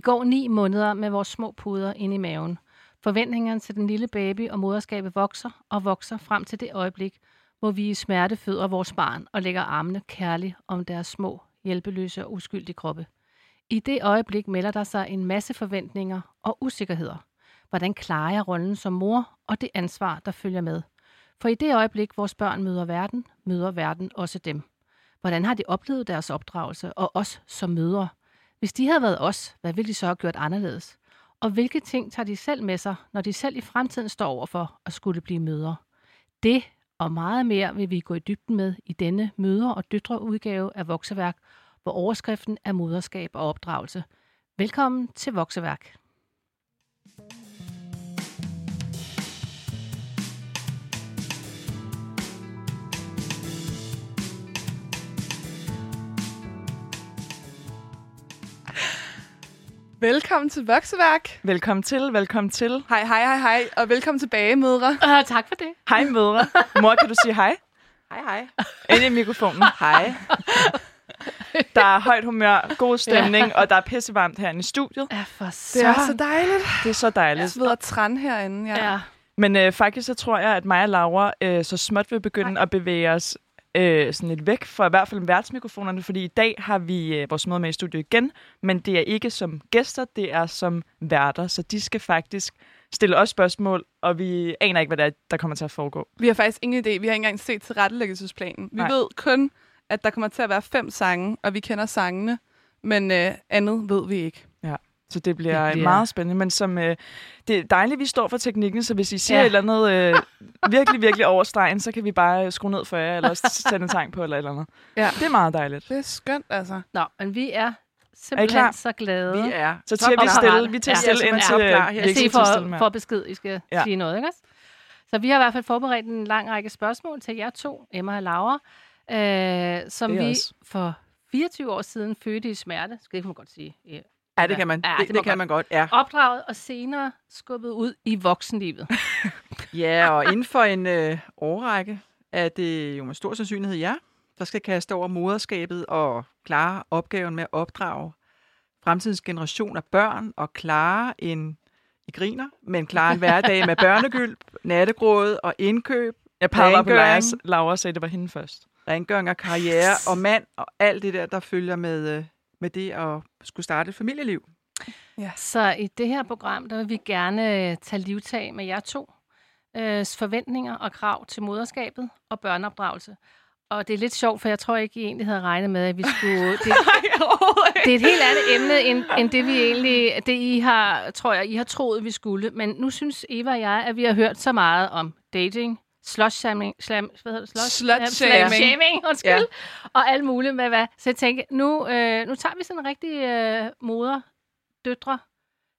Vi går ni måneder med vores små puder ind i maven. Forventningerne til den lille baby og moderskabet vokser og vokser frem til det øjeblik, hvor vi i smerte føder vores barn og lægger armene kærligt om deres små, hjælpeløse og uskyldige kroppe. I det øjeblik melder der sig en masse forventninger og usikkerheder. Hvordan klarer jeg rollen som mor og det ansvar, der følger med? For i det øjeblik, vores børn møder verden, møder verden også dem. Hvordan har de oplevet deres opdragelse og os som mødre? Hvis de havde været os, hvad ville de så have gjort anderledes? Og hvilke ting tager de selv med sig, når de selv i fremtiden står over for at skulle blive mødre? Det og meget mere vil vi gå i dybden med i denne mødre- og døtre udgave af Vokseværk, hvor overskriften er moderskab og opdragelse. Velkommen til Vokseværk. Velkommen til Vokseværk. Velkommen til, velkommen til. Hej, hej, hej, hej, og velkommen tilbage, mødre. Uh, tak for det. Hej mødre. Mor, kan du sige hej? Hej, hej. Ind i mikrofonen. Hej. Der er højt humør, god stemning, ja. og der er pissevarmt herinde i studiet. Ja, for Det er så dejligt. Det er så dejligt. Jeg sveder træn herinde. Ja. Ja. Men øh, faktisk så tror jeg, at mig og Laura øh, så småt vil begynde at bevæge os øh, sådan lidt væk fra i hvert fald værtsmikrofonerne, fordi i dag har vi øh, vores møde med i studiet igen, men det er ikke som gæster, det er som værter, så de skal faktisk stille os spørgsmål, og vi aner ikke, hvad der, er, der kommer til at foregå. Vi har faktisk ingen idé. Vi har ikke engang set tilrettelæggelsesplanen. Vi Nej. ved kun, at der kommer til at være fem sange, og vi kender sangene, men øh, andet ved vi ikke. Så det bliver, Det det bliver- meget spændende. Men som, øh, det er dejligt, at vi står for teknikken, så hvis I siger Ja. ja. et eller andet øh, virkelig, virkelig over stregen, så kan vi bare skrue ned for jer, eller også sætte en sang på, eller et eller andet. Ja. Det er meget dejligt. Det er skønt, altså. Nå, men vi er simpelthen klar? så glade. Vi er. Så til vi stille, vi til Ja, stille simpelthen ind så til klar her. vi Jeg ser stille for, for besked, I skal ja. Ja. sige noget, ikke også? Så vi har i hvert fald forberedt en lang række spørgsmål til jer to, Emma og Laura, øh, som er vi os. for 24 år siden fødte i smerte, skal det kan man godt sige, ja. Ja, det kan man. Ja, Ja, det det, det kan godt. man godt, ja. opdraget og senere skubbet ud i voksenlivet. Ja, og inden for en øh, årrække er det jo med stor sandsynlighed jer, der skal kaste over moderskabet og klare opgaven med at opdrage fremtidens generation af børn og klare en, I griner, men klare en hverdag med børnegylp, nattegråd og indkøb, Jeg pegede bare på. Laura, Laura sagde, det var hende først. rengøring og karriere og mand og alt det der, der følger med, øh, med det at skulle starte et familieliv. Så i det her program, der vil vi gerne øh, tage livtag med jer to. Øh, forventninger og krav til moderskabet og børneopdragelse. Og det er lidt sjovt, for jeg tror ikke, I egentlig havde regnet med, at vi skulle... Det, det er et helt andet emne, end, end det vi egentlig... Det I har, tror jeg, I har troet, vi skulle. Men nu synes Eva og jeg, at vi har hørt så meget om dating, slush shaming, slam, hvad hedder det? Slush, Slut shaming, undskyld, ja. og alt muligt med hvad. Så jeg tænker, nu, øh, nu tager vi sådan en rigtig øh, moder, døtre,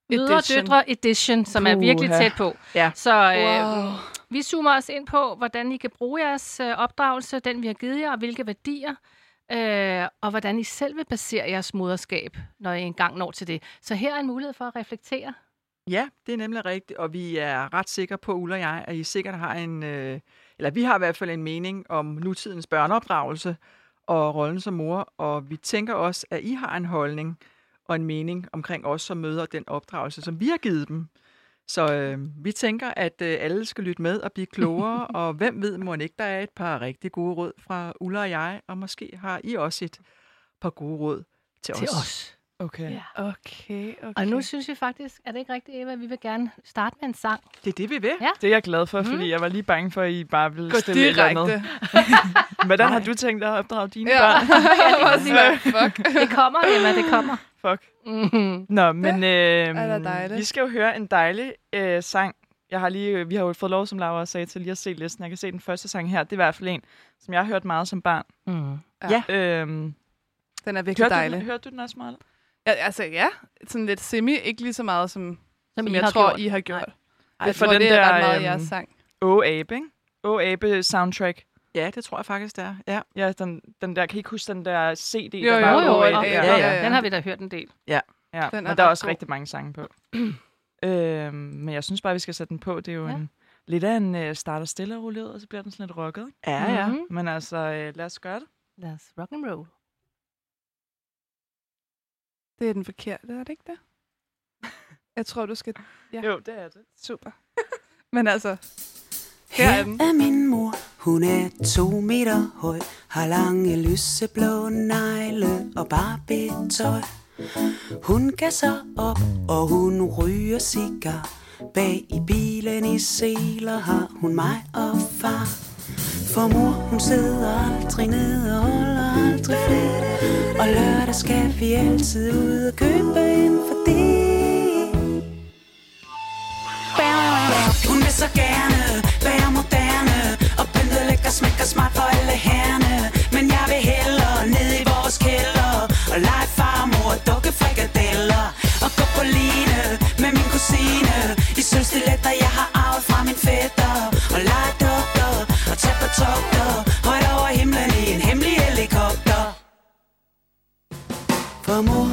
mødre, Edition. døtre edition, som er virkelig tæt på. Ja. Så øh, Wow. vi zoomer os ind på, hvordan I kan bruge jeres øh, opdragelse, den vi har givet jer, og hvilke værdier, øh, og hvordan I selv vil basere jeres moderskab, når I engang når til det. Så her er en mulighed for at reflektere. Ja, det er nemlig rigtigt, og vi er ret sikre på, Ulla og jeg, at I sikkert har en, øh, eller vi har i hvert fald en mening om nutidens børneopdragelse og rollen som mor, og vi tænker også, at I har en holdning og en mening omkring os som møder den opdragelse, som vi har givet dem. Så øh, vi tænker, at øh, alle skal lytte med og blive klogere, og hvem ved, må ikke der er et par rigtig gode råd fra Ulla og jeg, og måske har I også et par gode råd til, Til os. os. Okay. Ja. Okay, okay. Og nu synes vi faktisk, er det ikke rigtigt, Eva, vi vil gerne starte med en sang. Det er det, vi vil. Ja. Det er jeg glad for, fordi jeg var lige bange for, at I bare ville Gå stille et eller andet. direkte. Hvordan har du tænkt dig at opdrage dine Ja. børn? Var sådan, fuck. Det kommer, Emma, det kommer. Fuck. Mm-hmm. Nå, men øh, vi skal jo høre en dejlig øh, sang. Jeg har lige, vi har jo fået lov, som Laura sagde, til lige at se listen. Jeg kan se den første sang her. Det er i hvert fald en, som jeg har hørt meget som barn. Mm. Øhm, Den er virkelig hørte, du, dejlig. den- hørte du den også meget? Ja, altså ja, sådan lidt semi, ikke lige så meget som, Som, som I jeg har tror, gjort. I har gjort. Nej. Ej, jeg for tror, den det er der, ret meget øhm, jeres sang. Åh, Abe, ikke? Åh, Abe soundtrack. Ja, det tror jeg faktisk, det er. Ja. Ja, den, den der, kan I ikke huske den der CD, Jo, der jo, var Jo, jo, ja, ja, ja, ja. Den har vi da hørt en del. Ja, Den er men der er også god. rigtig mange sange på. øhm, men jeg synes bare, vi skal sætte den på. Det er jo Ja. ja. en, lidt af en uh, starter stille og roligt og så bliver den sådan lidt rocket. Ja, ja. Mhm. Men altså, øh, lad os gøre det. Lad os rock and roll. Det er den forkerte, er det ikke det? Jeg tror, du skal... Ja. Jo, det er det. Super. Men altså, her er den. er min mor. Hun er to meter høj, har lange lyseblå negle og barbie-tøj. Hun gasser op, og hun ryger cigar. Bag i bilen i seler har hun mig og far. For mor, hun sidder aldrig ned og holder aldrig fri. Og lørdag skal vi altid ud og købe ind, fordi hun vil så gerne være moderne Og pynte lækker smækker smart for alle herrene. Men jeg vil hellere ned i vores kælder Og lege farmor og dukke frikadeller. Og gå på line med min kusine. I sølvstiletter jeg har arvet fra min fætter. Og lege dukker og tage på togter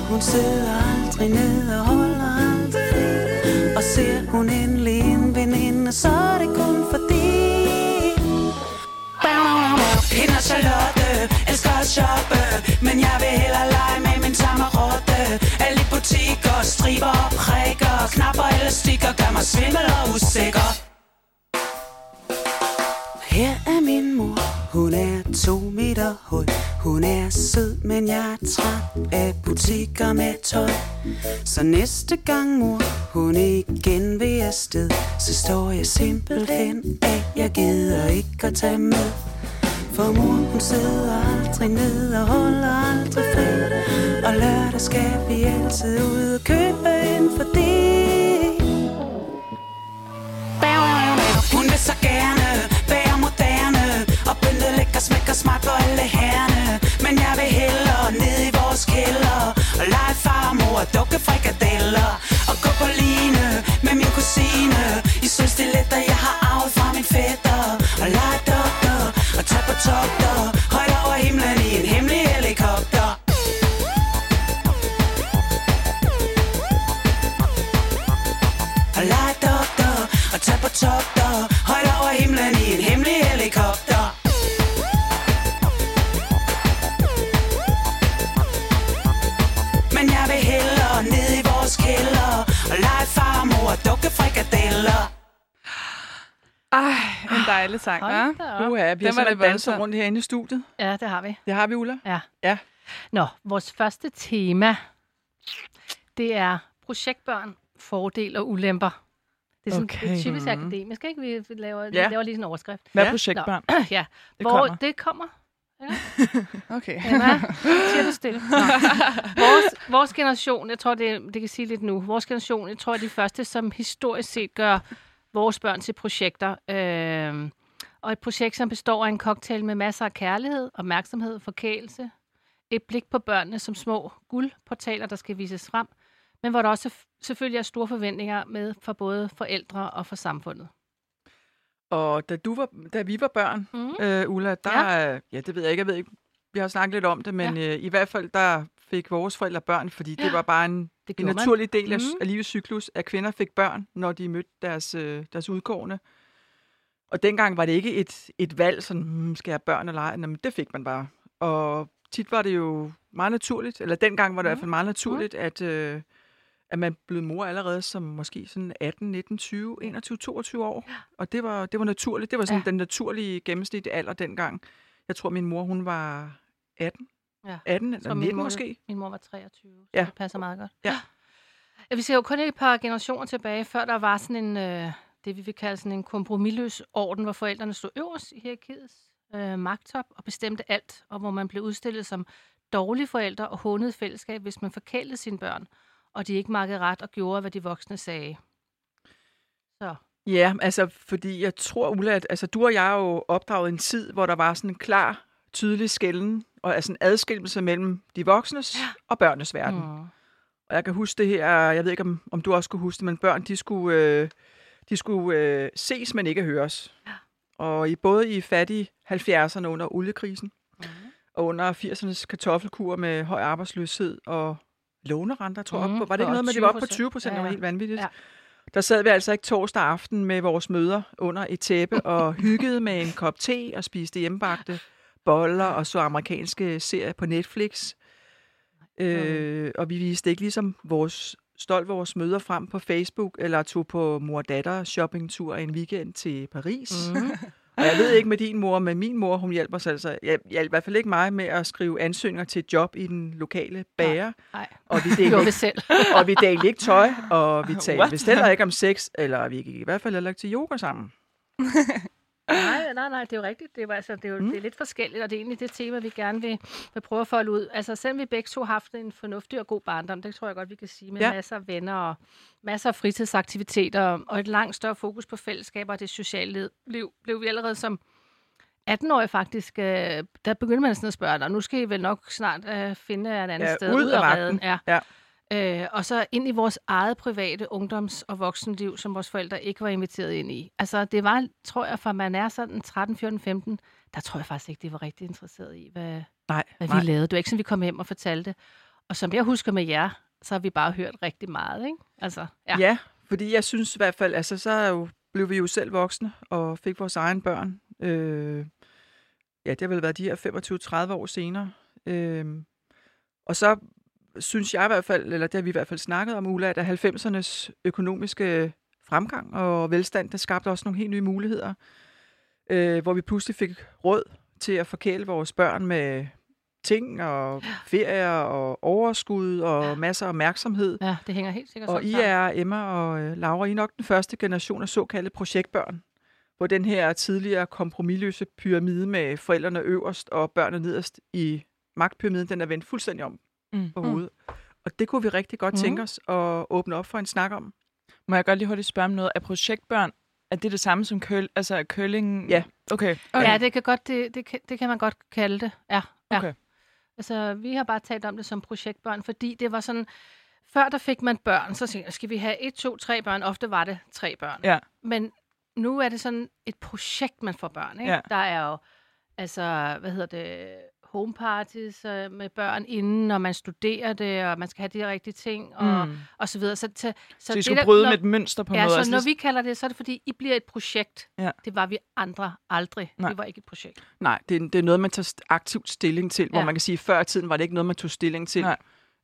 hun sidder aldrig ned og holder aldrig fri Og ser hun endelig en veninde, så er det kun fordi Hende og Charlotte elsker at shoppe Men jeg vil hellere lege med min tammerotte Alle butikker, striber og prikker Knapper og elastikker gør mig svimmel og usikker. Her er min mor, hun er to meter høj Hun er sød, men jeg er træt af butikker med tøj. Så næste gang mor, hun igen vil afsted Så står jeg simpelthen af, jeg gider ikke at tage med. For mor, hun sidder aldrig ned og holder aldrig fri Og lørdag skal vi altid ud og købe ind, fordi hun vil så gerne lækker smækker smart for alle herrene Men jeg vil hellere ned i vores kælder. Og lege farmor og dukke frikadeller Ej, en dejlig sang, Hold hva'? Uha, vi har simpelthen da danset rundt herinde i studiet. Ja, det har vi. Det har vi, Ulla. Ja. Ja. Nå, vores første tema, det er projektbørn, fordele og ulemper. Det er sådan Okay. det er typisk Mhm. akademisk, ikke? Vi vi laver, Ja. ja. laver lige sådan en overskrift. Hvad er Ja. projektbørn? ja, Det hvor kommer. det kommer. Okay. Emma, siger du stille. Nå. Vores, vores generation, jeg tror, det, det kan sige lidt nu, vores generation, jeg tror, er de første, som historisk set gør vores børn til projekter. Øh, og et projekt, som består af en cocktail med masser af kærlighed, opmærksomhed, forkælelse, et blik på børnene som små guldportaler, der skal vises frem, men hvor der også selvfølgelig er store forventninger med for både forældre og for samfundet. Og da, du var, da vi var børn, Mm. øh, Ulla, der, ja. ja, det ved jeg ikke, jeg ved ikke, vi har snakket lidt om det, men ja. øh, i hvert fald, der fik vores forældre børn, fordi det var bare en, Det en gjorde man. naturlig del af, Mhm. af livets cyklus, at kvinder fik børn, når de mødte deres, øh, deres udkårne. Og dengang var det ikke et, et valg, sådan, hmm, skal jeg have børn eller ej? Men det fik man bare. Og tit var det jo meget naturligt, eller dengang var det i hvert fald meget naturligt, at, øh, at man blev mor allerede som måske sådan 18, 19, 20, 21, 22 år. Og det var, det var naturligt. Det var sådan Ja. den naturlige gennemsnitlige alder dengang. Jeg tror, min mor, hun var 18. Ja. 18 Så eller min 19 mor- måske. Min mor var 23, så Ja. det passer meget godt. Ja. ja. Vi ser jo kun et par generationer tilbage, før der var sådan en, øh, det vi vil kalde sådan en kompromilløs orden, hvor forældrene stod øverst i hierarkiets øh, magttop og bestemte alt, og hvor man blev udstillet som dårlige forældre og hånede fællesskab, hvis man forkælede sine børn, og de ikke makkede ret og gjorde, hvad de voksne sagde. Så. Ja, altså, fordi jeg tror, Ulla, at altså, du og jeg er jo opdraget en tid, hvor der var sådan en klar, tydelig skælden, og altså en adskillelse mellem de voksnes ja. og børnenes verden. Mm. Og jeg kan huske det her, jeg ved ikke, om, om du også kunne huske det, men børn, de skulle, øh, de skulle øh, ses, men ikke høres. Ja. Og i både i fattige 70'erne under oliekrisen, Mm. og under 80'ernes kartoffelkur med høj arbejdsløshed og lånerenter, tror jeg. Mhm, op. Var det ikke og noget med, at de var oppe på 20%? 20 procent? Ja, Det var ja. helt vanvittigt. Ja. Der sad vi altså ikke torsdag aften med vores møder under et tæppe og hyggede med en kop te og spiste hjemmebagte boller og så amerikanske serier på Netflix. Øh, og vi viste ikke ligesom vores stolt vores møder frem på Facebook, eller tog på mor-datter shoppingtur en weekend til Paris. Mm. Og jeg ved ikke med din mor, men min mor, hun hjælper os altså, jeg hjælper i hvert fald ikke mig med at skrive ansøgninger til job i den lokale bager. Nej, Og vi det delte ikke, selv. og vi delte ikke tøj, og vi talte What? vist heller ikke om sex, eller vi gik i hvert fald heller ikke til yoga sammen. Nej, nej, nej, det er jo rigtigt. Det er, jo, altså, det er, jo, mm. det er lidt forskelligt, og det er egentlig det tema, vi gerne vil, vil prøve at folde ud. Altså, selvom vi begge to har haft en fornuftig og god barndom, det tror jeg godt, vi kan sige, med Ja. masser af venner og masser af fritidsaktiviteter, og et langt større fokus på fællesskaber og det sociale liv, blev vi allerede som 18-årig faktisk, øh, der begyndte man sådan at spørge dig, nu skal I vel nok snart øh, finde et andet Ja, sted ud af redden. Ja. Ja. Øh, og så ind i vores eget private ungdoms- og voksenliv, som vores forældre ikke var inviteret ind i. Altså, det var, tror jeg, fra man er sådan 13, 14, 15, der tror jeg faktisk ikke, de var rigtig interesseret i, hvad, Nej, hvad nej. vi lavede. Det var ikke sådan, vi kom hjem og fortalte. Og som jeg husker med jer, så har vi bare hørt rigtig meget, ikke? Altså, ja. Ja. ja, fordi jeg synes i hvert fald, altså så er jo, blev vi jo selv voksne og fik vores egen børn. Øh, ja, det har vel været de her 25-30 år senere. Øh, og så synes jeg i hvert fald, eller det har vi i hvert fald snakket om, Ulla, at 90'ernes økonomiske fremgang og velstand, der skabte også nogle helt nye muligheder, øh, hvor vi pludselig fik råd til at forkæle vores børn med ting og ferier og overskud og masser af opmærksomhed. ja, det hænger helt sikkert Og I er, Emma og øh, Laura, I er nok den første generation af såkaldte projektbørn, hvor den her tidligere kompromilløse pyramide med forældrene øverst og børnene nederst i magtpyramiden, den er vendt fuldstændig om Mm. på hovedet. Og det kunne vi rigtig godt Mm. tænke os at åbne op for en snak om. Må jeg godt lige hurtigt spørge om noget? Er projektbørn, er det det samme som køl, altså curling? Ja. Okay. Ja, det kan, godt, det, det, kan, det kan man godt kalde det. Ja, ja. Okay. Altså, vi har bare talt om det som projektbørn, fordi det var sådan, før der fik man børn, så jeg, skal vi have et, to, tre børn? Ofte var det tre børn. Ja. Men nu er det sådan et projekt, man får børn. Ikke? Ja. Der er jo, altså, hvad hedder det, home parties øh, med børn inden, og man studerer det, og man skal have de rigtige ting, og, Mm. og så videre. Så, så, Så I det skulle der- bryde når- med et mønster på Ja, måde? så altså, når vi kalder det, så er det fordi, I bliver et projekt. Ja. Det var vi andre aldrig. Nej. Vi var ikke et projekt. Nej, det er, det er noget, man tager aktivt stilling til, ja. hvor Ja. man kan sige, at før i tiden var det ikke noget, man tog stilling til. Nej.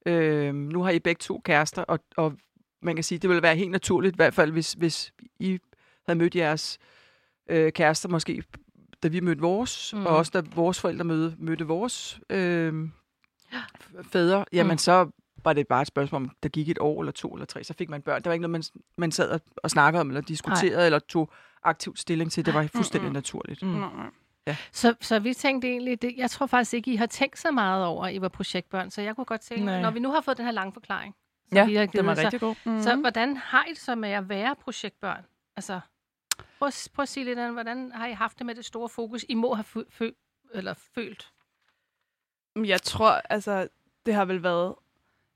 Øh, nu har I begge to kærester, og, og man kan sige, det ville være helt naturligt, i hvert fald hvis, hvis I havde mødt jeres øh, kærester, måske da vi mødte vores, mm. Mm. og også da vores forældre mødte, mødte vores øh, fædre, jamen Mm. så var det bare et spørgsmål om, der gik et år eller to eller tre, så fik man børn. Det var ikke noget, man, man sad og, og snakkede om, eller diskuterede, Nej. eller tog aktivt stilling til. Det var fuldstændig Mm-mm. naturligt. Mm. Så, så vi tænkte egentlig, det, jeg tror faktisk ikke, I har tænkt så meget over, at I var projektbørn. Så jeg kunne godt tænke, Nej. når vi nu har fået den her lange forklaring, Ja, vi har det var givet, så, rigtig god. Mm. så hvordan har I det så med at være projektbørn? Altså, prøv, at- prøv at sige lidt, om, hvordan har I haft det med det store fokus, I må have fø- fø- eller følt? Jeg tror, altså, det har vel været...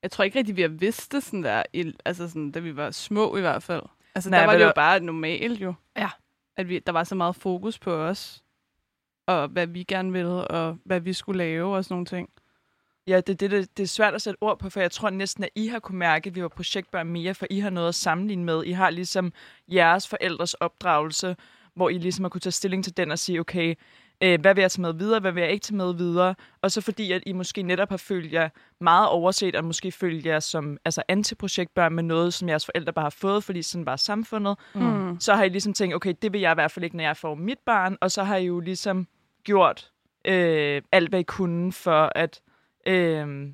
Jeg tror ikke rigtig, vi har vidst det sådan der, i, altså sådan, da vi var små i hvert fald. Altså, Nej, der var det jo bare normalt jo. Ja. At vi, der var så meget fokus på os, og hvad vi gerne ville, og hvad vi skulle lave og sådan nogle ting. Ja, det, det, det, det er svært at sætte ord på, for jeg tror næsten, at I har kunne mærke, at vi var projektbørn mere, for I har noget at sammenligne med. I har ligesom jeres forældres opdragelse, hvor I ligesom har kunne tage stilling til den og sige, okay, øh, hvad vil jeg tage med videre, hvad vil jeg ikke tage med videre? Og så fordi, at I måske netop har følt jer meget overset, og måske følt jer som altså antiprojektbørn med noget, som jeres forældre bare har fået, fordi sådan var samfundet, Mm. så har I ligesom tænkt, okay, det vil jeg i hvert fald ikke, når jeg får mit barn, og så har I jo ligesom gjort øh, alt, hvad I kunne for at, øh,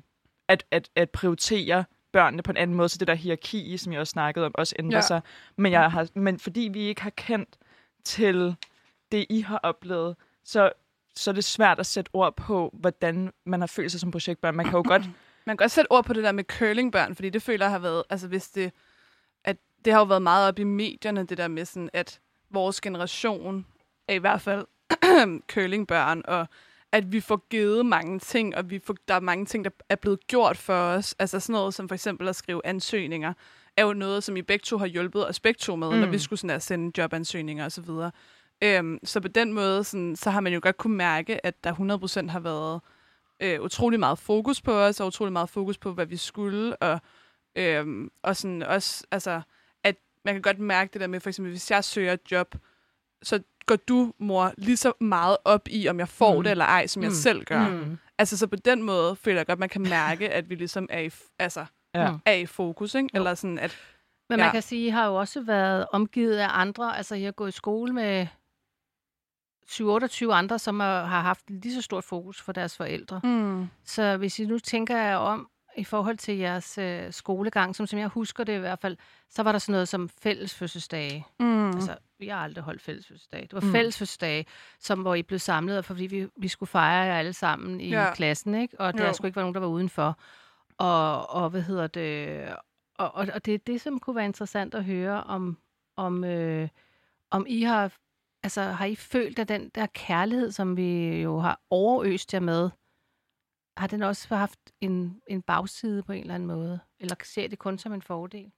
at, at, at prioritere børnene på en anden måde, så det der hierarki, som jeg også snakkede om, også ændrer Ja. sig. Men, jeg har, men fordi vi ikke har kendt til det, I har oplevet, så, så er det svært at sætte ord på, hvordan man har følt sig som projektbørn. Man kan jo godt... Man kan også sætte ord på det der med curlingbørn, fordi det føler jeg har været, altså hvis det, at det har jo været meget op i medierne, det der med sådan, at vores generation er i hvert fald curlingbørn, og at vi får givet mange ting, og vi får, der er mange ting, der er blevet gjort for os. Altså sådan noget som for eksempel at skrive ansøgninger, er jo noget, som I begge to har hjulpet os begge to med, mm. når Mm. vi skulle sådan der, sende jobansøgninger osv. Øhm, så på den måde, sådan, så har man jo godt kunne mærke, at der 100% har været øh, utrolig meget fokus på os, og utrolig meget fokus på, hvad vi skulle, og, øhm, og sådan også, altså, at man kan godt mærke det der med, for eksempel, hvis jeg søger et job, så går du, mor, lige så meget op i, om jeg får Mm. det eller ej, som mm. jeg selv gør. Mm. Altså, så på den måde føler jeg godt, man kan mærke, at vi ligesom er i, altså, Ja. Mm. er i fokus, ikke? Eller sådan, at... Men man Ja. kan sige, at I har jo også været omgivet af andre. Altså, I har gået i skole med 27 andre, som har haft lige så stort fokus for deres forældre. Mm. Så hvis I nu tænker jer om i forhold til jeres øh, skolegang, som, som jeg husker det i hvert fald, så var der sådan noget som fælles fødselsdage. Mm. Altså, vi har aldrig holdt fælles fødselsdage. Det var Mm. fælles fødselsdage, som, hvor I blev samlet, fordi vi, vi skulle fejre jer alle sammen i ja. klassen, ikke? Og der Jo. skulle ikke være nogen, der var udenfor. Og, og hvad hedder det? Og, og, og det er det, som kunne være interessant at høre, om, om, øh, om I har, altså, har I følt, at den der kærlighed, som vi jo har overøst jer med, har den også haft en, en bagside på en eller anden måde? Eller ser I det kun som en fordel?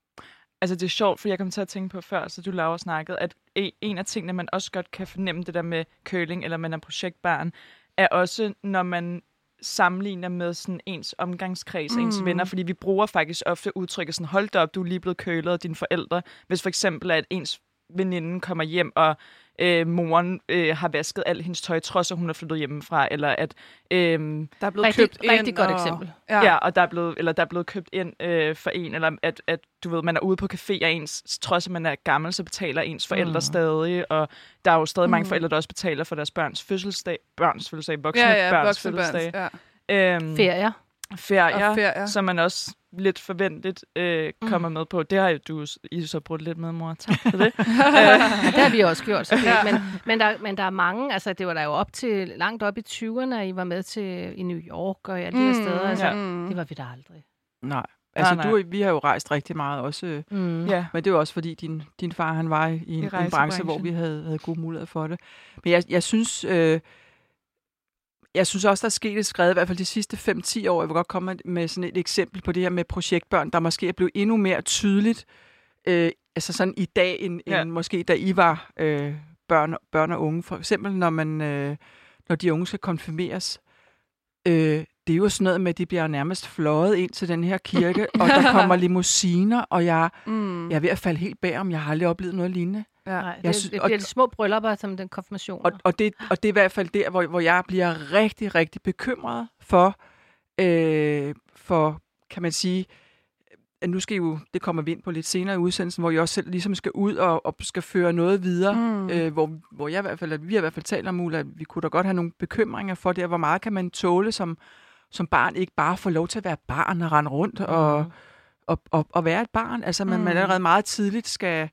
Altså, det er sjovt, for jeg kom til at tænke på før, så du Laura snakkede, at e- en af tingene, man også godt kan fornemme det der med curling, eller man er projektbarn, er også, når man sammenligner med sådan ens omgangskreds og ens Mm. venner, fordi vi bruger faktisk ofte udtrykket sådan, hold da op, du er lige blevet kølet af dine forældre. Hvis for eksempel, at ens veninde kommer hjem, og øh, moren øh, har vasket al hendes tøj, trods at hun er flyttet hjemmefra, eller at øh, Der er blevet Rigtig, købt ind. rigtig godt og... eksempel. Ja. Ja, og der er blevet, eller der er blevet købt ind øh, for en, eller at, at du ved, man er ude på café, og ens, trods at man er gammel, så betaler ens forældre Mm. stadig, og der er jo stadig mm. mange forældre, der også betaler for deres børns fødselsdag, børns fødselsdag, voksne ja, ja, børns voksne fødselsdag. børns. Ja. Øhm, Ferier. ferier, Og ferier. som man også lidt forventet øh, Mm. kommer med på. Det har jo du I så brugt lidt med, mor. Tak for det. Ja, det har vi også gjort. Så det, Ja. men, men, der, men der er mange, altså det var der jo op til, langt op i 20'erne, I var med til i New York og alle de her steder. Altså, ja. Det var vi da aldrig. Nej. Altså, nej. Du, vi har jo rejst rigtig meget også, øh, Mm. ja. men det er også fordi, din, din far han var i en, I en branche, hvor vi havde, havde gode muligheder for det. Men jeg, jeg synes... Øh, jeg synes også, der er sket et skred, i hvert fald de sidste 5-10 år. Jeg vil godt komme med- sådan et eksempel på det her med projektbørn, der måske er blevet endnu mere tydeligt, øh, altså sådan i dag, end, Ja. end måske da I var øh, børn, børn og unge. For eksempel, når, man, øh, når de unge skal konfirmeres. Øh, det er jo sådan noget med, at de bliver nærmest fløjet ind til den her kirke, og der kommer limousiner, og jeg, Mm. jeg er ved at falde helt bag om. Jeg har aldrig oplevet noget lignende. Ja. Nej, det, Jeg synes, det og- bliver de små bryllupper som den konfirmation. Og, og, det, og det er i hvert fald der, hvor, hvor jeg bliver rigtig, rigtig bekymret for, øh, for kan man sige, at nu skal I jo, det kommer vi ind på lidt senere i udsendelsen, hvor jeg også selv ligesom skal ud og, og skal føre noget videre, Mm. øh, hvor, hvor jeg i hvert fald, at vi har i hvert fald talt om, at vi kunne da godt have nogle bekymringer for det, hvor meget kan man tåle som, som barn, ikke bare få lov til at være barn og rende rundt og, Mm. og, og, og være et barn. Altså, man, mm. man allerede meget tidligt skal, øh,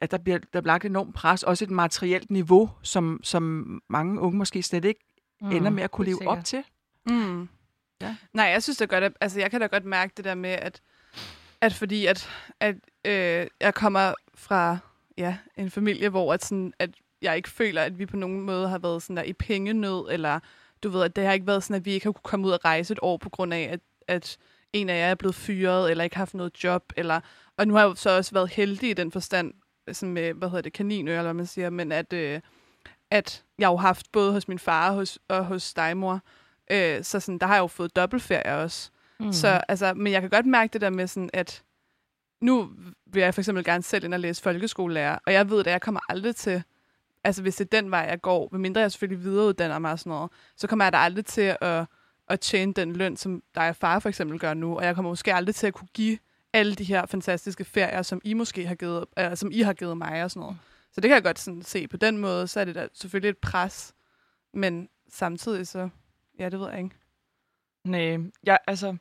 at der bliver, der bliver lagt enormt pres, også et materielt niveau, som, som mange unge måske slet ikke mm, ender med at kunne leve op sikkert. til. Mm. Ja. Nej, jeg synes da godt, at, altså jeg kan da godt mærke det der med, at, at fordi at, at øh, jeg kommer fra ja, en familie, hvor at sådan, at jeg ikke føler, at vi på nogen måde har været sådan der i pengenød, eller du ved, at det har ikke været sådan, at vi ikke har kunne komme ud og rejse et år på grund af, at, at en af jer er blevet fyret, eller ikke har haft noget job, eller, og nu har jeg jo så også været heldig i den forstand, sådan med, hvad hedder det, kaninører, eller hvad man siger, men at, øh, at jeg jo har haft både hos min far og hos, og hos dig, mor, Øh, så sådan, der har jeg jo fået dobbeltferie også. Mm. Så, altså, men jeg kan godt mærke det der med sådan, at nu vil jeg for eksempel gerne selv ind og læse folkeskolelærer, og jeg ved, at jeg kommer aldrig til, altså hvis det er den vej, jeg går, medmindre jeg selvfølgelig videreuddanner mig og sådan noget, så kommer jeg da aldrig til at, at tjene den løn, som dig og far for eksempel gør nu, og jeg kommer måske aldrig til at kunne give alle de her fantastiske ferier, som I måske har givet, øh, som I har givet mig og sådan noget. Så det kan jeg godt sådan se på den måde, så er det da selvfølgelig et pres, men samtidig så, ja, det ved jeg ikke. Nej, jeg, altså,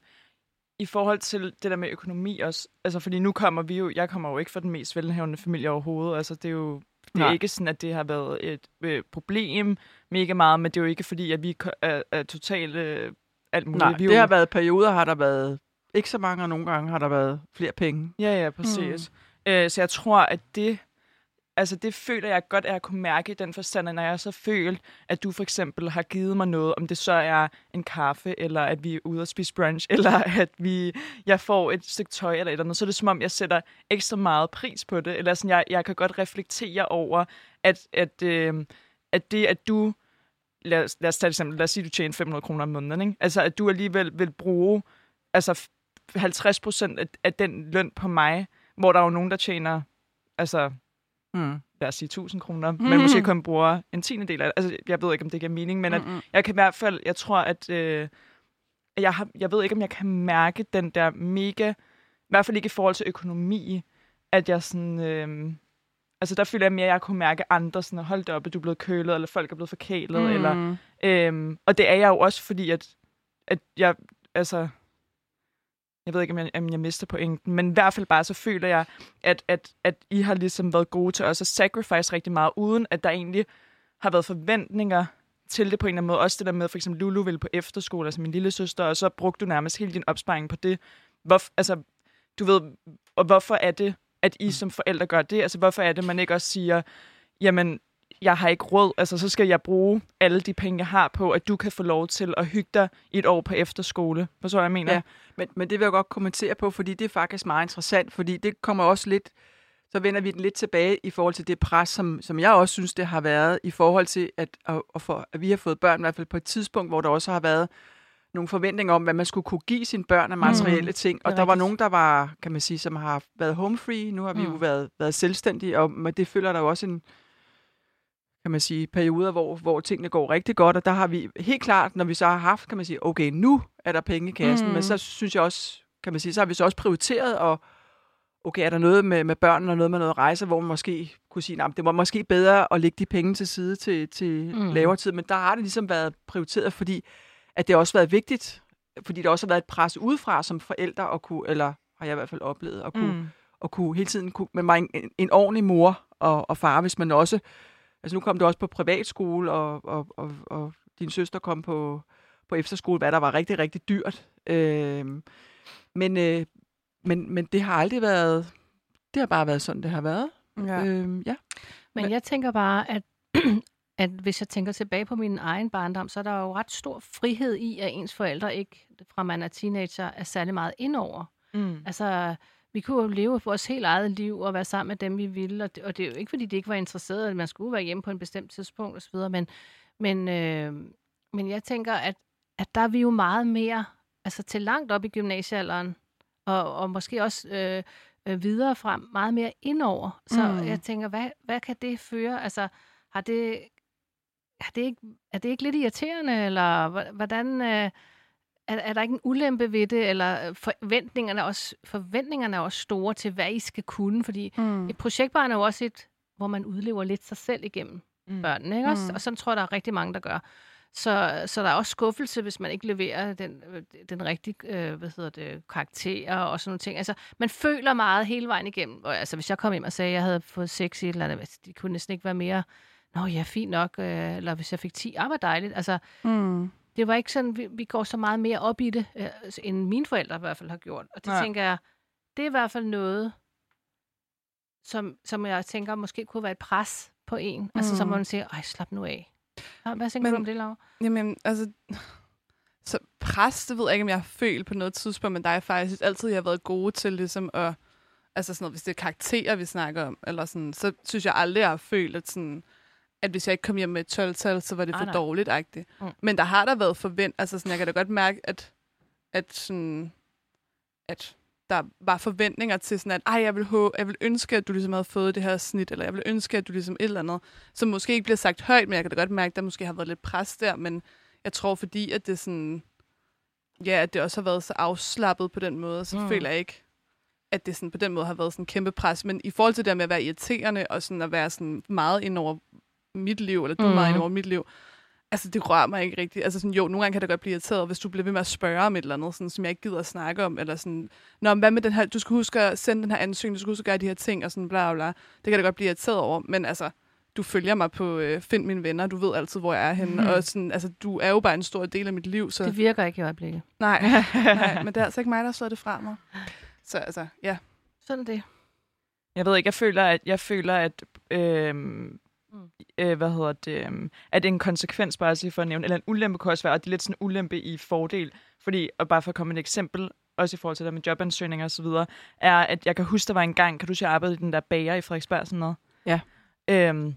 i forhold til det der med økonomi også, altså, fordi nu kommer vi jo, jeg kommer jo ikke fra den mest velhavende familie overhovedet, altså, det er jo, det er Nej. ikke sådan, at det har været et øh, problem mega meget, men det er jo ikke fordi, at vi er, er totalt øh, alt muligt. Nej, vi det jo, har været perioder, har der været ikke så mange, og nogle gange har der været flere penge. Ja, ja, præcis. Mm. Øh, så jeg tror, at det, altså det føler jeg godt, at jeg kunne mærke i den forstand, at når jeg så følt, at du for eksempel har givet mig noget, om det så er en kaffe, eller at vi er ude og spise brunch, eller at vi, jeg får et stykke tøj eller et eller andet, så er det som om, jeg sætter ekstra meget pris på det, eller sådan, jeg, jeg kan godt reflektere over, at, at, øh, at det, at du, lad, os- lad os tage et eksempel, lad os sige, at du tjener 500 kroner om måneden, ikke? altså at du alligevel vil bruge altså 50 procent af, af den løn på mig, hvor der er jo nogen, der tjener, altså Mm. lad os sige 1000 kroner, mm. men måske kun bruger en tiende del af det. Altså, jeg ved ikke, om det giver mening, men at jeg kan i hvert fald, jeg tror, at, øh, jeg, har, jeg ved ikke, om jeg kan mærke den der mega, i hvert fald ikke i forhold til økonomi, at jeg sådan, øh, altså der føler jeg mere, at jeg kunne mærke andre sådan, hold da op, at du er blevet kølet, eller folk er blevet forkælet, mm. eller, øh, og det er jeg jo også, fordi at, at jeg, altså, jeg ved ikke, om jeg, om jeg mister pointen, men i hvert fald bare så føler jeg, at, at, at I har ligesom været gode til også at sacrifice rigtig meget, uden at der egentlig har været forventninger til det på en eller anden måde. Også det der med, for eksempel Lulu ville på efterskole, altså min lille søster, og så brugte du nærmest hele din opsparing på det. Hvor, altså, du ved, og hvorfor er det, at I som forældre gør det? Altså, hvorfor er det, man ikke også siger, jamen, jeg har ikke råd, altså så skal jeg bruge alle de penge, jeg har på, at du kan få lov til at hygge dig et år på efterskole. Forstår jeg mener? Ja, men, men det vil jeg godt kommentere på, fordi det er faktisk meget interessant, fordi det kommer også lidt, så vender vi den lidt tilbage i forhold til det pres, som, som jeg også synes, det har været i forhold til, at, at, at, for, at vi har fået børn, i hvert fald på et tidspunkt, hvor der også har været nogle forventninger om, hvad man skulle kunne give sine børn af materielle mm. ting. Og der var nogen, der var, kan man sige, som har været home free. Nu har vi mm. jo været, været selvstændige, og med det følger der jo også en, kan man sige, perioder, hvor, hvor tingene går rigtig godt, og der har vi helt klart, når vi så har haft, kan man sige, okay, nu er der penge i kassen, mm. men så synes jeg også, kan man sige, så har vi så også prioriteret, og okay, er der noget med, med børnene og noget med noget rejse, hvor man måske kunne sige, nah, det var måske bedre at lægge de penge til side til, til mm. lavere tid, men der har det ligesom været prioriteret, fordi at det har også været vigtigt, fordi der også har været et pres udefra som forældre, at kunne, eller har jeg i hvert fald oplevet, at kunne, mm. at kunne hele tiden kunne, med mig en, en ordentlig mor og, og far, hvis man også Altså nu kom du også på privatskole, og, og, og, og din søster kom på, på efterskole, hvad der var rigtig, rigtig dyrt. Øh, men, øh, men, men det har aldrig været... Det har bare været sådan, det har været. Ja. Øh, ja. Men jeg tænker bare, at, at hvis jeg tænker tilbage på min egen barndom, så er der jo ret stor frihed i, at ens forældre ikke, fra man er teenager, er særlig meget indover. Mm. Altså, vi kunne jo leve vores helt eget liv og være sammen med dem, vi ville. Og det, og det er jo ikke, fordi de ikke var interesserede, at man skulle være hjemme på en bestemt tidspunkt osv., men, men, øh, men jeg tænker, at, at der er vi jo meget mere, altså til langt op i gymnasiealderen, og, og måske også øh, øh, videre frem, meget mere indover. Så mm. jeg tænker, hvad, hvad kan det føre? Altså, har det, har det ikke, er det ikke lidt irriterende, eller hvordan... Øh, er, er der ikke en ulempe ved det, eller øh, forventningerne er også, forventningerne er også store til, hvad I skal kunne? Fordi mm. et projektbarn er jo også et, hvor man udlever lidt sig selv igennem mm. børnene, ikke også? Mm. Og sådan tror jeg, der er rigtig mange, der gør. Så, så der er også skuffelse, hvis man ikke leverer den, øh, den rigtige øh, hvad hedder det, karakter og sådan nogle ting. Altså, man føler meget hele vejen igennem. Og, altså, hvis jeg kom hjem og sagde, at jeg havde fået sex i et eller andet, det kunne næsten ikke være mere, nå ja, fint nok, øh, eller hvis jeg fik 10, ah, var dejligt. Altså, mm det var ikke sådan, vi, vi går så meget mere op i det, øh, end mine forældre i hvert fald har gjort. Og det ja. tænker jeg, det er i hvert fald noget, som, som jeg tænker måske kunne være et pres på en. Mm. Altså som man siger, ej, slap nu af. Hvad tænker Men, du om det, Laura? Jamen, altså... Så pres, det ved jeg ikke, om jeg har følt på noget tidspunkt, men der er faktisk altid, jeg har været gode til ligesom at... Altså sådan noget, hvis det er karakterer, vi snakker om, eller sådan, så synes jeg aldrig, jeg har følt, at sådan at hvis jeg ikke kom hjem med et 12-tal, så var det for ah, dårligt agtigt. Mm. Men der har der været forvent, altså sådan, jeg kan da godt mærke, at, at, sådan, at der var forventninger til sådan, at Ej, jeg vil, håbe, jeg vil ønske, at du ligesom havde fået det her snit, eller jeg vil ønske, at du ligesom et eller andet, som måske ikke bliver sagt højt, men jeg kan da godt mærke, at der måske har været lidt pres der, men jeg tror, fordi at det sådan, ja, at det også har været så afslappet på den måde, så mm. føler jeg ikke, at det sådan, på den måde har været sådan en kæmpe pres. Men i forhold til det med at være irriterende, og sådan at være sådan meget ind over mit liv, eller du mm. er meget ind over mit liv. Altså, det rører mig ikke rigtigt. Altså, sådan, jo, nogle gange kan det godt blive irriteret, hvis du bliver ved med at spørge om et eller andet, sådan, som jeg ikke gider at snakke om, eller sådan, Nå, hvad med den her, du skal huske at sende den her ansøgning, du skal huske at gøre de her ting, og sådan bla bla. Det kan det godt blive irriteret over, men altså, du følger mig på øh, Find mine venner, du ved altid, hvor jeg er henne, mm. og sådan, altså, du er jo bare en stor del af mit liv. Så... Det virker ikke i øjeblikket. Nej, nej, men det er altså ikke mig, der har det fra mig. Så altså, ja. Sådan det. Jeg ved ikke, jeg føler, at, jeg føler, at øh, Mm. Øh, hvad hedder det, um, det er en konsekvens, bare sige for at nævne, eller en ulempe kan også være, og det er lidt sådan en ulempe i fordel, fordi, og bare for at komme et eksempel, også i forhold til det med jobansøgninger og så videre, er, at jeg kan huske, der var en gang, kan du sige, jeg arbejdede i den der bager i Frederiksberg, sådan noget? Ja. Øhm,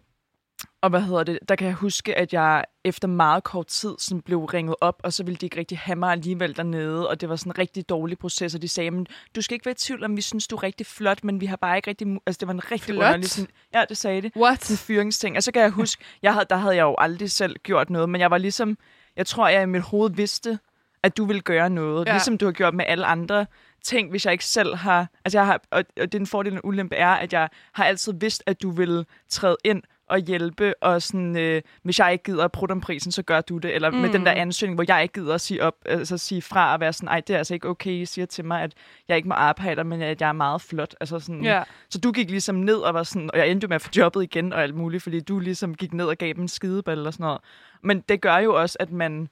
og hvad hedder det? Der kan jeg huske, at jeg efter meget kort tid sådan blev ringet op, og så ville de ikke rigtig have mig alligevel dernede, og det var sådan en rigtig dårlig proces, og de sagde, men du skal ikke være i tvivl om, vi synes, du er rigtig flot, men vi har bare ikke rigtig... Altså, det var en rigtig flot? underlig... Sådan, ja, det sagde det. What? En fyringsting. Og så kan jeg huske, jeg havde, der havde jeg jo aldrig selv gjort noget, men jeg var ligesom... Jeg tror, jeg i mit hoved vidste, at du vil gøre noget. Ja. Ligesom du har gjort med alle andre ting, hvis jeg ikke selv har... Altså jeg har, og, og den fordel og ulempe er, at jeg har altid vidst, at du vil træde ind og hjælpe, og sådan, øh, hvis jeg ikke gider at prutte om prisen, så gør du det. Eller mm. med den der ansøgning, hvor jeg ikke gider at sige op, altså sige fra og være sådan, ej, det er altså ikke okay, I siger til mig, at jeg ikke må arbejde, men at jeg er meget flot. Altså sådan, Ja. Så du gik ligesom ned og var sådan, og jeg endte med at få jobbet igen og alt muligt, fordi du ligesom gik ned og gav dem en skideball og sådan noget. Men det gør jo også, at man,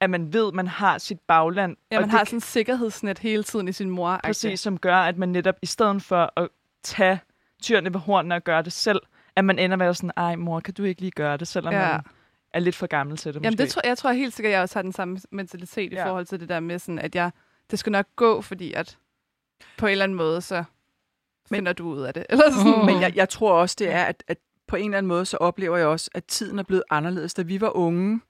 at man ved, at man har sit bagland. Ja, og man det har sådan en sikkerhedsnet hele tiden i sin mor. præcis, som gør, at man netop i stedet for at tage tyrene ved hornene og gøre det selv, at man ender med at sådan, ej mor, kan du ikke lige gøre det, selvom Ja. man er lidt for gammel til det Jamen, måske. det tror, jeg tror helt sikkert, at jeg også har den samme mentalitet ja. i forhold til det der med, sådan, at jeg, det skal nok gå, fordi at på en eller anden måde, så finder du ud af det. Eller sådan. Men jeg, jeg tror også, det er, at, at på en eller anden måde, så oplever jeg også, at tiden er blevet anderledes. Da vi var unge,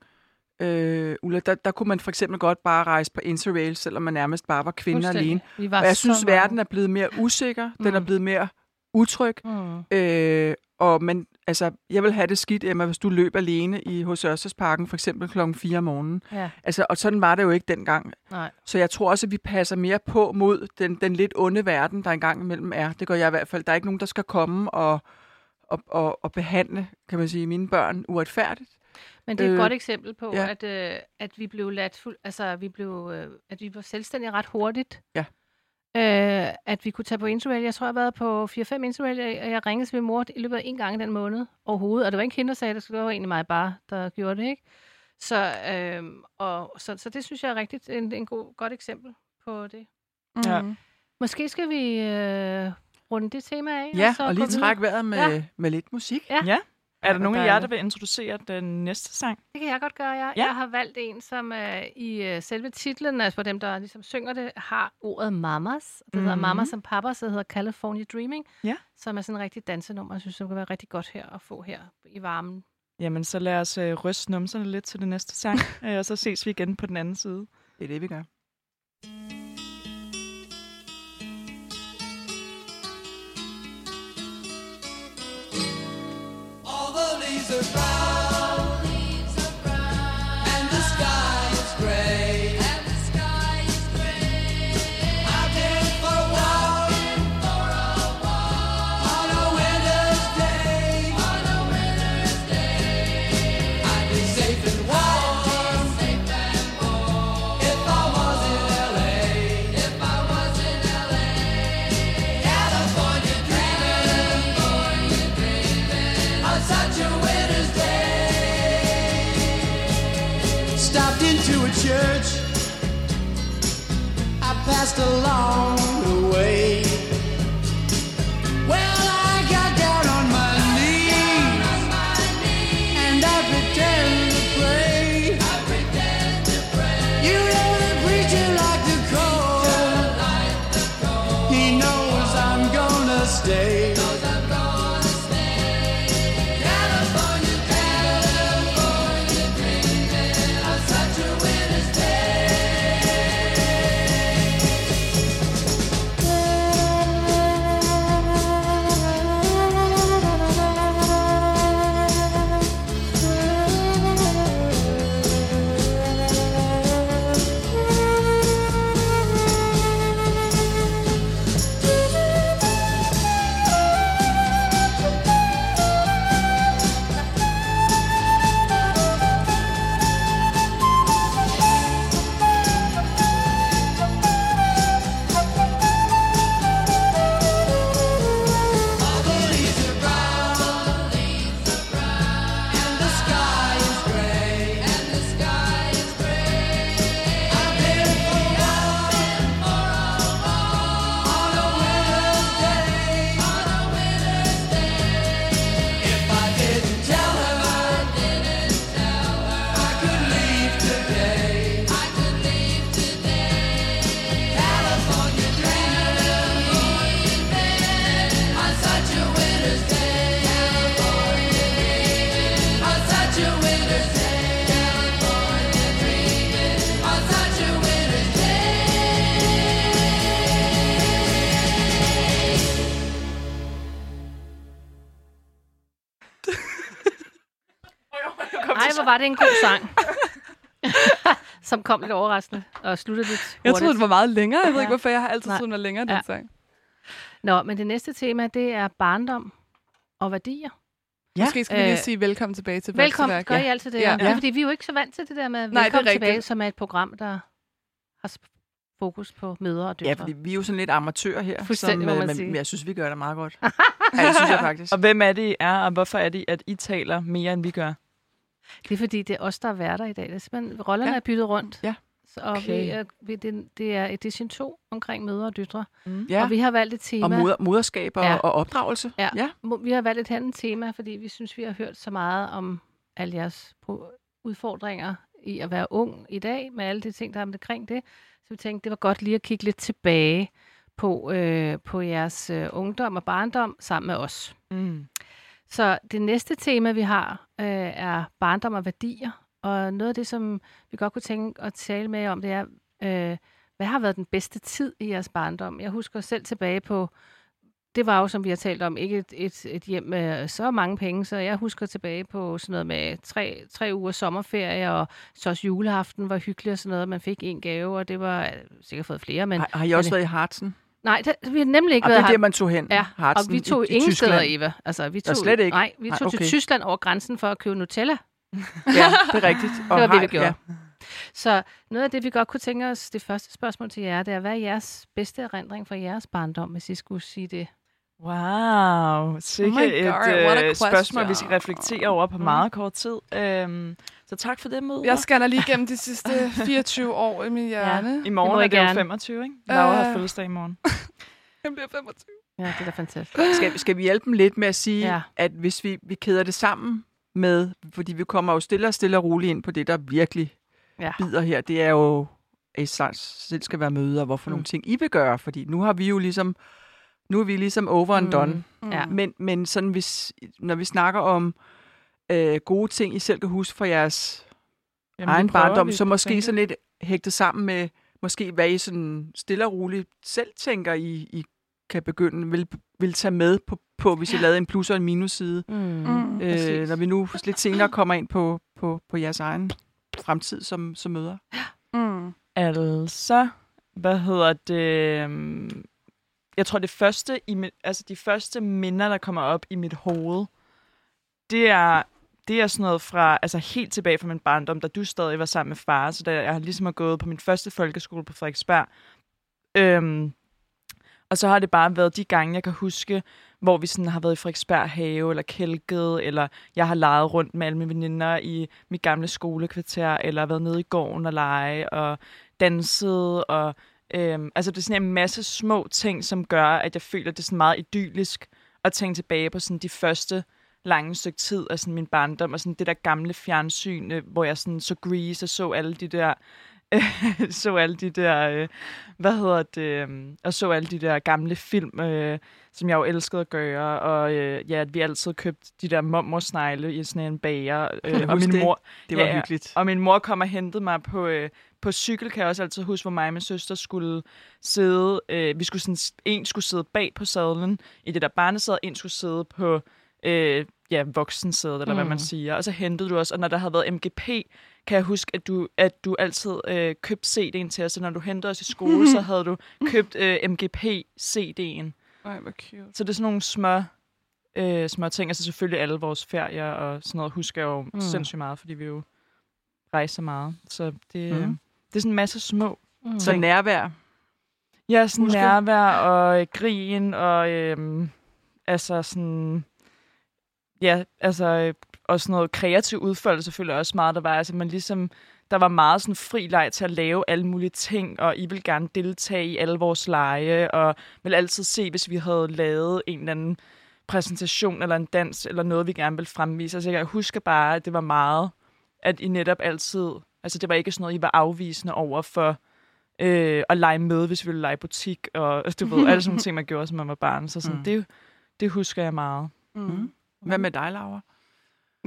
øh, Ulla, der, der kunne man for eksempel godt bare rejse på interrail, selvom man nærmest bare var kvinde Fuldstændig. alene. Og jeg synes, verden er blevet mere usikker. Den er Mm. blevet mere utryg. Mm. Øh, og men, altså, jeg vil have det skidt, Emma, hvis du løb alene i hos Ørstedsparken, for eksempel klokken 4 om morgenen. Ja, Altså, og sådan var det jo ikke dengang. nej. Så jeg tror også, at vi passer mere på mod den, den lidt onde verden, der engang imellem er. Det gør jeg i hvert fald. Der er ikke nogen, der skal komme og, og, og, og behandle, kan man sige, mine børn uretfærdigt. Men det er et Øh, godt eksempel på, ja. at, øh, at vi blev ladt fuld, altså vi blev, øh, at vi var selvstændige ret hurtigt. Ja. Øh, at vi kunne tage på interrail. Jeg tror, jeg har været på 4-5 interrail, og jeg ringede til min mor i løbet af en gang den måned overhovedet. Og det var ikke hende, der sagde det, så det var egentlig mig bare, der gjorde det, ikke? Så, øh, og, så, så det synes jeg er rigtigt en, en god, godt eksempel på det. Ja. Mm. Måske skal vi øh, runde det tema af. Ja, så og lige trække vejret med, Ja. ja. med lidt musik. Ja. Ja. Er der nogen af jer, der vil introducere den næste sang? Det kan jeg godt gøre, ja. Ja. Jeg har valgt en, som øh, i øh, selve titlen, altså for dem, der ligesom synger det, har ordet mamas. Det hedder Mhm. Mamas som Papas, så det hedder California Dreaming. Ja. Som er sådan en rigtig dansenummer. Jeg synes, det kunne være rigtig godt her at få her i varmen. Jamen, så lad os øh, ryste numserne lidt til den næste sang, øh, og så ses vi igen på den anden side. Det er det, vi gør. survive. just along kom lidt overraskende og sluttede lidt hurtigt. Jeg troede, det var meget længere. Jeg ved ikke, hvorfor jeg har altid Nej. troet, den var længere, den Ja. sang. Nå, men det næste tema, det er barndom og værdier. Ja. Måske skal vi lige Øh, sige velkommen tilbage til Velkommen, Vokseværk. gør I altid det? Ja. Ja. Er fordi, vi er jo ikke så vant til det der med velkommen tilbage, rigtigt. som er et program, der har fokus på mødre og døtre. Ja, fordi vi er jo sådan lidt amatører her. Fuldstændig, må øh, man men, sige. men jeg synes, vi gør det meget godt. ja, det synes jeg faktisk. Og hvem er det, I er, og hvorfor er det, at I taler mere, end vi gør? Det er fordi, det er os, der er værter i dag. Det er simpelthen, rollerne Ja. er byttet rundt. Ja. Så, og Okay. vi er, vi, det, det er edition 2 omkring mødre og døtre. Mm. Ja, Og vi har valgt et tema. og moder, moderskab og, Ja. og opdragelse. Ja. ja. Vi har valgt et andet tema, fordi vi synes, vi har hørt så meget om alle jeres udfordringer i at være ung i dag, med alle de ting, der er omkring det. Så vi tænkte, det var godt lige at kigge lidt tilbage på, øh, på jeres øh, ungdom og barndom sammen med os. Mm. Så det næste tema, vi har, øh, er barndom og værdier. Og noget af det, som vi godt kunne tænke at tale med om, det er, øh, hvad har været den bedste tid i jeres barndom? Jeg husker selv tilbage på, det var jo, som vi har talt om, ikke et, et, et hjem med så mange penge, så jeg husker tilbage på sådan noget med tre, tre uger sommerferie, og så også juleaften var hyggelig og sådan noget. Man fik en gave, og det var øh, sikkert fået flere, men Har, har I også men- været i Hartsen? Nej, det, vi har nemlig ikke Og det været er her. der, man tog hen. Ja, Hartsen og vi tog i, i ingen Tyskland. steder, Eva. Altså, vi tog, slet ikke? Nej, vi Nej, tog okay. til Tyskland over grænsen for at købe Nutella. Ja, det er rigtigt. Og Det var det, har- vi gjorde. Ja. Så noget af det, vi godt kunne tænke os, det første spørgsmål til jer, det er, hvad er jeres bedste erindring fra jeres barndom, hvis I skulle sige det? Wow, sikke Oh et God, what a øh, spørgsmål, vi skal reflektere over på Mm. meget kort tid. Øhm, så tak for det, møde. Jeg scanner lige gennem de sidste 24 år i min hjerne. I Det morgen må er I det jo gerne. 25, ikke? Laura har Øh. fødselsdag i morgen. Jeg bliver 25. Ja, det er da fantastisk. Skal, skal vi hjælpe dem lidt med at sige, Ja. ja. at hvis vi, vi kæder det sammen med, fordi vi kommer jo stille og stille og roligt ind på det, der virkelig Ja. bider her, det er jo, at I selv skal være møde, og hvorfor mm. nogle ting I vil gøre, fordi nu har vi jo ligesom, nu er vi ligesom over and done. Mm. Ja. Men, men sådan, hvis, når vi snakker om øh, gode ting, I selv kan huske fra jeres Jamen, egen barndom, så måske tænke. sådan lidt hægtet sammen med, måske hvad I sådan stille og roligt selv tænker, I, I kan begynde, vil, vil tage med på, på hvis I lavede en plus- og en minusside. Mm. Mm. Øh, Præcis. når vi nu lidt senere kommer ind på, på, på jeres egen fremtid som, som møder. Mm. Altså, hvad hedder det? øhm, Jeg tror, det første, i mit, altså de første minder, der kommer op i mit hoved, det er, det er sådan noget fra, altså helt tilbage fra min barndom, da du stadig var sammen med far, så da jeg har ligesom har gået på min første folkeskole på Frederiksberg. Øhm, og så har det bare været de gange, jeg kan huske, hvor vi sådan har været i Frederiksberg have, eller kælket, eller jeg har leget rundt med alle mine veninder i mit gamle skolekvarter, eller været nede i gården og lege, og danset, og øhm, altså det er sådan en masse små ting, som gør, at jeg føler, at det er sådan meget idyllisk at tænke tilbage på sådan de første lange stykke tid af sådan min barndom, og sådan det der gamle fjernsyn, øh, hvor jeg sådan så Grease og så alle de der så alle de der, øh, hvad hedder det, øh, og så alle de der gamle film, øh, som jeg jo elskede at gøre, og øh, ja, at vi altid købte de der mormorsnegle i sådan en bager, øh, og min det? mor, Det var Ja, ja. hyggeligt. og min mor kom og hentede mig på, øh, på cykel, kan jeg også altid huske, hvor mig og min søster skulle sidde. Øh, vi skulle sådan, en skulle sidde bag på sadlen i det der barnesæde, en skulle sidde på øh, ja, voksensædet, eller mm. hvad man Mm. siger. Og så hentede du os, og når der havde været MGP, kan jeg huske, at du, at du altid øh, købte CD'en til os, så når du hentede os i skole, så havde du købt øh, MGP-CD'en. Ej, hvor cute. Så det er sådan nogle små, øh, små ting. Altså selvfølgelig alle vores ferier og sådan noget husker jeg jo mm. Sindssygt meget, fordi vi jo rejser meget. Så det, Mhm. mm. det er sådan en masse små. Mm. Så nærvær. Ja, sådan Husker. nærvær og øh, grin og øhm, altså sådan... Ja, altså og sådan noget kreativ udfoldelse selvfølgelig også meget, der var. Altså man ligesom, der var meget sådan fri leg til at lave alle mulige ting, og I vil gerne deltage i alle vores lege, og vil altid se, hvis vi havde lavet en eller anden præsentation eller en dans, eller noget, vi gerne ville fremvise. Altså jeg husker bare, at det var meget, at I netop altid, altså det var ikke sådan noget, I var afvisende over for, øh, at lege med, hvis vi ville lege butik, og altså, du ved, alle sådan nogle ting, man gjorde, som man var barn. Så sådan, mm. det, det husker jeg meget. Mm. Hvad med dig, Laura?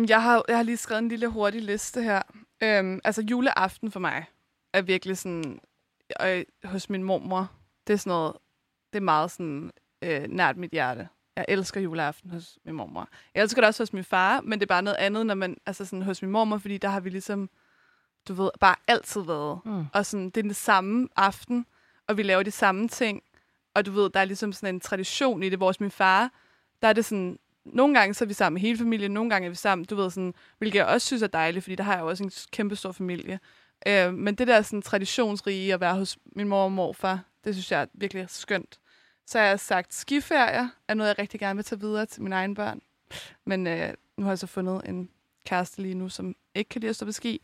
Jeg har, jeg har lige skrevet en lille hurtig liste her. Øhm, altså juleaften for mig er virkelig sådan, øh, hos min mormor, det er sådan noget, det er meget sådan øh, nært mit hjerte. Jeg elsker juleaften hos min mormor. Jeg elsker det også hos min far, men det er bare noget andet, når man, altså sådan hos min mormor, fordi der har vi ligesom, du ved, bare altid været. Mm. Og sådan, det er den samme aften, og vi laver de samme ting. Og du ved, der er ligesom sådan en tradition i det. Hvor hos min far, der er det sådan, nogle gange så er vi sammen med hele familien, nogle gange er vi sammen, du ved sådan, hvilket jeg også synes er dejligt, fordi der har jeg også en kæmpe stor familie. Øh, men det der sådan traditionsrige at være hos min mor og morfar, det synes jeg er virkelig skønt. Så har jeg sagt, skiferier er noget, jeg rigtig gerne vil tage videre til mine egne børn. Men øh, nu har jeg så fundet en kæreste lige nu, som ikke kan lide at stå på ski.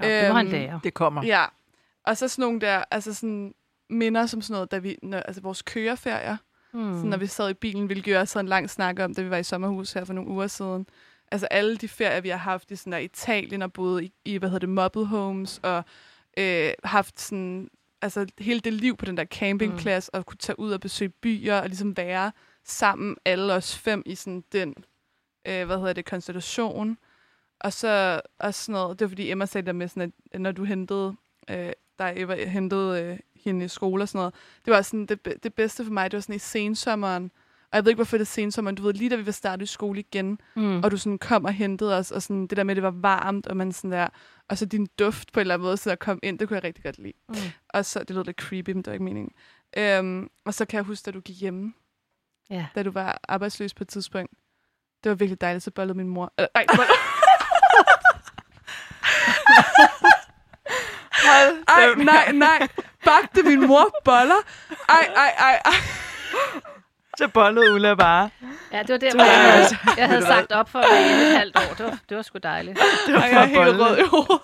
Nå, det må han Øhm, lære. Det kommer. Ja, og så sådan nogle der, altså sådan minder som sådan noget, da vi, når, altså vores køreferier, Mm. sådan, når vi sad i bilen, hvilket jeg også havde en lang snak om, da vi var i sommerhus her for nogle uger siden. Altså alle de ferier, vi har haft i sådan der Italien og boet i, i hvad hedder det, mobile homes, og øh, haft sådan, altså hele det liv på den der campingplads, mm. og kunne tage ud og besøge byer, og ligesom være sammen, alle os fem i sådan den, øh, hvad hedder det, konstellation. Og så også sådan noget, det var fordi Emma sagde der med sådan, at når du hentede, øh, der Eva hentede øh, hende i skole og sådan noget, det var sådan, det, det bedste for mig, det var sådan i sensommeren, og jeg ved ikke, hvorfor det er sensommeren, du ved, lige da vi var startet i skole igen, Mm. og du sådan kom og hentede os, og sådan det der med, at det var varmt, og man sådan der, og så din duft på en eller anden måde, så der kom ind, det kunne jeg rigtig godt lide. Mm. Og så, det lød lidt creepy, men det var ikke meningen. Øhm, og så kan jeg huske, da du gik hjemme, Ja. da du var arbejdsløs på et tidspunkt. Det var virkelig dejligt, så bollede min mor. Øh, ej, det var... ej, nej, nej. Bagte min mor boller? Ej, ej, ej, ej. Så bollede Ulla bare. Ja, det var der, Det var- jeg, altså, havde- jeg havde sagt op for et halvt år. Det var, det var sgu dejligt. ej jeg er helt rød i hovedet.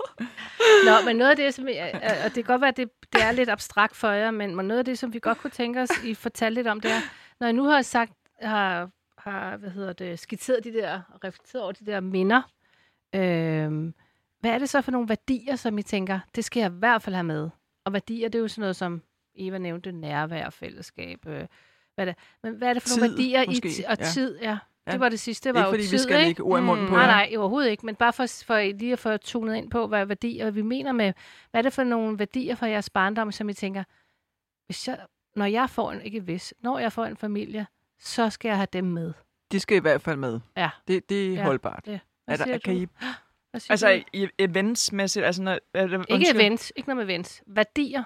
Nå, men noget af det, som jeg, og det kan godt være, at det, det er lidt abstrakt for jer, men noget af det, som vi godt kunne tænke os, I fortalte lidt om, det er, når jeg nu har sagt, har, har hvad hedder det, skitseret de der, og reflekteret over de der minder, øhm, hvad er det så for nogle værdier, som I tænker, det skal jeg i hvert fald have med? Og værdier, det er jo sådan noget som, Eva nævnte, nærvær, fællesskab, øh, hvad, det, men hvad er det for nogle Tid, værdier måske. i og Ja. tid? Ja. Ja. Det var det sidste, det Ikke var jo fordi vi tid, skal ikke? lægge ord i munden på Nej, nej, overhovedet ikke. Men bare for, for lige at få tunet ind på, hvad værdier vi mener med, hvad er det for nogle værdier fra jeres barndom, som I tænker, hvis jeg, når jeg får en, ikke hvis, når jeg får en familie, så skal jeg have dem med. De skal i hvert fald med. Ja. Det, det er Ja. holdbart. Det. Er der, kan? I, Altså du? i eventsmæssigt, altså når, det, Ikke events, ikke noget med events. Værdier.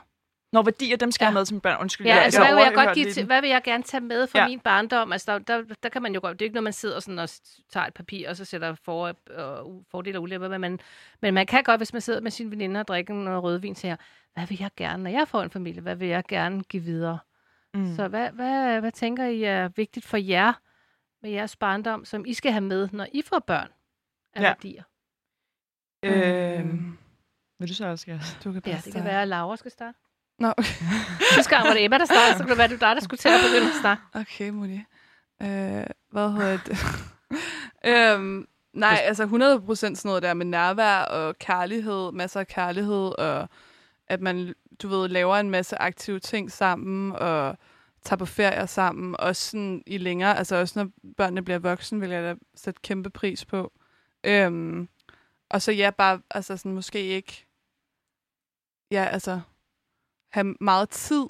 Når værdier, dem skal Ja. med som børn. Undskyld, Ja, jeg, altså, jeg hvad vil jeg godt give til, hvad vil jeg gerne tage med fra Ja. min barndom? Altså, der, der, der, kan man jo godt, det er ikke noget, man sidder sådan og tager et papir, og så sætter for, og fordele og ulemper, men man, men man kan godt, hvis man sidder med sine veninder og drikker noget rødvin, siger, hvad vil jeg gerne, når jeg får en familie, hvad vil jeg gerne give videre? Mm. Så hvad, hvad, hvad tænker I er vigtigt for jer med jeres barndom, som I skal have med, når I får børn af Ja. værdier? Øhm, vil du så også gerne? Du kan Ja, det kan være, at Laura skal starte. Nå, okay. Sidste gang var det Emma, der startede, så kunne det være, det var dig, der skulle til at begynde at snakke. Okay, Moni. Øh, hvad hedder det? øhm, nej, altså 100% sådan noget der med nærvær og kærlighed, masser af kærlighed, og at man, du ved, laver en masse aktive ting sammen, og tager på ferier sammen, også sådan i længere, altså også når børnene bliver voksne, vil jeg da sætte kæmpe pris på. Øhm, og så ja, bare, altså sådan måske ikke, ja, altså, have meget tid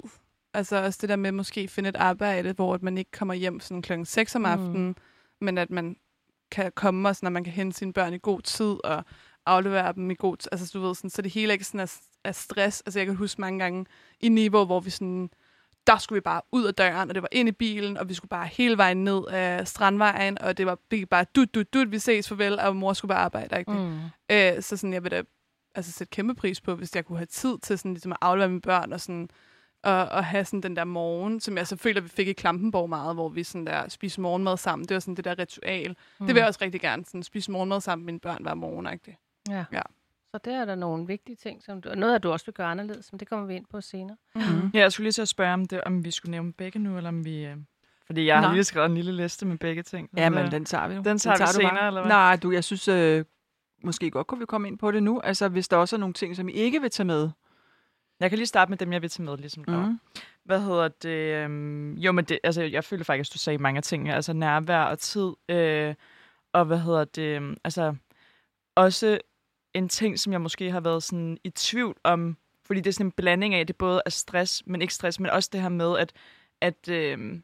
Altså også det der med måske finde et arbejde, hvor at man ikke kommer hjem sådan klokken 6 om Mm. aftenen, mm. men at man kan komme og sådan, at man kan hente sine børn i god tid og aflevere dem i god tid. Altså du ved, sådan, så det hele ikke sådan er, er stress. Altså jeg kan huske mange gange i niveau, hvor vi sådan, der skulle vi bare ud af døren, og det var ind i bilen, og vi skulle bare hele vejen ned af Strandvejen, og det var bare dut, dut, dut, vi ses, farvel, og mor skulle bare arbejde. Ikke? Mm. Øh, så sådan, jeg vil da altså, sætte kæmpe pris på, hvis jeg kunne have tid til sådan, ligesom at aflevere mine børn og sådan, og, og have sådan den der morgen, som jeg så føler, vi fik i Klampenborg meget, hvor vi sådan der spiste morgenmad sammen. Det var sådan det der ritual. Mm. Det vil jeg også rigtig gerne, sådan spise morgenmad sammen med mine børn hver morgen. Ikke? Ja. Ja. Så der er der nogle vigtige ting, som du, og noget af du også vil gøre anderledes, men det kommer vi ind på senere. Mm. Ja, jeg skulle lige til at spørge, om, det, om vi skulle nævne begge nu, eller om vi... Øh, fordi jeg har Nå. lige skrevet en lille liste med begge ting. Ja, Så- men den tager vi jo. Den tager vi du senere, eller hvad? Nej, du, jeg synes, øh, måske godt kunne vi komme ind på det nu. Altså, hvis der også er nogle ting, som I ikke vil tage med. Jeg kan lige starte med dem, jeg vil tage med, ligesom mm. Mm. Hvad hedder det? Øhm, jo, men det, altså, jeg føler faktisk, at du sagde mange ting. Altså nærvær og tid. Øh, og hvad hedder det? øhm, Altså, også en ting, som jeg måske har været sådan i tvivl om, fordi det er sådan en blanding af, at det både er stress, men ikke stress, men også det her med, at, at øh,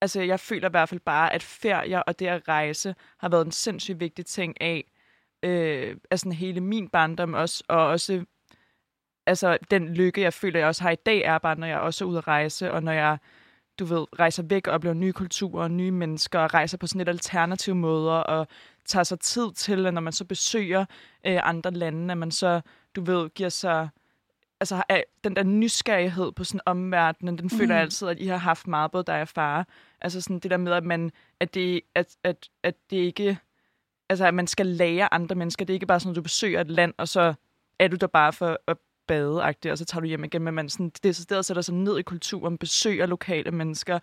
altså, jeg føler i hvert fald bare, at ferier og det at rejse har været en sindssygt vigtig ting af, øh, af sådan hele min barndom også, og også altså, den lykke, jeg føler, jeg også har i dag, er bare, når jeg også er ude at rejse, og når jeg du ved, rejser væk og oplever nye kulturer, nye mennesker, og rejser på sådan lidt alternative måder, og tager sig tid til, at når man så besøger øh, andre lande, at man så, du ved, giver sig altså den der nysgerrighed på sådan omverdenen, den føler jeg altid, at I har haft meget, både dig og far. Altså sådan det der med, at man, at det, at, at, at det ikke, altså at man skal lære andre mennesker. Det er ikke bare sådan, at du besøger et land, og så er du der bare for at bade og så tager du hjem igen. Men man sådan, det er stedet sætter sig ned i kulturen, besøger lokale mennesker,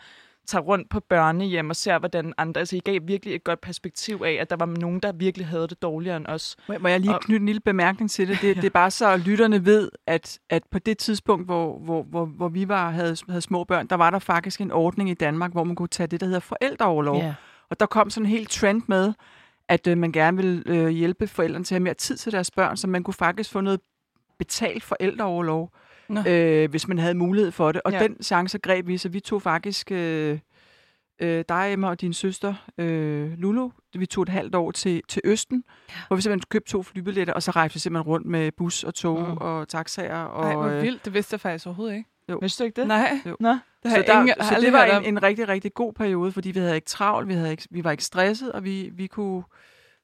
tager rundt på børnehjem og ser, hvordan andre... Altså, I gav virkelig et godt perspektiv af, at der var nogen, der virkelig havde det dårligere end os. Må, må jeg lige Og- knytte en lille bemærkning til det? Det, Ja. det er bare så, at lytterne ved, at, at på det tidspunkt, hvor, hvor, hvor, hvor vi var, havde, havde små børn, der var der faktisk en ordning i Danmark, hvor man kunne tage det, der hedder forældreoverlov. Ja. Og der kom sådan en helt trend med, at øh, man gerne ville øh, hjælpe forældrene til at have mere tid til deres børn, så man kunne faktisk få noget betalt forældreoverlov, Nå. øh, hvis man havde mulighed for det. Og Ja. den chance greb vi, så vi tog faktisk øh, øh, dig, Emma, og din søster, øh, Lulu, vi tog et halvt år til, til Østen, ja. hvor vi simpelthen købte to flybilletter, og så rejste vi simpelthen rundt med bus og tog Mm. og taxaer. Og, Ej, hvor øh, vildt. Det vidste jeg faktisk overhovedet ikke. Vidste du ikke det? Nej. Jo. Nå? Det har så, ingen, der, har så det var en, en rigtig, rigtig god periode, fordi vi havde ikke travlt, vi, havde ikke, vi var ikke stresset, og vi, vi kunne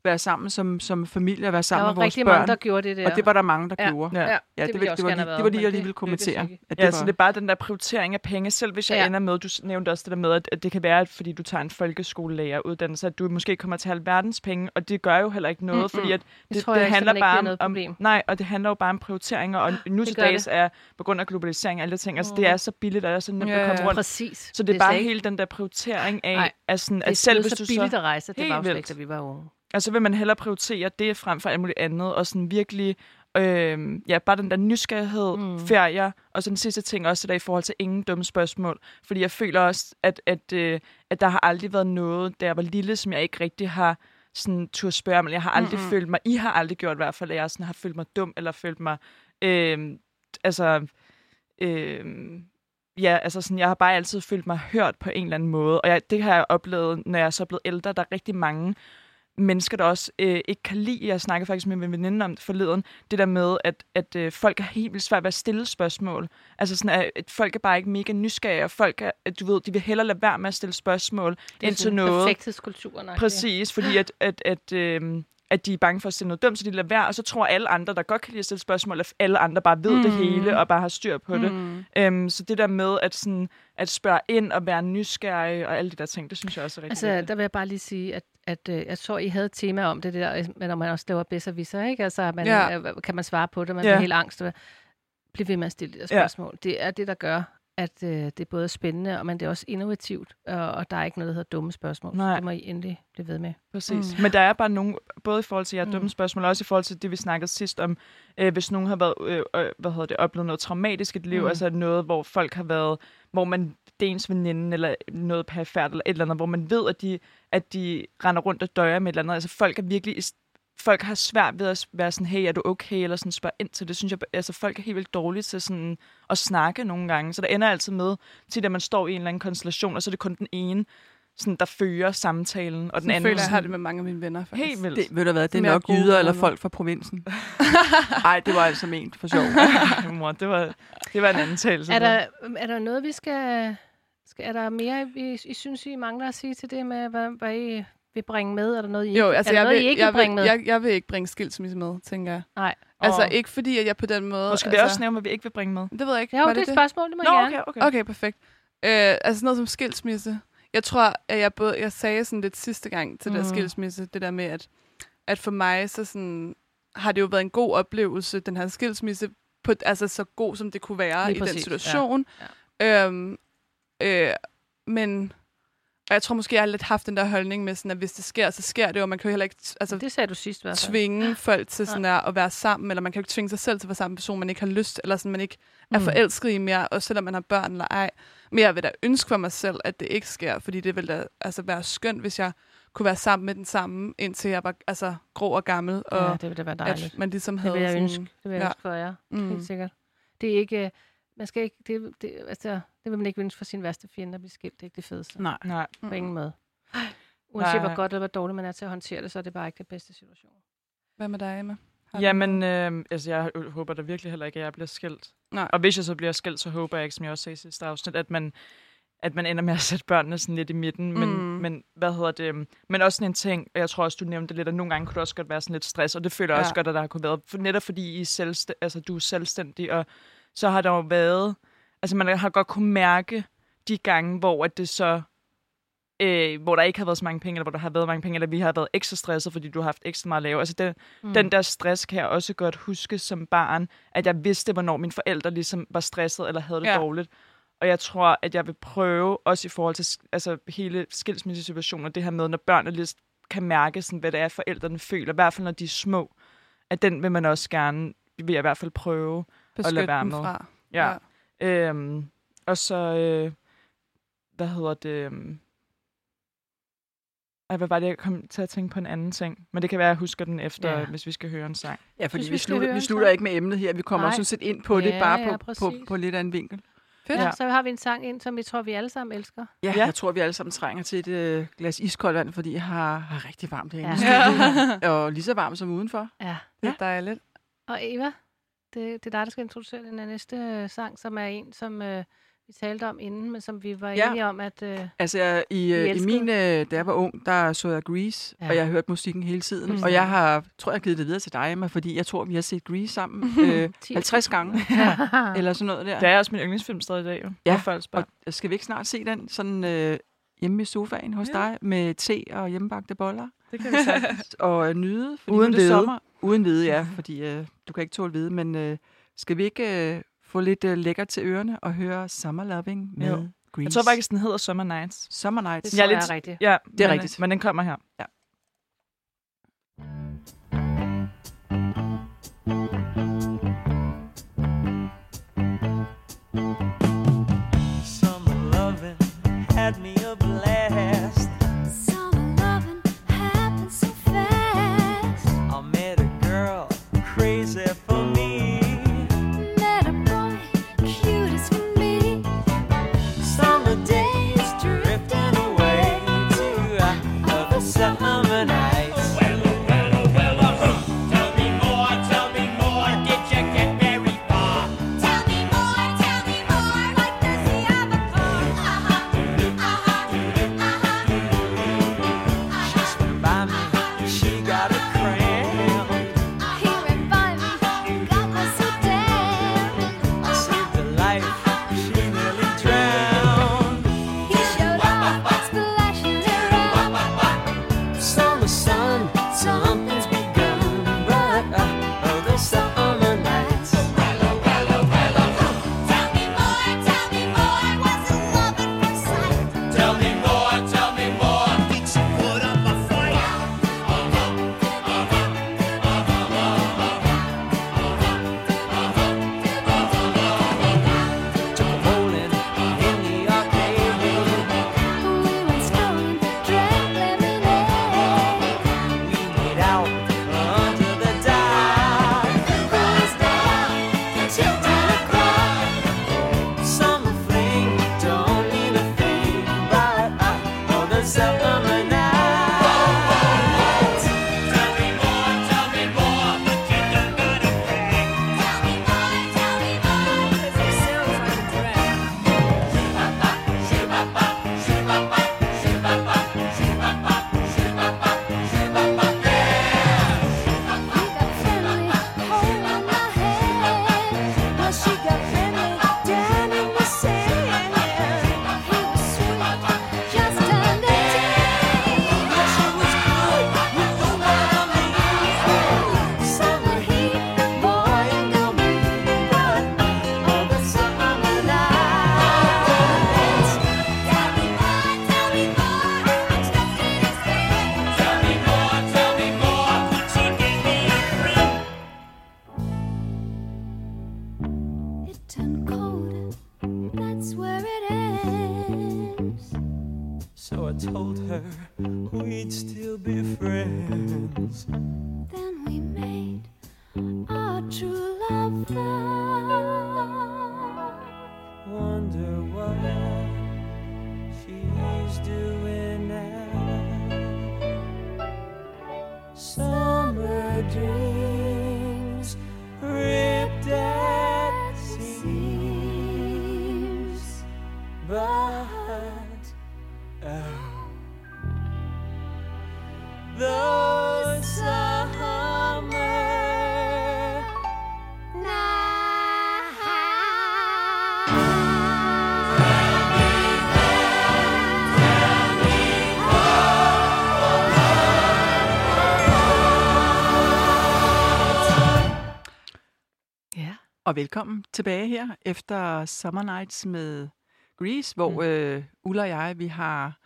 være sammen som, som familie og være Der sammen var med vores rigtig børn. mange, der gjorde det der. Og det var der mange, der Ja. gjorde. Ja. ja, Ja, det, ville det, jeg også det, var, det var lige, jeg lige det ville kommentere. At det Ja, var, så det er bare den der prioritering af penge, selv hvis jeg Ja. ender med, du nævnte også det der med, at, det kan være, at fordi du tager en folkeskolelæreruddannelse, at du måske kommer til alverdens penge, og det gør jo heller ikke noget, Mm-mm. fordi at Det det, tror det ikke handler bare om, problem. nej, og det handler jo bare om prioriteringer, og nu til dags er, på grund af globalisering og alle de ting, altså det er så billigt, og det er så nemt Ja, at komme rundt. Præcis. Så det er, bare hele den der prioritering af, at, Det er selv hvis så du billigt så... at rejse, det var jo slet ikke, da vi var unge. Og så vil man hellere prioritere det frem for alt muligt andet, og sådan virkelig, øh, ja, bare den der nysgerrighed, Mm. ferier, og så den sidste ting også, der er i forhold til ingen dumme spørgsmål. Fordi jeg føler også, at, at, øh, at der har aldrig været noget, da jeg var lille, som jeg ikke rigtig har sådan turde spørge om. Jeg har aldrig Mm-mm. følt mig, I har aldrig gjort i hvert fald, at jeg sådan har følt mig dum, eller følt mig, øh, altså, øh, ja, altså sådan, jeg har bare altid følt mig hørt på en eller anden måde. Og jeg, det har jeg oplevet, når jeg er så blevet ældre. Der er rigtig mange mennesker, der også øh, ikke kan lide. Jeg snakker faktisk med min veninde om det forleden. Det der med, at, at øh, folk er helt vildt svært ved at stille spørgsmål. Altså sådan, at, at folk er bare ikke mega nysgerrige, og folk er, at, du ved, de vil hellere lade være med at stille spørgsmål Det er indtil sådan noget. Perfekthedskulturen. Præcis, fordi at, at, at, øh, at de er bange for at stille noget dumt, så de lader være, og så tror alle andre, der godt kan lide at stille spørgsmål, at alle andre bare ved mm. det hele, og bare har styr på det. Mm. Øhm, så det der med at, sådan, at spørge ind og være nysgerrig og alle de der ting, det synes jeg også er rigtig Altså, vigtigt. der vil jeg bare lige sige, at, at øh, jeg tror, I havde et tema om det der, øh, men når man også laver bedre viser, ikke? Altså, man, Ja. ja. kan man svare på det, man Ja. bliver helt angst. Bliv ved med at stille de der Ja. spørgsmål. Det er det, der gør, at øh, det er både spændende, og men det er også innovativt, og, og der er ikke noget, der hedder dumme spørgsmål. Nej. Det må I endelig blive ved med. Præcis. Mm. Men der er bare nogle, både i forhold til jer Mm. dumme spørgsmål, og også i forhold til det, vi snakkede sidst om, øh, hvis nogen har været, øh, øh, hvad hedder det, oplevet noget traumatisk i et liv, Mm. altså noget, hvor folk har været, hvor man, det er ens veninde, eller noget perifært, eller et eller andet, hvor man ved, at de, at de render rundt og døjer med et eller andet. Altså folk er virkelig, folk har svært ved at være sådan, hey, er du okay, eller sådan spørge ind til det, synes jeg, altså folk er helt vildt dårlige til sådan at snakke nogle gange, så der ender altid med, til at man står i en eller anden konstellation, og så er det kun den ene, sådan, der fører samtalen, og den Sådan anden føler jeg, jeg har sådan- det med mange af mine venner, faktisk. Helt vildt. det, ved du hvad, det er nok gode jyder eller folk fra provinsen. Nej, det var altså ment for sjov. Ej, mor, det var, det var en anden tale. Er der, er der noget, vi skal, skal... Er der mere, I, I synes, I mangler at sige til det med, hvad, hvad I vil bringe med? Er der noget, I, Jo, ikke, altså er der jeg noget, vil, I ikke jeg, vil bringe med? jeg, jeg vil ikke bringe skilsmisse med, tænker jeg. Nej. Altså Og- ikke fordi, at jeg på den måde... Måske vil altså, jeg også nævne, hvad vi ikke vil bringe med. Det ved jeg ikke. Jo, Var det er et spørgsmål, det må Nå, I gerne. okay, okay. Okay, perfekt. Øh, altså noget som skilsmisse. Jeg tror, at jeg både... Jeg sagde sådan lidt sidste gang til mm. det der skilsmisse, det der med, at, at for mig, så sådan, har det jo været en god oplevelse, den her skilsmisse, på, altså så god som det kunne være Lige i præcis, den situation. ja. Øhm, øh, men... Og jeg tror måske, jeg har lidt haft den der holdning med, sådan, at hvis det sker, så sker det jo. Man kan jo heller ikke altså, Det sagde du sidst, i tvinge folk til sådan der, at være sammen, eller man kan jo ikke tvinge sig selv til at være sammen med en person, man ikke har lyst, eller sådan, man ikke er Mm. forelsket i mere, også selvom man har børn eller ej. Men jeg vil da ønske for mig selv, at det ikke sker, fordi det ville da altså, være skønt, hvis jeg kunne være sammen med den samme, indtil jeg var altså, grå og gammel, og Ja, det ville da være dejligt. at man ligesom Det havde vil jeg sådan, ønske. Det vil jeg ja. ønske for jer. Mm. Helt sikkert. Det er ikke... Man skal ikke... Det, det, altså, det vil man ikke ønske for sin værste fjende at blive skilt. Det er ikke det fedeste. Nej. Nej. På ingen måde. Uanset hvor godt eller hvor dårligt man er til at håndtere det, så er det bare ikke det bedste situation. Hvad med dig, Emma? Har Jamen, øh, altså, jeg håber da virkelig heller ikke, at jeg bliver skilt. Nej. Og hvis jeg så bliver skilt, så håber jeg ikke, som jeg også sagde i sidste afsnit, at man, at man ender med at sætte børnene sådan lidt i midten. Men, Mm. men hvad hedder det? Men også sådan en ting, og jeg tror også, du nævnte det lidt, at nogle gange kunne det også godt være sådan lidt stress, og det føler jeg Ja. også godt, at der har kunne været. For netop fordi I selvst- altså, du er selvstændig, og så har der jo været... Altså, man har godt kunne mærke de gange, hvor at det så øh, hvor der ikke har været så mange penge, eller hvor der har været mange penge, eller vi har været ekstra stresset, fordi du har haft ekstra meget at lave. Altså den, mm. den der stress kan jeg også godt huske som barn, at jeg vidste, hvornår mine forældre ligesom var stresset eller havde det Ja. dårligt. Og jeg tror, at jeg vil prøve, også i forhold til altså, hele skilsmissesituationer, det her med, når børnene lidt kan mærke, sådan, hvad det er, forældrene føler, i hvert fald når de er små, at den vil man også gerne, vil jeg i hvert fald prøve. Beskytte lade være dem med. fra? Ja. ja. Øhm, og så, øh, hvad hedder det? øhm, Ej, hvad var det, jeg kom til at tænke på en anden ting? Men det kan være, at jeg husker den efter, Ja. hvis vi skal høre en sang. Ja, fordi Synes, vi, vi slutter, vi slutter ikke med emnet her. Vi kommer Nej. sådan set ind på det, Ja, bare ja, på, på, præcis. på lidt af en vinkel. Fedt. Ja. Så har vi en sang ind, som vi tror, vi alle sammen elsker. Ja, Ja. jeg tror, vi alle sammen trænger til et øh, glas iskoldt vand, fordi jeg har, har rigtig varmt herinde. Ja. Ja. Og lige så varmt som udenfor. Ja. Det er dejligt. Og Eva, det, det er dig, der skal introducere den her næste øh, sang, som er en, som øh, vi talte om inden, men som vi var Ja. enige om, at... Øh, Altså, jeg, i, øh, i min, øh, da jeg var ung, der så jeg Grease, Ja. og jeg har hørt musikken hele tiden. Mm. Mm. Og jeg har, tror, jeg har givet det videre til dig, Emma, fordi jeg tror, vi har set Grease sammen øh, 10. 50 gange, eller sådan noget der. Det er også min yndlingsfilm stadig i dag, jo. Ja? Og skal vi ikke snart se den sådan øh, hjemme i sofaen hos Ja. dig, med te og hjemmebagte boller? Det kan vi sagtens. Og øh, nyde, fordi Uden er det hvede. sommer. Uden hvide, ja, fordi øh, du kan ikke tåle hvide, men øh, skal vi ikke øh, få lidt øh, lækkert til ørerne og høre Summer Loving med Jo. Grease? Jeg tror faktisk, den hedder Summer Nights. Summer Nights. det Jeg tror er jeg lidt- er rigtigt. Ja, Det er men, rigtigt. Men den kommer her. Summer Og velkommen tilbage her efter Summer Nights med Grease, hvor Mm. mm. øh, Ulla og jeg, vi har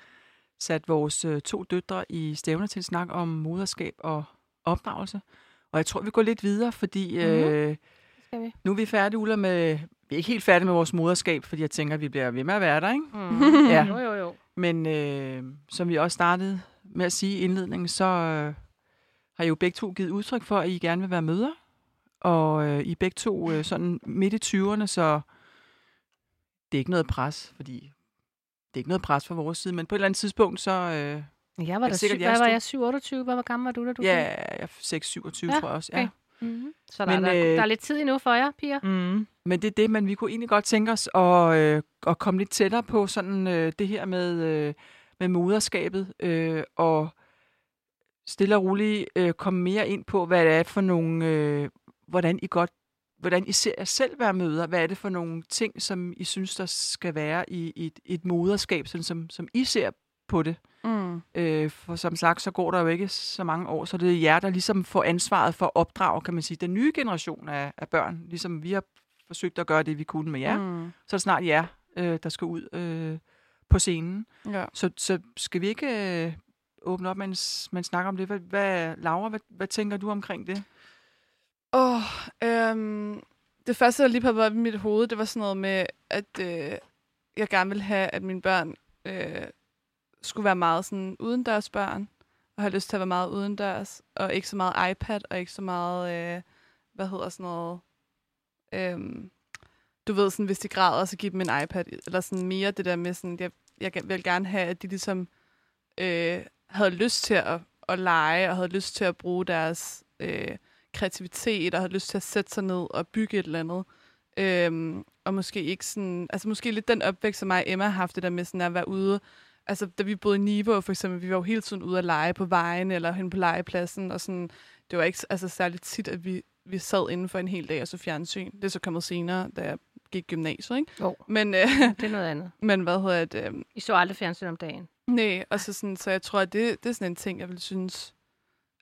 sat vores øh, to døtre i stævner til en snak om moderskab og opdragelse. Og jeg tror, vi går lidt videre, fordi øh, Skal vi? nu er vi færdige, Ulla, med... Vi er ikke helt færdige med vores moderskab, fordi jeg tænker, at vi bliver ved med at være der, ikke? Mm. Ja. Jo, jo, jo. Men øh, som vi også startede med at sige i indledningen, så øh, har I jo begge to givet udtryk for, at I gerne vil være mødre. Og øh, I er begge to øh, sådan midt i 20'erne, så det er ikke noget pres, fordi det er ikke noget pres fra vores side, men på et eller andet tidspunkt, så... Øh, Jeg var da sikkert syv, hvad var jeg? 7, 28? Hvad var gammel var du, da du ja, jeg er 6-27, Ja, tror jeg også. okay. Ja. Mm-hmm. Så der, Men, er, der, øh, der er lidt tid endnu for jer, piger. Mm. Men det er det, men vi kunne egentlig godt tænke os at, øh, at komme lidt tættere på sådan øh, det her med, øh, med moderskabet, øh, og stille og roligt øh, komme mere ind på, hvad det er for nogle, øh, hvordan I godt, hvordan I ser jer selv være møder, hvad er det for nogle ting, som I synes, der skal være i, i et, et moderskab, sådan som, som I ser på det. Mm. Øh, for som sagt, så går der jo ikke så mange år, så det er jer, der ligesom får ansvaret for at opdrage, kan man sige, den nye generation af, af børn, ligesom vi har forsøgt at gøre det, vi kunne med jer. Mm. Mm. Så er det snart jer, øh, der skal ud øh, på scenen. Ja. Så, så skal vi ikke øh, åbne op, mens man snakker om det? Hvad, hvad, Laura, hvad, hvad tænker du omkring det? Åh, øhm, det første, der lige poppede op i mit hoved, det var sådan noget med, at øh, jeg gerne ville have, at mine børn øh, skulle være meget sådan udendørs børn, og have lyst til at være meget udendørs, og ikke så meget iPad, og ikke så meget, øh, hvad hedder sådan noget, øhm, du ved, sådan, hvis de græder, så giv dem en iPad, eller sådan mere det der med sådan, jeg, jeg vil gerne have, at de ligesom øh, havde lyst til at, at lege, og havde lyst til at bruge deres øh, kreativitet, og havde lyst til at sætte sig ned og bygge et eller andet. Øhm, og måske ikke sådan, altså måske lidt den opvækst, som mig og Emma har haft, det der med sådan at være ude. Altså, da vi boede i Niveau, for eksempel, vi var jo hele tiden ude at lege på vejen, eller hen på legepladsen, og sådan, det var ikke altså, særligt tit, at vi, vi sad inden for en hel dag og så fjernsyn. Det er så kommet senere, da jeg gik gymnasiet, ikke? Jo, Men, øh, det er noget andet. men hvad hedder det? Øh, I så aldrig fjernsyn om dagen. Nej, og så, sådan, så jeg tror, at det, det er sådan en ting, jeg vil synes,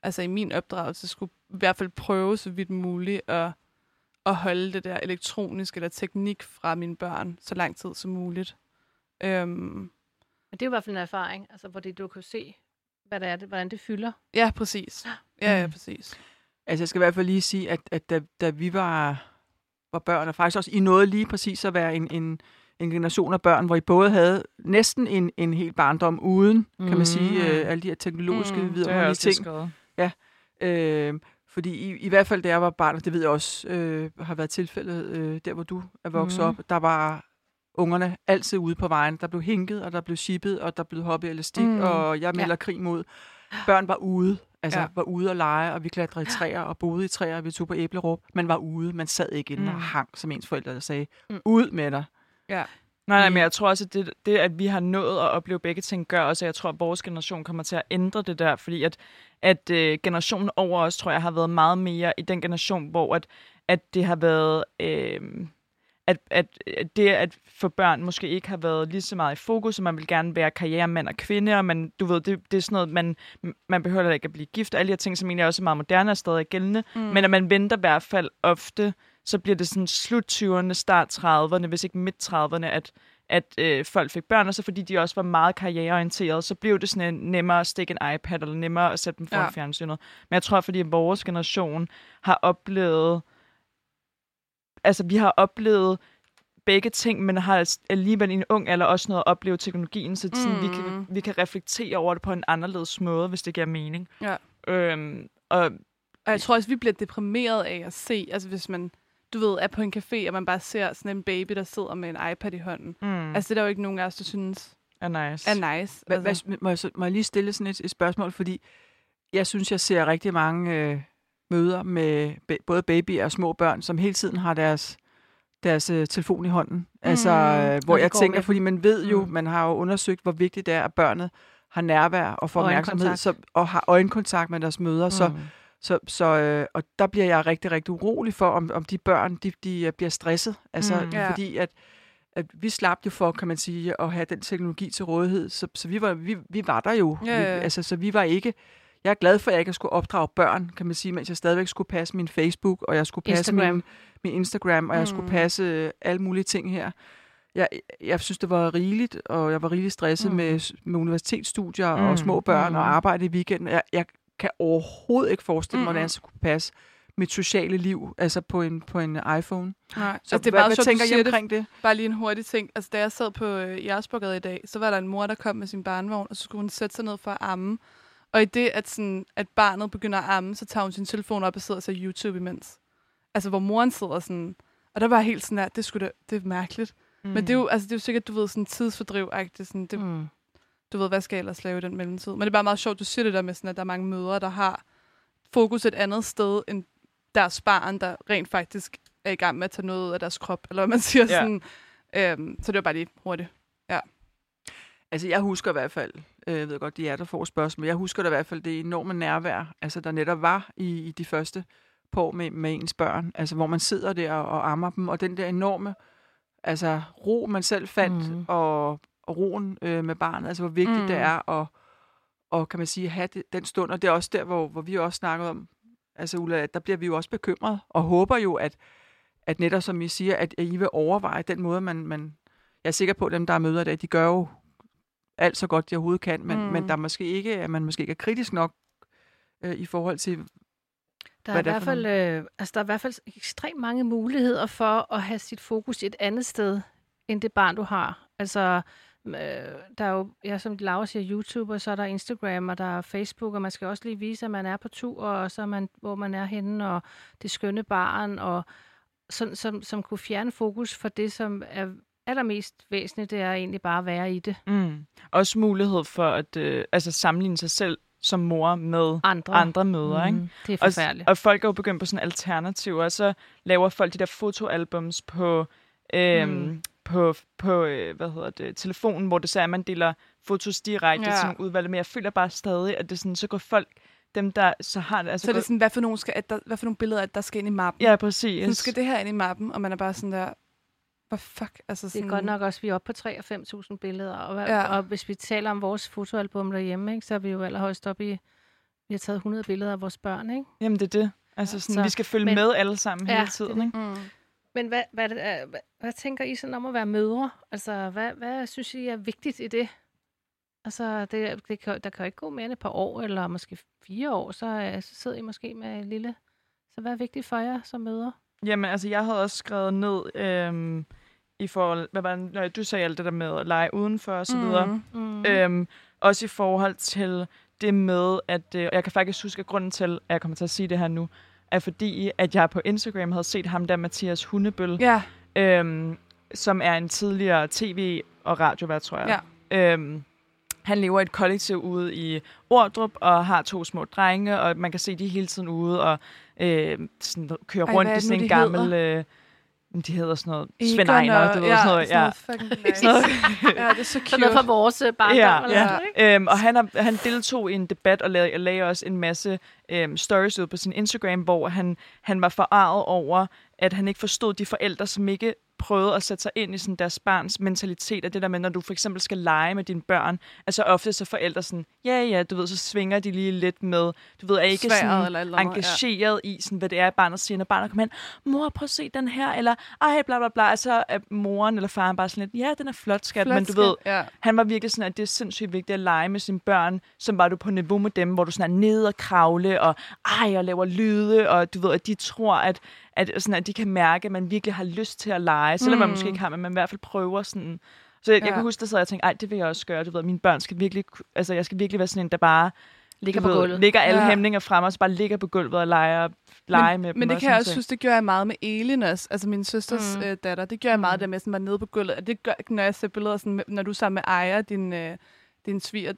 altså i min opdragelse, skulle i hvert fald prøve så vidt muligt at, at holde det der elektronisk eller teknik fra mine børn så lang tid som muligt. Øhm, Men det er jo i hvert fald en erfaring, altså, hvor det, du kan se, hvad det er, det, hvordan det fylder. ja, præcis. Ja, ja, Mm. præcis. Altså, jeg skal i hvert fald lige sige, at, at da, da vi var, var børn, og faktisk også I nåede lige præcis at være en, en, en generation af børn, hvor I både havde næsten en, en hel barndom uden, mm. kan man sige, Mm. øh, alle de her teknologiske Mm, vidunderlige ting. skrevet. Øh, fordi i, i hvert fald, da jeg var barn, og det ved jeg også, øh, har været tilfældet øh, der, hvor du er vokset Mhm. mm. op, der var ungerne altid ude på vejen. Der blev hinket, og der blev shippet, og der blev hoppet elastik, Mm. og jeg melder ja. krig mod. Børn var ude, altså Ja. var ude og lege, og vi klatrede i træer og boede i træer, og vi tog på æblerup. Man var ude, man sad ikke inde mm. Og hang, som ens forældre sagde, mm. ud med dig. Ja. Nej, nej, I- men jeg tror også, at det, det, at vi har nået at opleve begge ting, gør også, at jeg tror, at vores generation kommer til at ændre det der, fordi at, at øh, generationen over os, tror jeg, har været meget mere i den generation, hvor at, at det har været... Øh, at, at at det at for børn måske ikke har været lige så meget i fokus, og man vil gerne være karrieremand og kvinde, og man, du ved, det, det er sådan noget, man, man behøver ikke at blive gift, og alle de her ting, som egentlig også er meget moderne og stadig gældende, Mm. men at man venter i hvert fald ofte, så bliver det sådan slut 20'erne, start 30'erne, hvis ikke midt 30'erne, at, at øh, folk fik børn, og så fordi de også var meget karriereorienterede, så blev det sådan en, nemmere at stikke en iPad, eller nemmere at sætte dem foran Ja. fjernsynet. Men jeg tror, fordi vores generation har oplevet, altså vi har oplevet begge ting, men har altså alligevel i en ung alder også noget at opleve teknologien, så sådan, mm. vi, Mm. kan, vi kan reflektere over det på en anderledes måde, hvis det giver mening. Ja. Øhm, og Og jeg tror også, vi bliver deprimeret af at se, altså hvis man, du ved, er på en café, og man bare ser sådan en baby, der sidder med en iPad i hånden. Mm. mm, Altså det er der jo ikke nogen af os, der synes er nice. er nice. Hva, altså. hvad, må, jeg, må jeg lige stille sådan et, et spørgsmål, fordi jeg synes, jeg ser rigtig mange øh, møder med ba- både babyer og små børn, som hele tiden har deres deres øh, telefon i hånden. Altså, øh, hvor jeg tænker, med fordi man ved jo, Mm. man har jo undersøgt, hvor vigtigt det er, at børnet har nærvær og får opmærksomhed så, og har øjenkontakt med deres mødre. Mm. Så, Mm. Så, så øh, og der bliver jeg rigtig, rigtig urolig for, om, om de børn de, de øh, bliver stresset. Altså, Mm. mm. Fordi at, at vi slap jo for, kan man sige, at have den teknologi til rådighed. Så, så vi, var, vi, vi var der jo. Ja, ja. Vi, altså, så vi var ikke... Jeg er glad for, at jeg ikke skulle opdrage børn, kan man sige, mens jeg stadigvæk skulle passe min Facebook, og jeg skulle passe Instagram. min, min Instagram, og jeg skulle Mm. passe øh, alle mulige ting her. Jeg, jeg synes, det var rigeligt, og jeg var rigeligt stresset Mm. mm. med, med universitetsstudier mm. Mm. og små børn Mm. mm. og arbejde i weekenden. Jeg, jeg kan overhovedet ikke forestille mig, Mm. hvordan jeg skulle passe mit sociale liv, altså på en, på en iPhone. Nej. Så altså, det er meget hvad sjovt, tænker det. omkring det? Bare lige en hurtig ting. Altså, da jeg sad på øh, Jægersborgade i dag, så var der en mor, der kom med sin barnevogn, og så skulle hun sætte sig ned for at amme. Og i det, at, sådan, at barnet begynder at amme, så tager hun sin telefon op og sidder og ser YouTube imens. Altså, hvor moren sidder sådan... Og der var jeg helt sådan der, det, skulle da, det er mærkeligt. Mm. Men det er, jo, altså, det er jo sikkert, du ved, sådan tidsfordriv sådan, det, Mm. Du ved, hvad skal jeg ellers lave i den mellemtid? Men det er bare meget sjovt, du siger det der med, sådan, at der er mange mødre, der har fokus et andet sted, end deres barn, der rent faktisk er i gang med at tage noget ud af deres krop, eller hvad man siger. Ja. Sådan. Øhm, så det var bare lige hurtigt. Altså, jeg husker i hvert fald, øh, jeg ved godt, de er der får spørgsmål, jeg husker da i hvert fald det enorme nærvær, altså der netop var i, i de første på med, med ens børn, altså hvor man sidder der og, og ammer dem, og den der enorme altså, ro, man selv fandt, mm. og, og roen øh, med barnet, altså hvor vigtigt Mm. det er at, og kan man sige, have det, den stund, og det er også der, hvor, hvor vi også snakkede om, altså Ulla, at der bliver vi jo også bekymret, og håber jo, at, at netop som I siger, at, I vil overveje den måde, man, man jeg er sikker på, at dem, der er møder i dag, de gør jo alt så godt, de overhovedet kan, men, Mm. men der er måske ikke, at man måske ikke er kritisk nok øh, i forhold til, Der er, i er hvert fald, øh, altså, der er i hvert fald ekstremt mange muligheder for at have sit fokus et andet sted, end det barn, du har. Altså, øh, der er jo, ja, som Laura siger, YouTube, og så er der Instagram, og der er Facebook, og man skal også lige vise, at man er på tur, og så man, hvor man er henne, og det skønne barn, og sådan, som, som kunne fjerne fokus for det, som er allermest væsentligt, det er egentlig bare at være i det. Mm. Også mulighed for at øh, altså sammenligne sig selv som mor med Andre, andre mødre, ikke? Mhm, Det er Og, forfærdeligt. og folk er jo begyndt på sådan alternativer, og så laver folk de der fotoalbums på, øhm, Mm. På, på øh, hvad hedder det, telefonen, hvor det så er, at man deler fotos direkte Ja. til nogle udvalgte. Men jeg føler bare stadig, at det sådan, så går folk, dem der så har det, altså Så er det går, sådan, hvad for nogle, skal, at der, hvad for nogle billeder, at der skal ind i mappen? Ja, præcis. Nu skal det her ind i mappen, og man er bare sådan der, hvad fuck? Altså Det sådan, er godt nok også, vi er oppe på 3 og 5.000 billeder. Og, Ja. og hvis vi taler om vores fotoalbum derhjemme, ikke, så er vi jo allerhøjst oppe i... Vi har taget 100 billeder af vores børn, ikke? Jamen, det er det. Altså, sådan, Så- vi skal følge men- med alle sammen Ja, hele det er tiden, det. ikke? Mm. Men hvad, hvad, hvad, hvad, hvad tænker I sådan om at være mødre? Altså, hvad, hvad synes I er vigtigt i det? Altså, det, det kan, der kan jo ikke gå mere end et par år, eller måske fire år, så, øh, så sidder I måske med en lille... Så hvad er vigtigt for jer som mødre? Jamen, altså, jeg havde også skrevet ned øhm, i forhold... Hvad var det, når du sagde alt det der med at lege udenfor og så videre. Mm. Mm. Øhm, også i forhold til det med, at... Øh, jeg kan faktisk huske, at grunden til, at jeg kommer til at sige det her nu, er fordi, at jeg på Instagram havde set ham der, Mathias Hundebøl, Ja, øhm, som er en tidligere tv- og radiovært, tror jeg. Ja. Øhm, han lever i et kollektiv ude i Ordrup og har to små drenge, og man kan se, de hele tiden ude og øh, sådan, kører Ej, rundt i det sådan en de gammel... Øh, de hedder sådan noget... Svend Egon Ejner, og- du ved, ja, sådan noget. Ja. fucking nice. Sådan noget. ja, det er så Så noget cute. fra vores øh, barndom, Ja, eller ja. sådan, ikke? Øhm, og han, har, han deltog i en debat og lavede, lagde også en masse øhm, stories ud på sin Instagram, hvor han, han var forarvet over, at han ikke forstod de forældre, som ikke prøvede at sætte sig ind i sådan deres barns mentalitet, og det der med, når du for eksempel skal lege med dine børn, altså ofte så forældre sådan, ja ja, du ved, så svinger de lige lidt med, du ved, er ikke Sværet sådan eller eller engageret i, sådan, hvad det er, barnet siger, når barnet kommer hen, mor, prøv at se den her, eller ej, bla bla bla, og så er moren eller faren bare sådan lidt, ja, den er flot, skat, Flot men du skat, ved, ja. han var virkelig sådan, at det er sindssygt vigtigt at lege med sine børn, som var du på niveau med dem, hvor du sådan er nede og kravle, og ej, og laver lyde, og du ved, at de tror, at, at, sådan, at de kan mærke, at man virkelig har lyst til at lege, selvom mm. man Mm. måske ikke har, men man i hvert fald prøver sådan. Så jeg, ja. jeg kan huske, der sad jeg og tænkte, ej, det vil jeg også gøre, du ved, mine børn skal virkelig, altså jeg skal virkelig være sådan en, der bare Ligger på ved, gulvet. ligger alle Ja. hæmninger frem, og så bare ligger på gulvet og leger, lege men, med dem. Men det og kan jeg også ting. synes, det gjorde jeg meget med Elin også. Altså min søsters Mm. mm. øh, datter. Det gjorde jeg meget Mm. der med, sådan var nede på gulvet. Og det gør, når jeg ser billeder, sådan, når du er sammen med Aya, din, øh, din sviger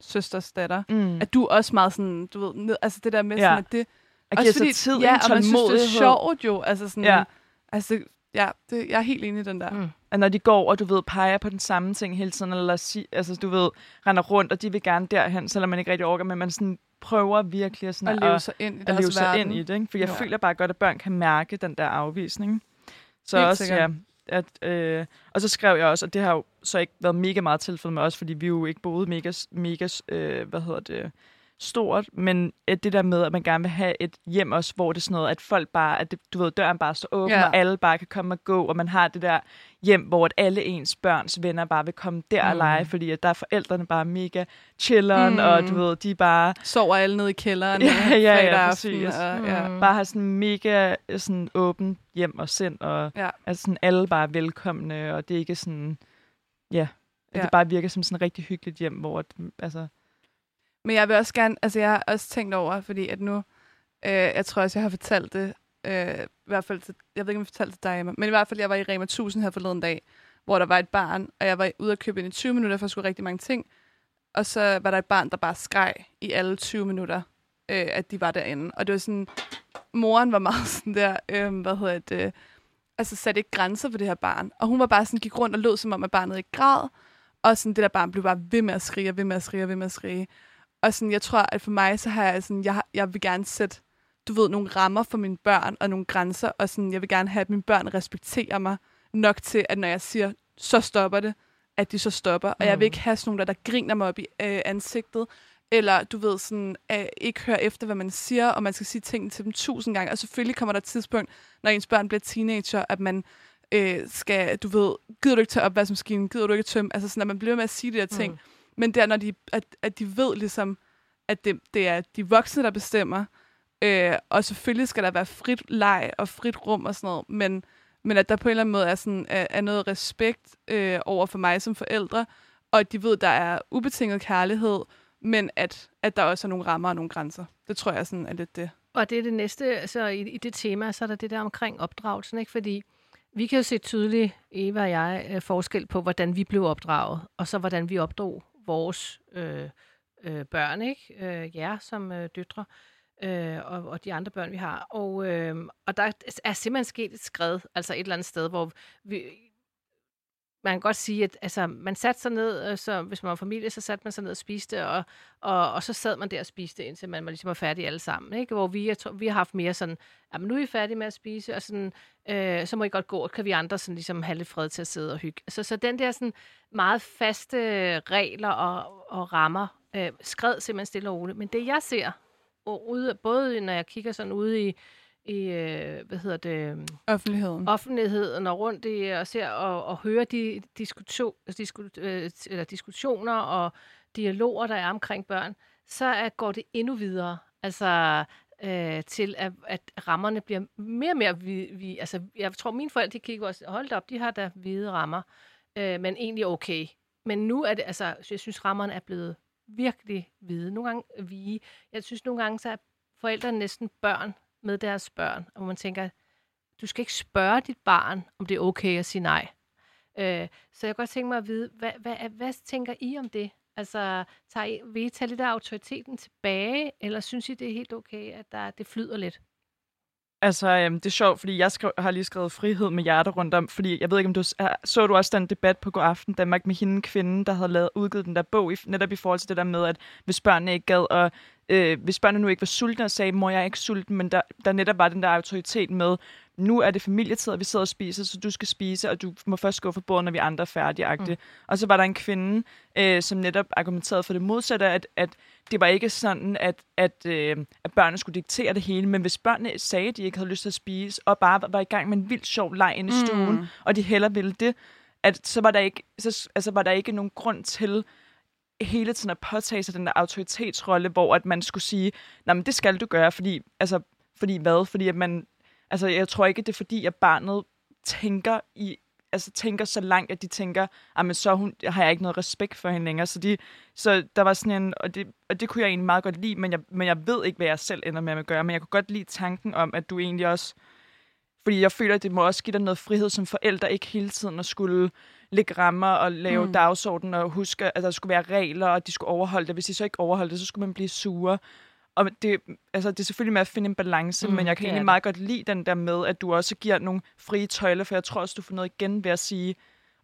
søsters datter, Mm. at du er også meget sådan, du ved, ned, altså det der med, Ja. sådan, at det, Og Også fordi, tid, ja, og man synes, det er sjovt jo. Altså sådan, Ja. altså, ja, det, jeg er helt enig i den der. Mm. at når de går, og du ved, peger på den samme ting hele tiden, eller si, altså, du ved, render rundt, og de vil gerne derhen, selvom man ikke rigtig orker, men man sådan prøver virkelig at, sådan At leve sig ind i at leve sig verden. ind i det. Ikke? For jeg Ja. føler bare godt, at børn kan mærke den der afvisning. Så Helt også, sikkert. ja, at, øh, og så skrev jeg også, og det har jo så ikke været mega meget tilfældet med os, fordi vi jo ikke boede mega, mega øh, hvad hedder det, stort, men at det der med, at man gerne vil have et hjem også, hvor det er sådan noget, at folk bare, at det, du ved, døren bare står åben, Ja. og alle bare kan komme og gå, og man har det der hjem, hvor at alle ens børns venner bare vil komme der mm. og lege, fordi at der er forældrene bare mega chilleren, Mm. mm. og du ved, de bare Sover alle nede i kælderen Ja, øh, ja, ja, aften. præcis. Og, ja. Mm. bare har sådan mega sådan åben hjem og sind, og Ja. altså sådan alle bare er velkomne, og det er ikke sådan, ja, Ja. det bare virker som sådan et rigtig hyggeligt hjem, hvor at, altså, men jeg vil også gerne, altså jeg har også tænkt over, fordi at nu, øh, jeg tror også, jeg har fortalt det, øh, i hvert fald til, jeg ved ikke, om jeg fortalte det dig, men i hvert fald, jeg var i Rema 1000 her forleden dag, hvor der var et barn, og jeg var ude at købe ind i 20 minutter, for jeg skulle rigtig mange ting, og så var der et barn, der bare skreg i alle 20 minutter, øh, at de var derinde. Og det var sådan, moren var meget sådan der, øh, hvad hedder det, øh, altså satte ikke grænser for det her barn. Og hun var bare sådan, gik rundt og lød som om, at barnet ikke græd, og sådan, det der barn blev bare ved med at skrige, og ved med at skrige, og ved med at skrige. Og sådan, jeg tror, at for mig, så har jeg sådan, jeg, jeg vil gerne sætte, du ved, nogle rammer for mine børn, og nogle grænser, og sådan, jeg vil gerne have, at mine børn respekterer mig nok til, at når jeg siger, så stopper det, at de så stopper. Og jeg vil ikke have sådan nogle, der, der griner mig op i øh, ansigtet, eller du ved, sådan, øh, ikke høre efter, hvad man siger, og man skal sige tingene til dem tusind gange. Og selvfølgelig kommer der et tidspunkt, når ens børn bliver teenager, at man øh, skal, du ved, gider du ikke tage opvaskemaskinen, gider du ikke tømme, altså sådan, at man bliver med at sige de der ting. Mm. Men det er, når de, at, at de ved ligesom, at det, det er de voksne, der bestemmer. Øh, og selvfølgelig skal der være frit leg og frit rum og sådan noget, men, men at der på en eller anden måde er, sådan, er, er noget respekt øh, over for mig som forældre, og at de ved, at der er ubetinget kærlighed, men at, at der også er nogle rammer og nogle grænser. Det tror jeg sådan er lidt det. Og det er det næste, så i, i det tema, så er der det der omkring opdragelsen, ikke? Fordi vi kan jo se tydeligt, Eva og jeg, øh, forskel på, hvordan vi blev opdraget, og så hvordan vi opdrog vores øh, øh, børn, ikke? Øh, jer som øh, døtre, øh, og, og de andre børn, vi har. Og, øh, og der er simpelthen sket et skred, altså et eller andet sted, hvor vi, man kan godt sige, at altså, man satte sig ned, øh, så, hvis man var familie, så satte man sig ned og spiste, og, og, og så sad man der og spiste, indtil man var ligesom var færdig alle sammen. Ikke? Hvor vi, jeg tror, vi har haft mere sådan, at nu er I færdige med at spise, og sådan, øh, så må I godt gå, og kan vi andre sådan ligesom have lidt fred til at sidde og hygge. Så, så den der sådan meget faste regler og, og rammer, øh, skred simpelthen stille og roligt. Men det jeg ser, og ude, både når jeg kigger sådan ude i, i øh, hvad hedder det, Offentligheden. offentligheden og rundt i og ser og, og hører de diskuto, disku, øh, eller diskussioner og dialoger, der er omkring børn, så er, går det endnu videre. Altså øh, til, at, at rammerne bliver mere og mere... Vi, vi, altså, jeg tror, mine forældre de kigger også, hold op, de har da hvide rammer, øh, men egentlig okay. Men nu er det, altså, jeg synes, rammerne er blevet virkelig hvide. Nogle gange vige. Jeg synes, nogle gange, så er forældrene næsten børn med deres børn, og man tænker, du skal ikke spørge dit barn, om det er okay at sige nej. Øh, så jeg kan godt tænke mig at vide, hvad, hvad, hvad tænker I om det? Altså, tager I, vil I tage lidt af autoriteten tilbage, eller synes I, det er helt okay, at der, det flyder lidt? Altså, øhm, det er sjovt, fordi jeg skrev, har lige skrevet frihed med hjerter rundt om, fordi jeg ved ikke, om du så du også den debat på God Aften Danmark med hende kvinde, der havde lavet, udgivet den der bog, i, netop i forhold til det der med, at hvis børnene ikke gad, og øh, hvis børnene nu ikke var sultne og sagde, mor, jeg er ikke sulten, men der, der netop var den der autoritet med, nu er det familietid, og vi sidder og spiser, så du skal spise, og du må først gå fra bordet, når vi andre er færdige. Mm. Og så var der en kvinde, øh, som netop argumenterede for det modsatte, at, at det var ikke sådan, at, at, øh, at børnene skulle diktere det hele, men hvis børnene sagde, at de ikke havde lyst til at spise, og bare var i gang med en vildt sjov leg inde i stuen, mm. og de heller ville det, at så var der ikke, så, altså var der ikke nogen grund til hele tiden at påtage sig den der autoritetsrolle, hvor at man skulle sige, nej, men det skal du gøre, fordi, altså, fordi hvad? Fordi at man, altså, jeg tror ikke, det er fordi, at barnet tænker i, altså tænker så langt, at de tænker, at men så hun, har jeg ikke noget respekt for hende længere. Så, de, så der var sådan en, og det, og det kunne jeg egentlig meget godt lide, men jeg, men jeg ved ikke, hvad jeg selv ender med at gøre. Men jeg kunne godt lide tanken om, at du egentlig også, fordi jeg føler, at det må også give dig noget frihed som forældre, ikke hele tiden at skulle lægge rammer og lave mm. dagsorden og huske, at der skulle være regler, og de skulle overholde det. Hvis de så ikke overholdt det, så skulle man blive sure. Og det, altså, det er selvfølgelig med at finde en balance, Mm, men jeg kan egentlig det. meget godt lide den der med, at du også giver nogle frie tøjler, for jeg tror også, du får noget igen ved at sige,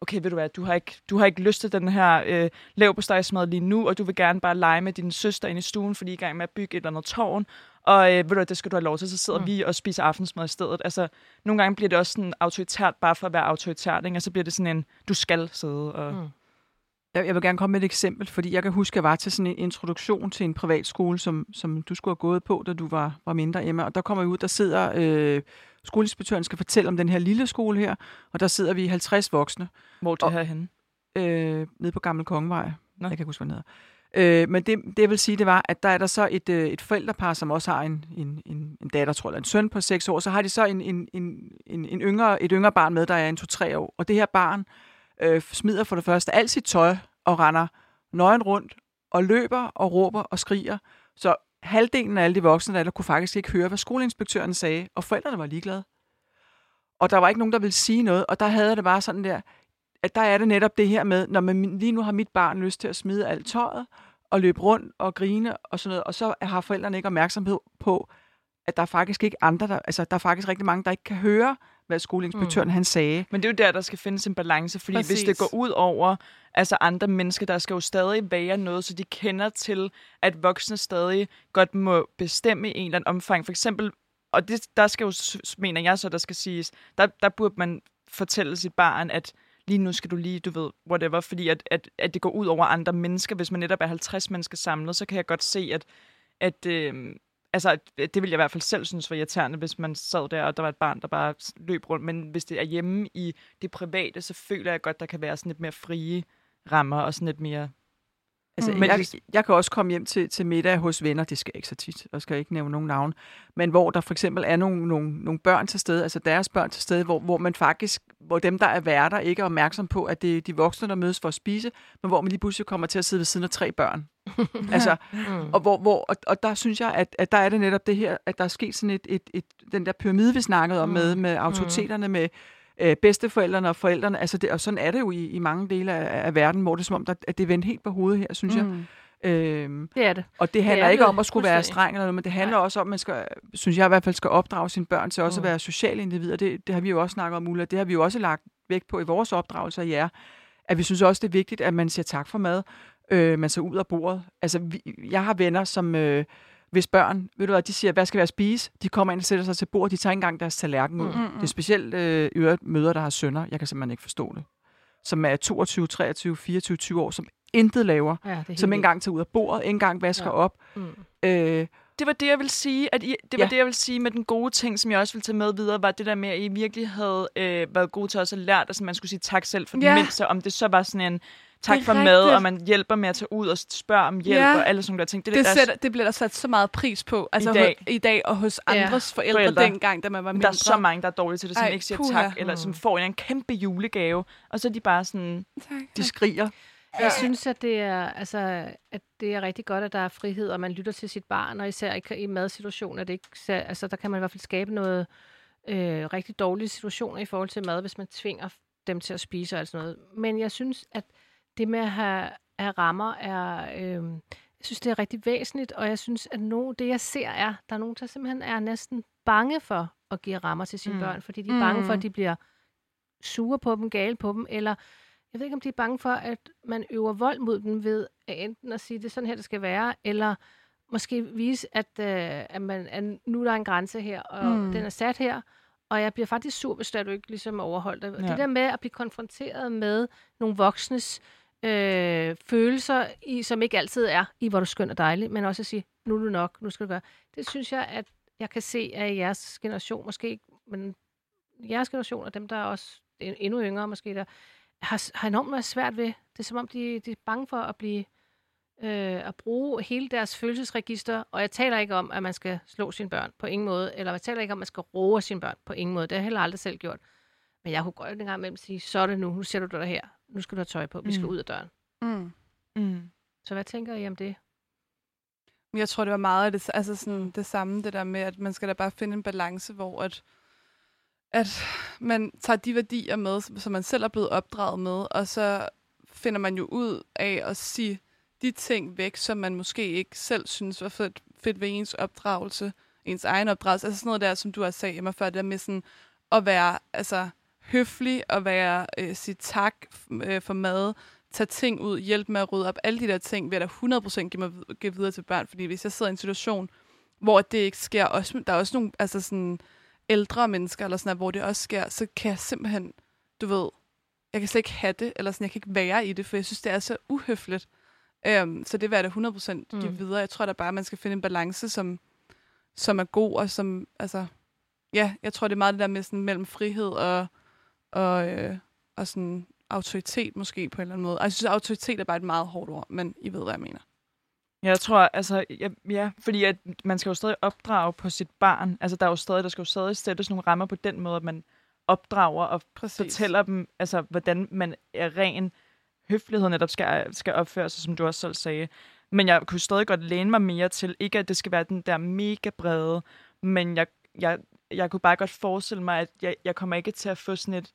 okay, ved du hvad, du har ikke, du har ikke lyst til den her øh, lav på lige nu, og du vil gerne bare lege med din søster ind i stuen, fordi I er i gang med at bygge et eller andet tårn, og øh, ved du hvad, det skal du have lov til, så sidder mm. vi og spiser aftensmad i stedet. Altså, nogle gange bliver det også sådan autoritært, bare for at være autoritært, ikke? og så bliver det sådan en, du skal sidde og... Mm. Jeg, vil gerne komme med et eksempel, fordi jeg kan huske, at jeg var til sådan en introduktion til en privatskole, som, som du skulle have gået på, da du var, var mindre, Emma. Og der kommer jeg ud, der sidder øh, skoleinspektøren skal fortælle om den her lille skole her, og der sidder vi 50 voksne Hvor det Og- her henne? øh, nede på Gammel Kongevej. Nå. Jeg kan huske, hvad den hedder. Øh, men det, det, jeg vil sige, det var, at der er der så et, øh, et forældrepar, som også har en, en, en, en datter, tror jeg, eller en søn på 6 år. Så har de så en, en, en, en, en yngre, et yngre barn med, der er en 2-3 år. Og det her barn øh, smider for det første alt sit tøj og render nøgen rundt og løber og råber og skriger. Så halvdelen af alle de voksne, der kunne faktisk ikke høre, hvad skoleinspektøren sagde, og forældrene var ligeglade. Og der var ikke nogen, der ville sige noget, og der havde jeg det bare sådan der, at der er det netop det her med, når man lige nu har mit barn lyst til at smide alt tøjet, og løbe rundt og grine og sådan noget, og så har forældrene ikke opmærksomhed på, at der er faktisk ikke andre, der, altså der er faktisk rigtig mange, der ikke kan høre, hvad skoleinspektøren mm. han sagde. Men det er jo der, der skal findes en balance, fordi Præcis. hvis det går ud over altså andre mennesker, der skal jo stadig være noget, så de kender til, at voksne stadig godt må bestemme i en eller anden omfang. For eksempel, og det, der skal jo, mener jeg så, der skal siges, der, der burde man fortælle sit barn, at lige nu skal du lige, du ved, whatever, fordi at, at, at det går ud over andre mennesker. Hvis man netop er 50 mennesker samlet, så kan jeg godt se, at, at øh, altså, det vil jeg i hvert fald selv synes var irriterende, hvis man sad der, og der var et barn, der bare løb rundt. Men hvis det er hjemme i det private, så føler jeg godt, der kan være sådan lidt mere frie rammer, og sådan lidt mere... Altså, Mm. Men jeg, jeg kan også komme hjem til, til middag hos venner, det skal jeg ikke så tit, og skal ikke nævne nogen navn, men hvor der for eksempel er nogle, nogle, nogle børn til stede, altså deres børn til stede, hvor, hvor man faktisk, hvor dem, der er værter, ikke er opmærksom på, at det er de voksne, der mødes for at spise, men hvor man lige pludselig kommer til at sidde ved siden af tre børn. altså, Mm. og, hvor, hvor, og, og der synes jeg, at, at der er det netop det her, at der er sket sådan et, et, et den der pyramide, vi snakkede om Mm. med, med autoriteterne, med øh, bedsteforældrene og forældrene, altså det, og sådan er det jo i, i mange dele af, af verden, hvor det er som om, der, at det er vendt helt på hovedet her, synes mm. jeg. Øhm, Det er det. og det handler er ikke det om at skulle være streng eller noget, men det handler Nej. også om, at man skal, synes jeg i hvert fald, skal opdrage sine børn til også Mm. at være sociale individer. Det, det har vi jo også snakket om, Ulla. Det har vi jo også lagt vægt på i vores opdragelse af jer. At vi synes også, det er vigtigt, at man siger tak for mad. Øh, man ser ud af bordet. Altså, vi, jeg har venner, som... Øh, hvis børn, ved du hvad, de siger, hvad skal at spise? De kommer ind og sætter sig til bord, de tager ikke engang deres tallerken ud. Mm. Mm. Det er specielt øh, øvrigt møder, der har sønner. Jeg kan simpelthen ikke forstå det. Som er 22, 23, 24, 20 år, som intet laver. Ja, det Som ikke engang tager ud af bordet, ikke engang vasker Ja. ja. op. Mm. Øh, Det var det, jeg vil sige, at I, det var Ja. det, jeg vil sige med den gode ting, som jeg også vil tage med videre, var det der med, at I virkelig havde øh, været gode til også at lære, at man skulle sige tak selv for Ja. den mindste, om det så var sådan en tak for mad, rigtigt. og man hjælper med at tage ud og spørge om hjælp, Ja. og alle sådan der ting. Det, Det, sætter, det bliver der sat så meget pris på. Altså I dag. Hos, I dag og hos Ja. andres forældre, Forældre. dengang, da man var mindre. der er så mange, der er dårlige til det, som Ej, ikke siger puha. tak, eller som får en kæmpe julegave, og så er de bare sådan, Tak. de skriger. Jeg synes, at det er, altså, at det er rigtig godt, at der er frihed, og man lytter til sit barn, og især i, i madsituationer. Det ikke, så- altså, der kan man i hvert fald skabe noget øh, rigtig dårlige situationer i forhold til mad, hvis man tvinger dem til at spise og alt sådan noget. Men jeg synes, at det med at have, have rammer er... Øh, jeg synes, det er rigtig væsentligt, og jeg synes, at no, det, jeg ser, er, der er nogen, der simpelthen er næsten bange for at give rammer til sine Mm. mm. børn, fordi de er bange for, Mm. at de bliver sure på dem, gale på dem, eller jeg ved ikke, om de er bange for, at man øver vold mod dem ved at enten at sige, det er sådan her, det skal være, eller måske vise, at, øh, at, man, at nu er der en grænse her, og Mm. mm. den er sat her, og jeg bliver faktisk sur, hvis du ikke ligesom overholdt det. Ja. Det der med at blive konfronteret med nogle voksnes øh, følelser, i, som ikke altid er i, hvor du skøn og dejlig, men også at sige, nu er du nok, nu skal du gøre. Det synes jeg, at jeg kan se, at jeres generation, måske ikke, men jeres generation og dem, der er også endnu yngre måske, der har, har enormt meget svært ved. Det er som om, de, de er bange for at blive øh, at bruge hele deres følelsesregister, og jeg taler ikke om, at man skal slå sine børn på ingen måde, eller jeg taler ikke om, at man skal roe sine børn på ingen måde. Det har jeg heller aldrig selv gjort. Men jeg kunne godt en gang imellem sige, så er det nu, nu sætter du dig her, nu skal du have tøj på, vi skal Mm. ud af døren. Mm. mm. Så hvad tænker I om det? Jeg tror, det var meget af det, altså sådan det samme, det der med, at man skal da bare finde en balance, hvor at, at man tager de værdier med, som man selv er blevet opdraget med, og så finder man jo ud af at sige de ting væk, som man måske ikke selv synes var fedt, fedt ved ens opdragelse, ens egen opdragelse, altså sådan noget der, som du har sagt Emma før, det der med sådan at være altså, høflig, og være, øh, sige tak øh, for mad, tage ting ud, hjælpe med at rydde op, alle de der ting vil jeg da 100% give, mig, give videre til børn, fordi hvis jeg sidder i en situation, hvor det ikke sker, også, der er også nogle altså sådan, ældre mennesker, eller sådan hvor det også sker, så kan jeg simpelthen, du ved, jeg kan slet ikke have det, eller sådan, jeg kan ikke være i det, for jeg synes, det er så uhøfligt. Um, så det vil jeg da 100% give Mm. videre. Jeg tror da bare, man skal finde en balance, som, som er god, og som, altså, ja, jeg tror, det er meget det der med sådan mellem frihed og, og, øh, og sådan autoritet måske på en eller anden måde. Og jeg synes, at autoritet er bare et meget hårdt ord, men I ved, hvad jeg mener. Jeg tror, altså, ja, ja, fordi at man skal jo stadig opdrage på sit barn. Altså, der er jo stadig, der skal jo stadig sættes nogle rammer på den måde, at man opdrager og Præcis. fortæller dem, altså, hvordan man er ren høflighed netop skal, skal opføre sig, som du også selv sagde. Men jeg kunne stadig godt læne mig mere til, ikke at det skal være den der mega brede, men jeg, jeg, jeg kunne bare godt forestille mig, at jeg, jeg kommer ikke til at få sådan et...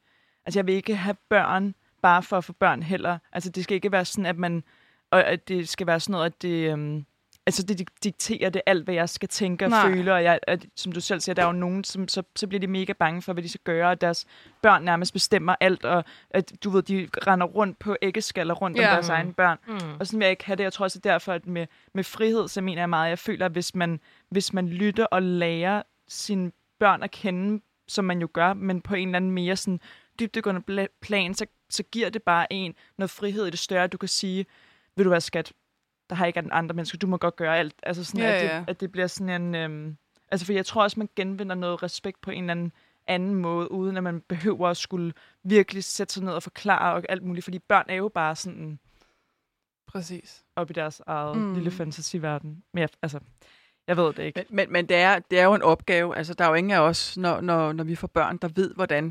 Altså, jeg vil ikke have børn bare for at få børn heller. Altså, det skal ikke være sådan, at man... Og at det skal være sådan noget, at det... Øhm, altså, det dik- dikterer det alt, hvad jeg skal tænke og Nej. føle. Og jeg, at, som du selv siger, der er jo nogen, som så, så bliver de mega bange for, hvad de skal gøre, og deres børn nærmest bestemmer alt, og at, du ved, de render rundt på æggeskaller rundt Ja. om deres egne børn. Mm. Og sådan vil jeg ikke have det. Jeg tror også, det er derfor, at med, med frihed, så mener jeg meget, jeg føler, at hvis man, hvis man lytter og lærer sine børn at kende, som man jo gør, men på en eller anden mere sådan dybdegående plan, så, så giver det bare en noget frihed i det større, at du kan sige, vil du være skat, der har ikke andre mennesker, du må godt gøre alt. Altså sådan, Ja, at, ja. det, at det bliver sådan en... Øhm, altså, for jeg tror også, man genvinder noget respekt på en eller anden anden måde, uden at man behøver at skulle virkelig sætte sig ned og forklare og alt muligt, fordi børn er jo bare sådan Præcis. op i deres eget mm. lille fantasiverden. Men jeg, altså, jeg ved det ikke. Men, men, men det, er, det er jo en opgave. Altså, der er jo ingen af os, når, når, når vi får børn, der ved, hvordan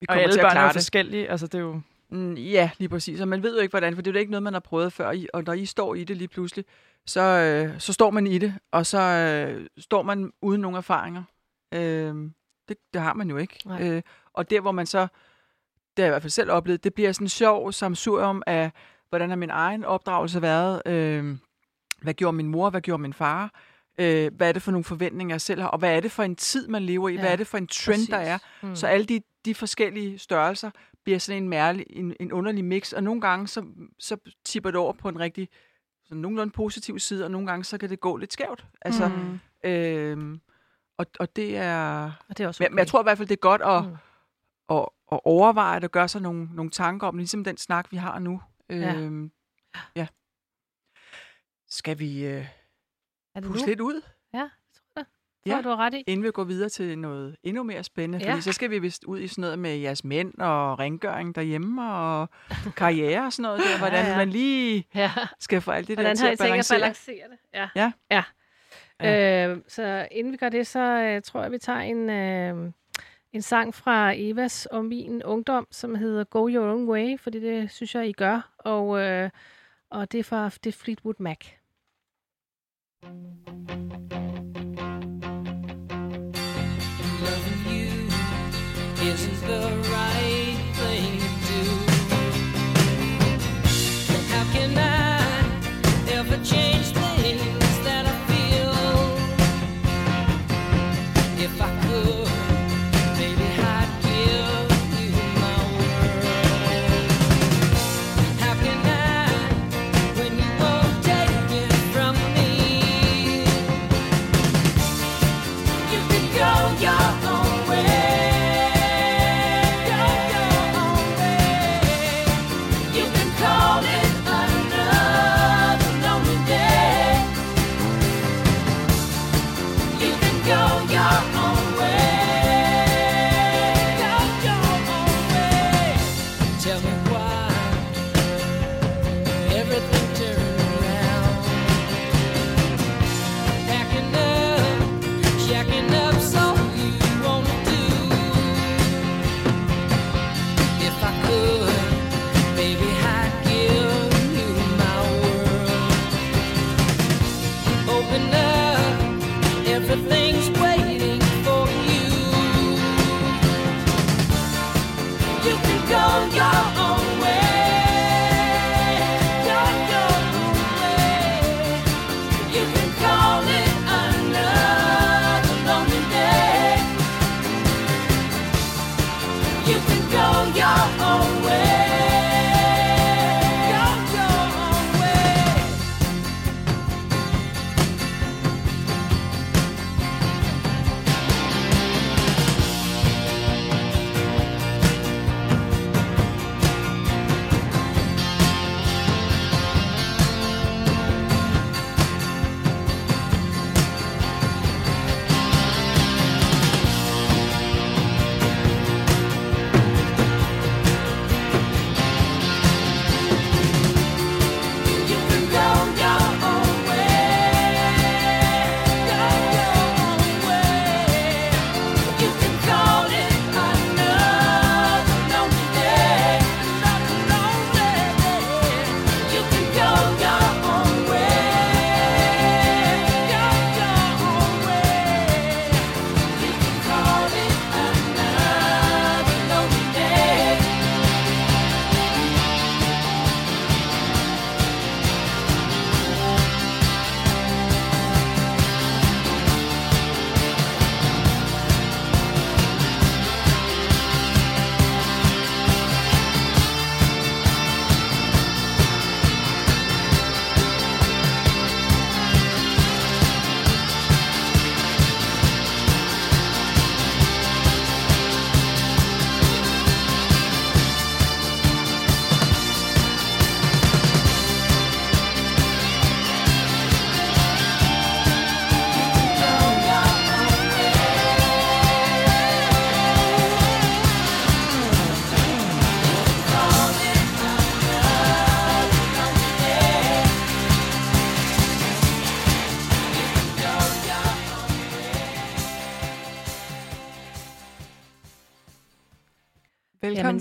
vi Og kommer alle til at børn er klare jo det. forskellige. Altså, det er jo... Mm, ja, lige præcis. Og man ved jo ikke, hvordan, for det er jo ikke noget, man har prøvet før. Og når I står i det lige pludselig, så, øh, så står man i det, og så øh, står man uden nogen erfaringer. Øh, det, det har man jo ikke. Nej. Øh, og der, hvor man så, det har jeg i hvert fald selv oplevet, det bliver sådan en sjov samsurium af, hvordan har min egen opdragelse været, øh, hvad gjorde min mor, hvad gjorde min far, øh, hvad er det for nogle forventninger, jeg selv har, og hvad er det for en tid, man lever i, Ja, hvad er det for en trend, der er. Mm. Så alle de, de forskellige størrelser bliver sådan en, mærlig, en, en underlig mix, og nogle gange så, så tipper det over på en rigtig sådan nogenlunde positiv side, og nogle gange så kan det gå lidt skævt. Altså, Mm. øhm, og, og det er... Og det er også okay. men jeg tror i hvert fald, det er godt at, Mm. mm. at, at overveje det og gøre sig nogle, nogle tanker om, ligesom den snak, vi har nu. Ja. Øhm, ja. Skal vi øh, nu? lidt ud, Ja, det. Ja. Tror, du har ret i. inden vi går videre til noget endnu mere spændende? Ja. Fordi så skal vi vist ud i sådan noget med jeres mænd og rengøring derhjemme og karriere og sådan noget der. Hvordan Ja, ja. man lige Ja. skal få alt det Hvordan der har til I at tænkt jer at balancere. balancere det? Ja. Ja. ja. Øh, så inden vi gør det, så øh, tror jeg, vi tager en, øh, en sang fra Evas og min ungdom, som hedder Go Your Own Way, fordi det synes jeg, I gør. Og, øh, og det er fra det er Fleetwood Mac. Loving you isn't the right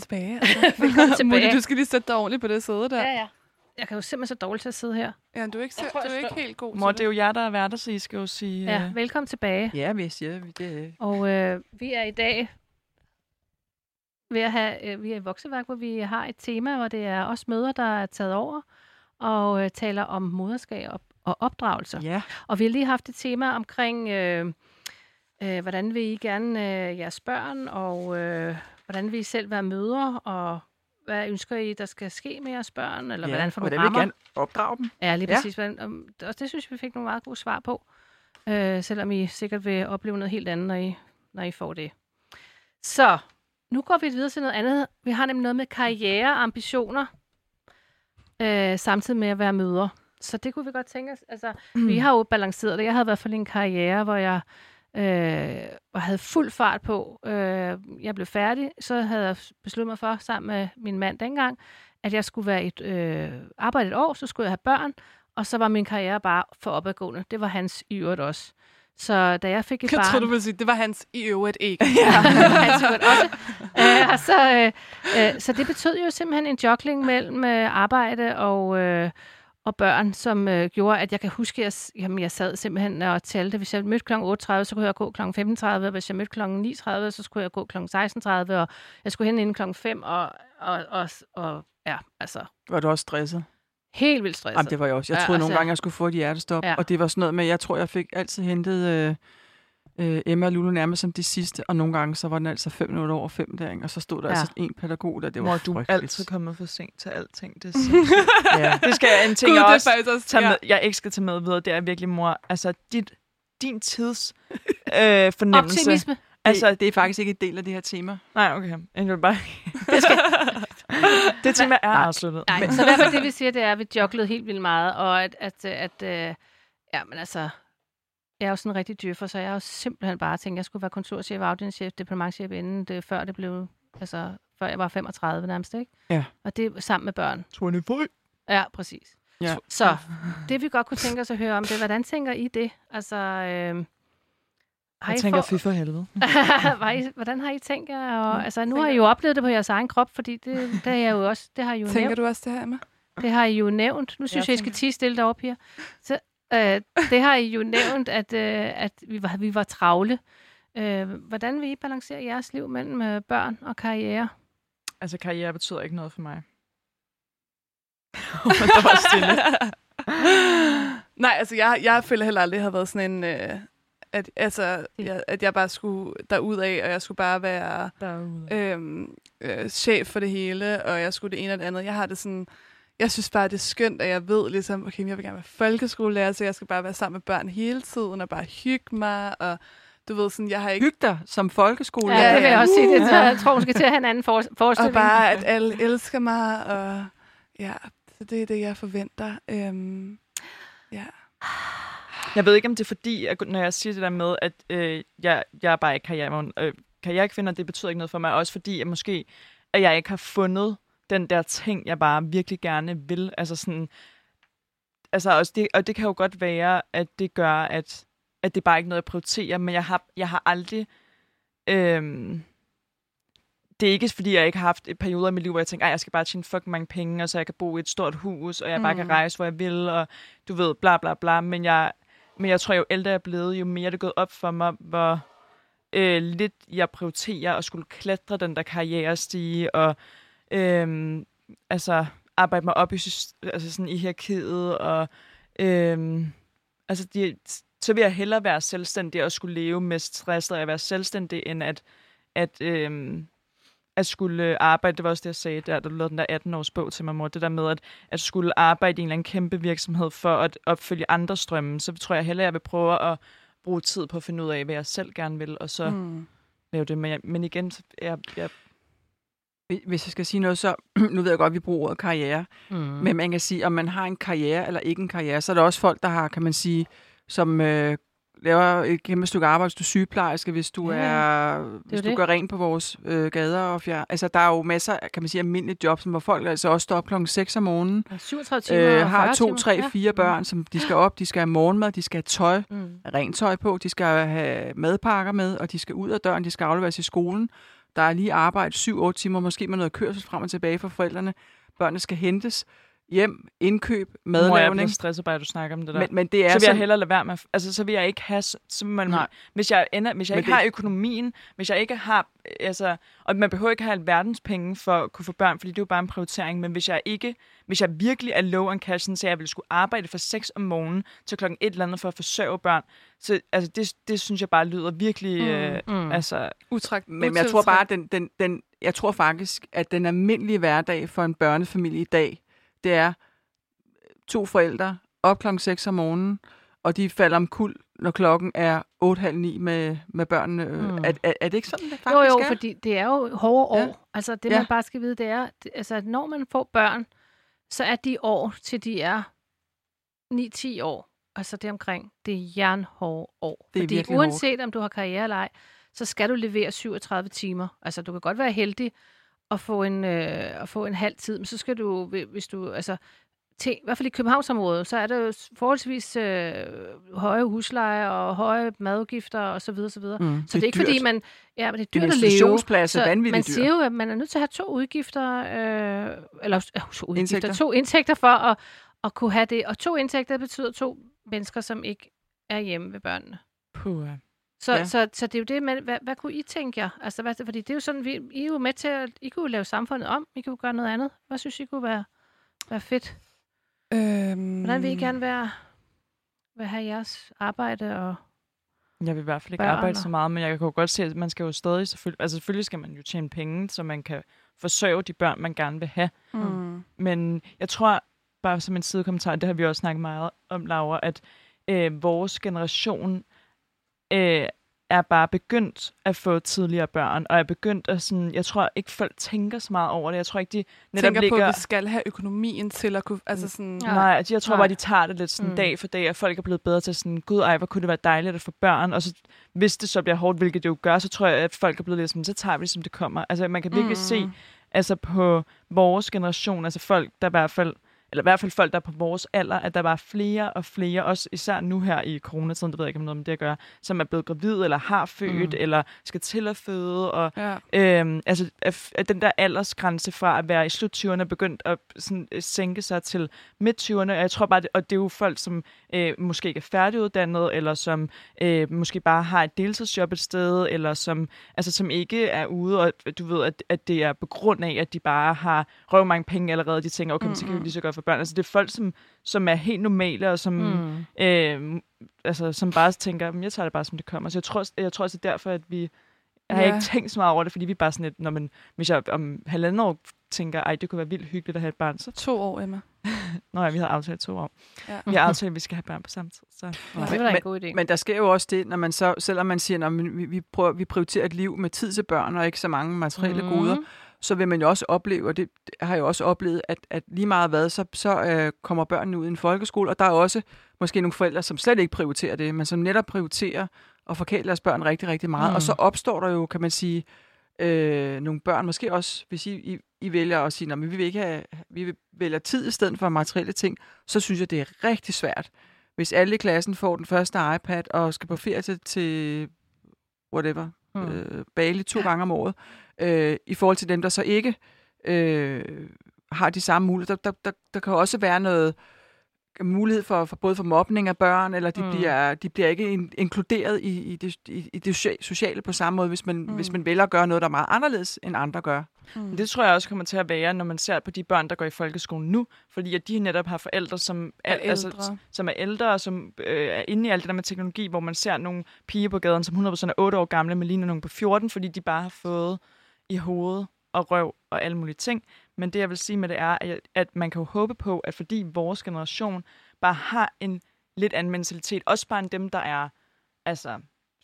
tilbage. Altså. Velkommen Mutti, tilbage. du skal lige sætte dig ordentligt på det sæde der. Ja, ja. Jeg kan jo simpelthen så dårligt til at sidde her. Ja, du er ikke, så, Jeg tror, du er jeg ikke helt god Mor, det er jo jer, der er værter, så I skal jo sige... Ja, øh, velkommen tilbage. Ja, vi siger vi det. Og øh, vi er i dag ved at have, øh, vi er i vokseværk, hvor vi har et tema, hvor det er os møder, der er taget over og øh, taler om moderskab og, og opdragelser. Ja, Og vi har lige haft et tema omkring, øh, øh, hvordan vil I gerne øh, jeres børn, og øh, hvordan vil I selv være mødre, og hvad ønsker I, der skal ske med jeres børn, eller ja. hvordan får hvordan du vil I rammer? gerne opdrage dem? Ja, lige præcis. Ja. Og det synes vi fik nogle meget gode svar på. Øh, selvom I sikkert vil opleve noget helt andet, når I, når I får det. Så, nu går vi videre til noget andet. Vi har nemlig noget med karriere og ambitioner, øh, samtidig med at være møder. Så det kunne vi godt tænke os. Altså, mm. Vi har jo balanceret det. Jeg havde i hvert fald en karriere, hvor jeg øh, og havde fuld fart på. Øh, jeg blev færdig, så havde jeg besluttet mig for, sammen med min mand dengang, at jeg skulle være et, øh, arbejde et år, så skulle jeg have børn, og så var min karriere bare for opadgående. Det var hans i øvrigt også. Så da jeg fik et Jeg barn... tror, du ville sige, det var hans i øvrigt ikke. Ja, han sikkert også. Øh, og så, øh, øh, så det betød jo simpelthen en juggling mellem øh, arbejde og, øh, og børn, som øh, gjorde, at jeg kan huske, at jeg, jamen, jeg sad simpelthen og talte. Hvis jeg mødte kl. 8.30, så kunne jeg gå kl. 15.30, og hvis jeg mødte kl. 9.30, så skulle jeg gå kl. 16.30, og jeg skulle hen inden kl. 5, og, og, og, og ja, altså Var du også stresset? helt vildt stresset. Jamen, det var jeg også. Jeg Ja, troede nogle altså- gange, jeg skulle få et hjertestop. Ja. Og det var sådan noget med, jeg tror, jeg fik altid hentet øh, øh, Emma og Lulu nærmest som de sidste. Og nogle gange, så var den altså fem minutter over fem der, ikke? Og så stod der Ja. altså en pædagog der. Det var Mor, du frygteligt. altid kommet for sent til alting. Det, er. Ja. det skal jeg en ting, Gud, jeg også også... tage med, jeg ikke skal tage med videre. Det er virkelig, mor, altså dit, din tids øh, fornemmelse. Optimisme. Altså, det, det er faktisk ikke et del af det her tema. nej, okay. Jeg vil bare... det tema er afsluttet. Nej, så i hvert fald det, vi siger, det er, at vi jogglede helt vildt meget, og at, at, at øh, ja, men altså, jeg er jo sådan en rigtig dyrfer, så jeg har jo simpelthen bare tænkt, at jeg skulle være kontorchef, afdelingschef, departementchef, inden det, før det blev, altså, før jeg var 35 nærmest, ikke? Ja. Og det sammen med børn. 25. Ja, præcis. Ja. Så det, vi godt kunne tænke os at høre om, det er, hvordan tænker I det? Altså, øh, har Jeg I tænker, for- fy for helvede. Hvordan har I tænkt jer? Og, altså, nu har I jo oplevet det på jeres egen krop, fordi det, det, er jeg jo også, det har I jo Tænker nævnt. du også det her, Emma? Det har I jo nævnt. Nu synes jeg, I skal tænker- tige stille deroppe her. Så, øh, det har I jo nævnt, at, øh, at vi, var, vi var travle. Øh, hvordan vil I balancere jeres liv mellem øh, børn og karriere? Altså, karriere betyder ikke noget for mig. der var stille. Nej, altså jeg, jeg føler heller aldrig, at jeg har været sådan en... Øh, at, altså, jeg, at jeg bare skulle derud af, og jeg skulle bare være Derude. øhm, øh, chef for det hele, og jeg skulle det ene og det andet. Jeg har det sådan... Jeg synes bare, det er skønt, at jeg ved ligesom, okay, jeg vil gerne være folkeskolelærer, så jeg skal bare være sammen med børn hele tiden, og bare hygge mig, og du ved sådan, jeg har ikke... Hyg dig som folkeskole. Ja, det vil jeg også sige. Det, Uh. jeg tror måske til at have en anden for, Og forestilling. bare, at alle elsker mig, og ja, så det er det, jeg forventer. Øhm, ja. Jeg ved ikke, om det er fordi, at når jeg siger det der med, at øh, jeg, jeg er bare ikke karriere, øh, karrierekvinder, det betyder ikke noget for mig. Også fordi, at måske, at jeg ikke har fundet den der ting, jeg bare virkelig gerne vil. Altså sådan, altså også det, og det kan jo godt være, at det gør, at, at det bare ikke er noget, jeg prioriterer, men jeg har, jeg har aldrig... Øhm, det er ikke, fordi jeg ikke har haft et perioder i mit liv, hvor jeg tænker, at jeg skal bare tjene fucking mange penge, og så jeg kan bo i et stort hus, og jeg bare kan Mm. rejse, hvor jeg vil, og du ved, bla bla bla. Men jeg, men jeg tror, jo ældre jeg er blevet, jo mere er det gået op for mig, hvor øh, lidt jeg prioriterer at skulle klatre den der karrierestige, og øh, altså arbejde mig op i, altså sådan i hierarkiet, og øh, altså de, så vil jeg hellere være selvstændig og skulle leve med stress og at være selvstændig, end at, at, øh, at skulle arbejde, det var også det, jeg sagde der, du lavede den der 18-års bog til mig, mor, det der med, at, at skulle arbejde i en eller anden kæmpe virksomhed for at opfylde andre strømme, så tror jeg hellere, jeg vil prøve at bruge tid på at finde ud af, hvad jeg selv gerne vil, og så mm. Mm. lave det. Men, jeg, men igen, så jeg, jeg, Hvis jeg skal sige noget, så nu ved jeg godt, at vi bruger ordet karriere, Mm. Men man kan sige, om man har en karriere eller ikke en karriere, så er der også folk, der har, kan man sige, som øh, laver et kæmpe stykke arbejde, hvis du er sygeplejerske, hvis du Ja, er, hvis du det. gør rent på vores øh, gader og fjer. Altså, der er jo masser, af, kan man sige, almindelige jobs, hvor folk altså også står op klokken 6 om morgenen, 37 timer øh, har 40 to, tre, Ja. fire børn, som de skal op, de skal have morgenmad, de skal have tøj, Mm. rent tøj på, de skal have madpakker med, og de skal ud af døren, de skal afleveres i skolen der er lige arbejde 7-8 timer, måske med noget kørsel frem og tilbage for forældrene. Børnene skal hentes hjem, indkøb, Mor, jeg madlavning. stresset bare, at du snakker om det der. Men, men det er så vil jeg sådan- hellere lade være med, altså så vil jeg ikke have, så man, Nej. hvis jeg, ender, hvis jeg Men ikke det- har økonomien, hvis jeg ikke har, altså, og man behøver ikke have alverdens penge for at kunne få børn, fordi det er jo bare en prioritering, men hvis jeg ikke, hvis jeg virkelig er low on cash, så jeg vil skulle arbejde fra 6 om morgenen til klokken et eller andet for at forsørge børn, så altså, det, det synes jeg bare lyder virkelig, mm. Øh, Mm. altså, Utrakt, Men jeg tror bare, den, den, den, jeg tror faktisk, at den almindelige hverdag for en børnefamilie i dag, det er to forældre op klokken 6 om morgenen, og de falder om kul, når klokken er 8.30 med, med børnene. Mm. Er, er, er det ikke sådan, det faktisk Jo, jo, er? fordi det er jo hårde år. Ja. Ja. Altså, det Ja. man bare skal vide, det er, altså, at når man får børn, så er de år, til de er 9-10 år, altså det omkring, det er jernhårde år. Det er fordi uanset om du har karriere eller ej, så skal du levere 37 timer. Altså, du kan godt være heldig at få en, øh, at få en halv tid, men så skal du, hvis du, altså, til, i hvert fald i Københavnsområdet, så er der jo forholdsvis øh, høje huslejer og høje madudgifter og så videre, så videre. Mm. Så det er ikke fordi, man... Ja, men det er dyrt at leve. er Så man dyr. siger jo, at man er nødt til at have to udgifter, øh, eller øh, to udgifter, Indtægter. to indtægter for at, at kunne have det. Og to indtægter betyder to mennesker, som ikke er hjemme ved børnene. puh, Så, Ja. ja. så, så det er jo det, med, hvad, hvad kunne I tænke jer? Altså, hvad, fordi det er jo sådan, vi, I er jo med til at, I kunne lave samfundet om, I kunne gøre noget andet. Hvad synes I kunne være, være fedt? Øhm, Hvordan vil I gerne være, være have jeres arbejde og... Jeg vil i hvert fald ikke Børn arbejde så meget, men jeg kan jo godt se, at man skal jo stadig selvfølgelig, altså selvfølgelig skal man jo tjene penge, så man kan forsørge de børn, man gerne vil have. Mm. Men jeg tror, bare som en sidekommentar, det har vi også snakket meget om, Laura, at øh, vores generation øh, er bare begyndt at få tidligere børn, og er begyndt at sådan, jeg tror ikke folk tænker så meget over det. Jeg tror ikke, de netop tænker ligger... på, at vi skal have økonomien til at kunne... Altså sådan, Ja. Nej, altså, jeg tror Nej. bare, de tager det lidt sådan Mm. dag for dag, og folk er blevet bedre til sådan, gud ej, hvor kunne det være dejligt at få børn, og så, hvis det så bliver hårdt, hvilket det jo gør, så tror jeg, at folk er blevet lidt sådan, så tager vi det, som det kommer. Altså, man kan virkelig mm. se, altså på vores generation, altså folk, der i hvert fald, eller i hvert fald folk, der er på vores alder, at der var flere og flere, også især nu her i coronatiden, det ved jeg ikke om noget med det at gøre, som er blevet gravid, eller har født, mm. eller skal til at føde, og Ja. Øhm, altså, at, at den der aldersgrænse fra at være i slut 20'erne er begyndt at sådan, øh, sænke sig til midt 20'erne. Og jeg tror bare, det, og det er jo folk, som øh, måske ikke er færdiguddannet, eller som øh, måske bare har et deltidsjob et sted, eller som, altså, som ikke er ude, og du ved, at, at det er på grund af, at de bare har røv mange penge allerede, de tænker, okay, mm-hmm. så kan vi lige så godt få børn. Altså, det er folk, som, som er helt normale, og som, mm. øh, altså, som bare tænker, "Men jeg tager det bare, som det kommer. Så jeg tror, jeg tror også, det er derfor, at vi jeg har Ja. ikke tænkt så meget over det, fordi vi er bare sådan lidt, når man, hvis jeg om halvanden år tænker, ej, det kunne være vildt hyggeligt at have et barn, så To år, Emma. Nå ja, vi har aftalt to år. Ja. Vi har aftalt, at vi skal have børn på samme tid. Så. Ja, det var da en men- god idé. Men der sker jo også det, når man så, selvom man siger, at vi, vi, prøver, vi prioriterer et liv med tid til børn og ikke så mange materielle mm. goder, så vil man jo også opleve, og det har jeg jo også oplevet, at, at lige meget hvad, så, så øh, kommer børnene ud i en folkeskole, og der er også måske nogle forældre, som slet ikke prioriterer det, men som netop prioriterer at forkæle deres børn rigtig, rigtig meget. Mm. Og så opstår der jo, kan man sige, øh, nogle børn, måske også, hvis I, I, I vælger at sige, at vi vil ikke have, vi vil vælge tid i stedet for materielle ting, så synes jeg, det er rigtig svært. Hvis alle i klassen får den første iPad og skal på ferie til, til whatever, Mm. mm. øh, Bali to gange om året, øh, i forhold til dem, der så ikke øh, har de samme muligheder. Der, der, der, der kan også være noget mulighed for, for både for mobning af børn, eller de, Mm. mm. bliver, de bliver ikke in, inkluderet i, i, det, i, i det socia- sociale på samme måde, hvis man, mm. hvis man vælger at gøre noget, der er meget anderledes, end andre gør. Men Det tror jeg også kommer til at være, når man ser på de børn, der går i folkeskolen nu, fordi at de netop har forældre, som er, Er altså, ældre. som er ældre, og som øh, er inde i alt det der med teknologi, hvor man ser nogle piger på gaden, som 100% er 8 år gamle, men ligner nogle på 14, fordi de bare har fået i hovedet og røv og alle mulige ting. Men det, jeg vil sige med det, er, at, man kan jo håbe på, at fordi vores generation bare har en lidt anden mentalitet, også bare end dem, der er altså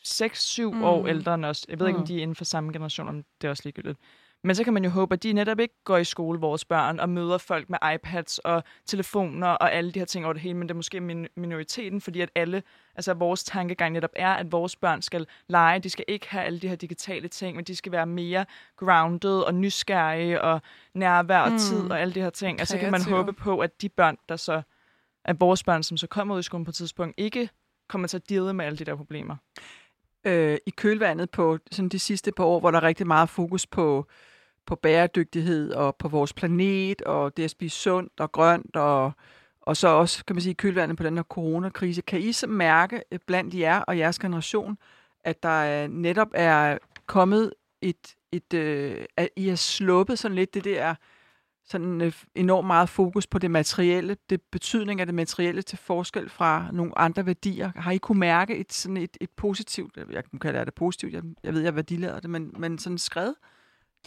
6-7 mm. år ældre end os. Jeg ved ikke, om Mm. de er inden for samme generation, om det er også ligegyldigt. Men så kan man jo håbe, at de netop ikke går i skole, vores børn, og møder folk med iPads og telefoner og alle de her ting over det hele, men det er måske min- minoriteten, fordi at alle, altså vores tankegang netop er, at vores børn skal lege, de skal ikke have alle de her digitale ting, men de skal være mere grounded og nysgerrige og nærvær og Mm. tid og alle de her ting. Og så kan man håbe på, at de børn, der så er vores børn, som så kommer ud i skolen på et tidspunkt, ikke kommer til at deale med alle de der problemer. øh, i kølvandet på sådan de sidste par år, hvor der er rigtig meget fokus på, på bæredygtighed og på vores planet, og det at spise sundt og grønt, og, og så også, kan man sige, i kølvandet på den her coronakrise. Kan I så mærke øh, blandt jer og jeres generation, at der netop er kommet et, et øh, at I har sluppet sådan lidt det der sådan øh, enormt meget fokus på det materielle, det betydning af det materielle til forskel fra nogle andre værdier. Har I kunne mærke et sådan et, et positivt, jeg kan kalde det positivt, jeg, jeg ved, jeg værdilader det, men, men sådan skred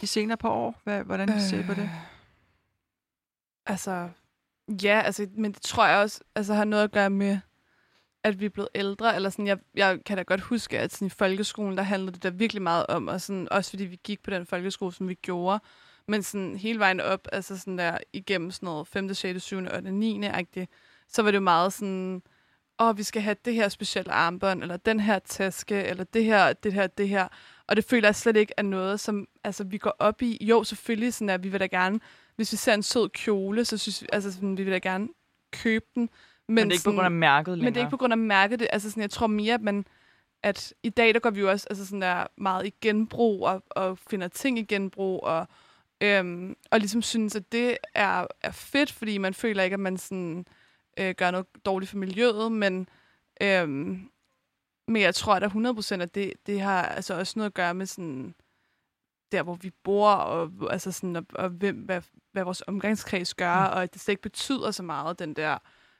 de senere par år? Hvad, hvordan øh. ser I på det? Øh, altså, ja, altså, men det tror jeg også altså, har noget at gøre med, at vi er blevet ældre. Eller sådan, jeg, jeg kan da godt huske, at sådan, i folkeskolen, der handlede det der virkelig meget om, og sådan, også fordi vi gik på den folkeskole, som vi gjorde, men sådan hele vejen op, altså sådan der igennem sådan noget 5., 6., 7., 8., 9. agtigt så var det jo meget sådan, åh, vi skal have det her specielle armbånd, eller den her taske, eller det her, det her, det her. Og det føler jeg slet ikke er noget, som altså, vi går op i. Jo, selvfølgelig sådan, at vi vil da gerne, hvis vi ser en sød kjole, så synes vi, altså, sådan, vi vil da gerne købe den. Men, Men det er ikke på grund af mærket længere. men det er ikke på grund af mærket. Det, altså sådan, jeg tror mere, at man at i dag, der går vi jo også altså sådan der meget i genbrug, og, og finder ting i genbrug, og, øhm, og ligesom synes, at det er, er fedt, fordi man føler ikke, at man sådan, øh, gør noget dårligt for miljøet, men, øhm, men jeg tror at 100% at det, det har altså også noget at gøre med sådan, der, hvor vi bor, og, altså sådan, og, og hvem, hvad, hvad vores omgangskreds gør, mm. og at det slet ikke betyder så meget, den der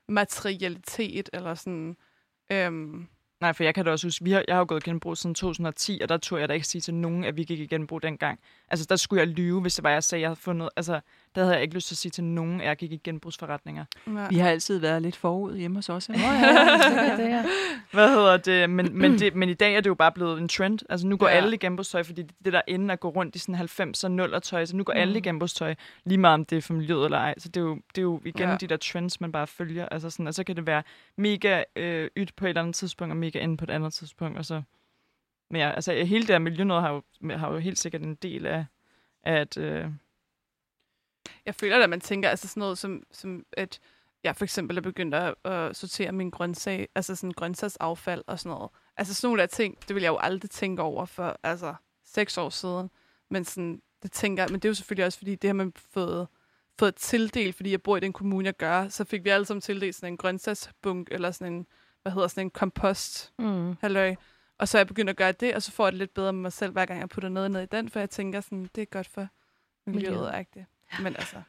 materialitet, eller sådan... Øhm, Nej, for jeg kan da også huske, vi har, jeg har jo gået genbrug siden 2010, og der tog jeg da ikke sige til nogen, at vi gik i genbrug dengang. Altså, der skulle jeg lyve, hvis det var, jeg sagde, at jeg havde fundet... Altså, der havde jeg ikke lyst til at sige til nogen, at jeg gik i genbrugsforretninger. ja. Vi har altid været lidt forud hjemme hos os. Nå ja, det det, ja. Hvad hedder det? Men, men, det? men i dag er det jo bare blevet en trend. Altså, nu går Ja. alle i genbrugstøj, fordi det, det der inden at gå rundt i sådan 90 og 0 tøj, så nu går mm. alle i genbrugstøj, lige meget om det er for miljøet eller ej. Så det er jo, det er jo igen Ja. de der trends, man bare følger. Altså sådan, og så kan det være mega øh, ydt på et eller andet tidspunkt, og mega inde på et andet tidspunkt. Og så, men ja, altså hele det her miljø har jo, har jo helt sikkert en del af, at... Øh, Jeg føler, at man tænker altså sådan noget som, som at jeg for eksempel er begyndt at, at sortere min grøntsag, altså sådan grøntsagsaffald og sådan noget. Altså sådan nogle af ting, det ville jeg jo aldrig tænke over for altså seks år siden. Men sådan, det tænker jeg, men det er jo selvfølgelig også, fordi det har man fået, fået tildelt, fordi jeg bor i den kommune, jeg gør. Så fik vi alle sammen tildelt sådan en grøntsagsbunk, eller sådan en, hvad hedder sådan en kompost, Mm. halløj. Og så er jeg begyndt at gøre det, og så får jeg det lidt bedre med mig selv, hver gang jeg putter noget ned i den, for jeg tænker sådan, det er godt for miljøet, Miljøet. Agtigt. Men altså,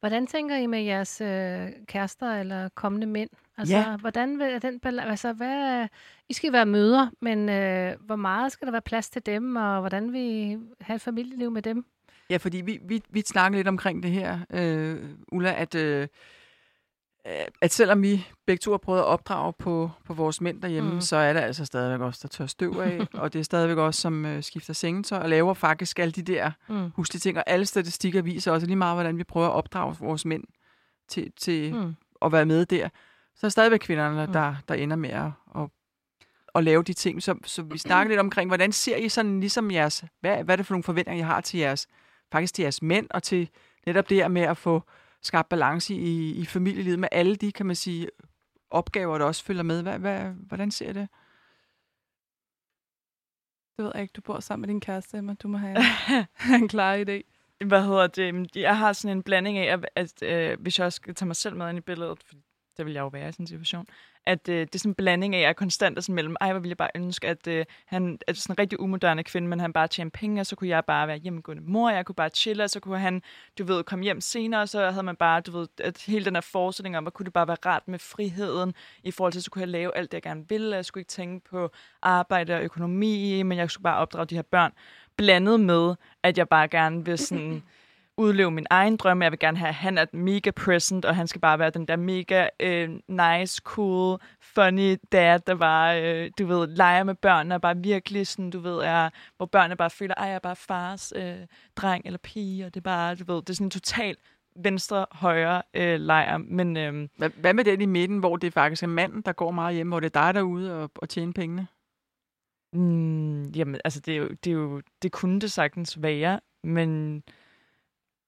Hvordan tænker I med jeres øh, kærester eller kommende mænd? Altså, Ja. hvordan vil den altså, hvad, I skal være møder, men øh, hvor meget skal der være plads til dem, og hvordan vil I have et familieliv med dem? Ja, fordi vi, vi, vi snakker lidt omkring det her, øh, Ulla, at, øh, at selvom vi begge to har prøvet at opdrage på, på vores mænd derhjemme, Mm. så er der altså stadigvæk også, der tør støv af, og det er stadigvæk også, som øh, skifter sengetøj og laver faktisk alle de der Mm. huslige ting. Og alle statistikker viser også lige meget, hvordan vi prøver at opdrage vores mænd til, til Mm. at være med der. Så er stadigvæk kvinderne, Mm. der, der ender med at, at, at lave de ting. Så, så vi snakker lidt omkring, hvordan ser I sådan ligesom jeres, hvad, hvad er det for nogle forventninger, I har til jeres, faktisk til jeres mænd, og til netop det her med at få skabt balance i, i familielivet med alle de, kan man sige, opgaver, der også følger med. Hvad, hvad, hvordan ser det? Det ved jeg ikke, du bor sammen med din kæreste, Emma. Du må have en klar idé. hvad hedder det? Jeg har sådan en blanding af, at, at øh, hvis jeg også skal tage mig selv med ind i billedet, for det vil jeg jo være i sådan en situation, at øh, det er sådan en blanding af, at jeg konstant er sådan mellem, ej, hvor ville jeg bare ønske, at øh, han er sådan en rigtig umoderne kvinde, men han bare tjener penge, og så kunne jeg bare være hjemmegående mor, jeg kunne bare chille, og så kunne han, du ved, komme hjem senere, og så havde man bare, du ved, at hele den her forestilling om, at kunne det bare være rart med friheden, i forhold til, så kunne jeg lave alt det, jeg gerne ville, jeg skulle ikke tænke på arbejde og økonomi, men jeg skulle bare opdrage de her børn, blandet med, at jeg bare gerne vil sådan udleve min egen drøm. Jeg vil gerne have, at han er mega present, og han skal bare være den der mega øh, nice, cool, funny dad, der bare, øh, du ved, leger med børnene, og bare virkelig sådan, du ved, er, hvor børnene bare føler, ej, jeg er bare fars øh, dreng eller pige, og det er bare, du ved, det er sådan en total venstre-højre øh, lejr, men øh, Hvad, hvad med den i midten, hvor det faktisk er manden, der går meget hjemme, hvor det er dig derude og, og tjener pengene? Mm, jamen, altså, det, er jo, det, er jo, det kunne det sagtens være, men,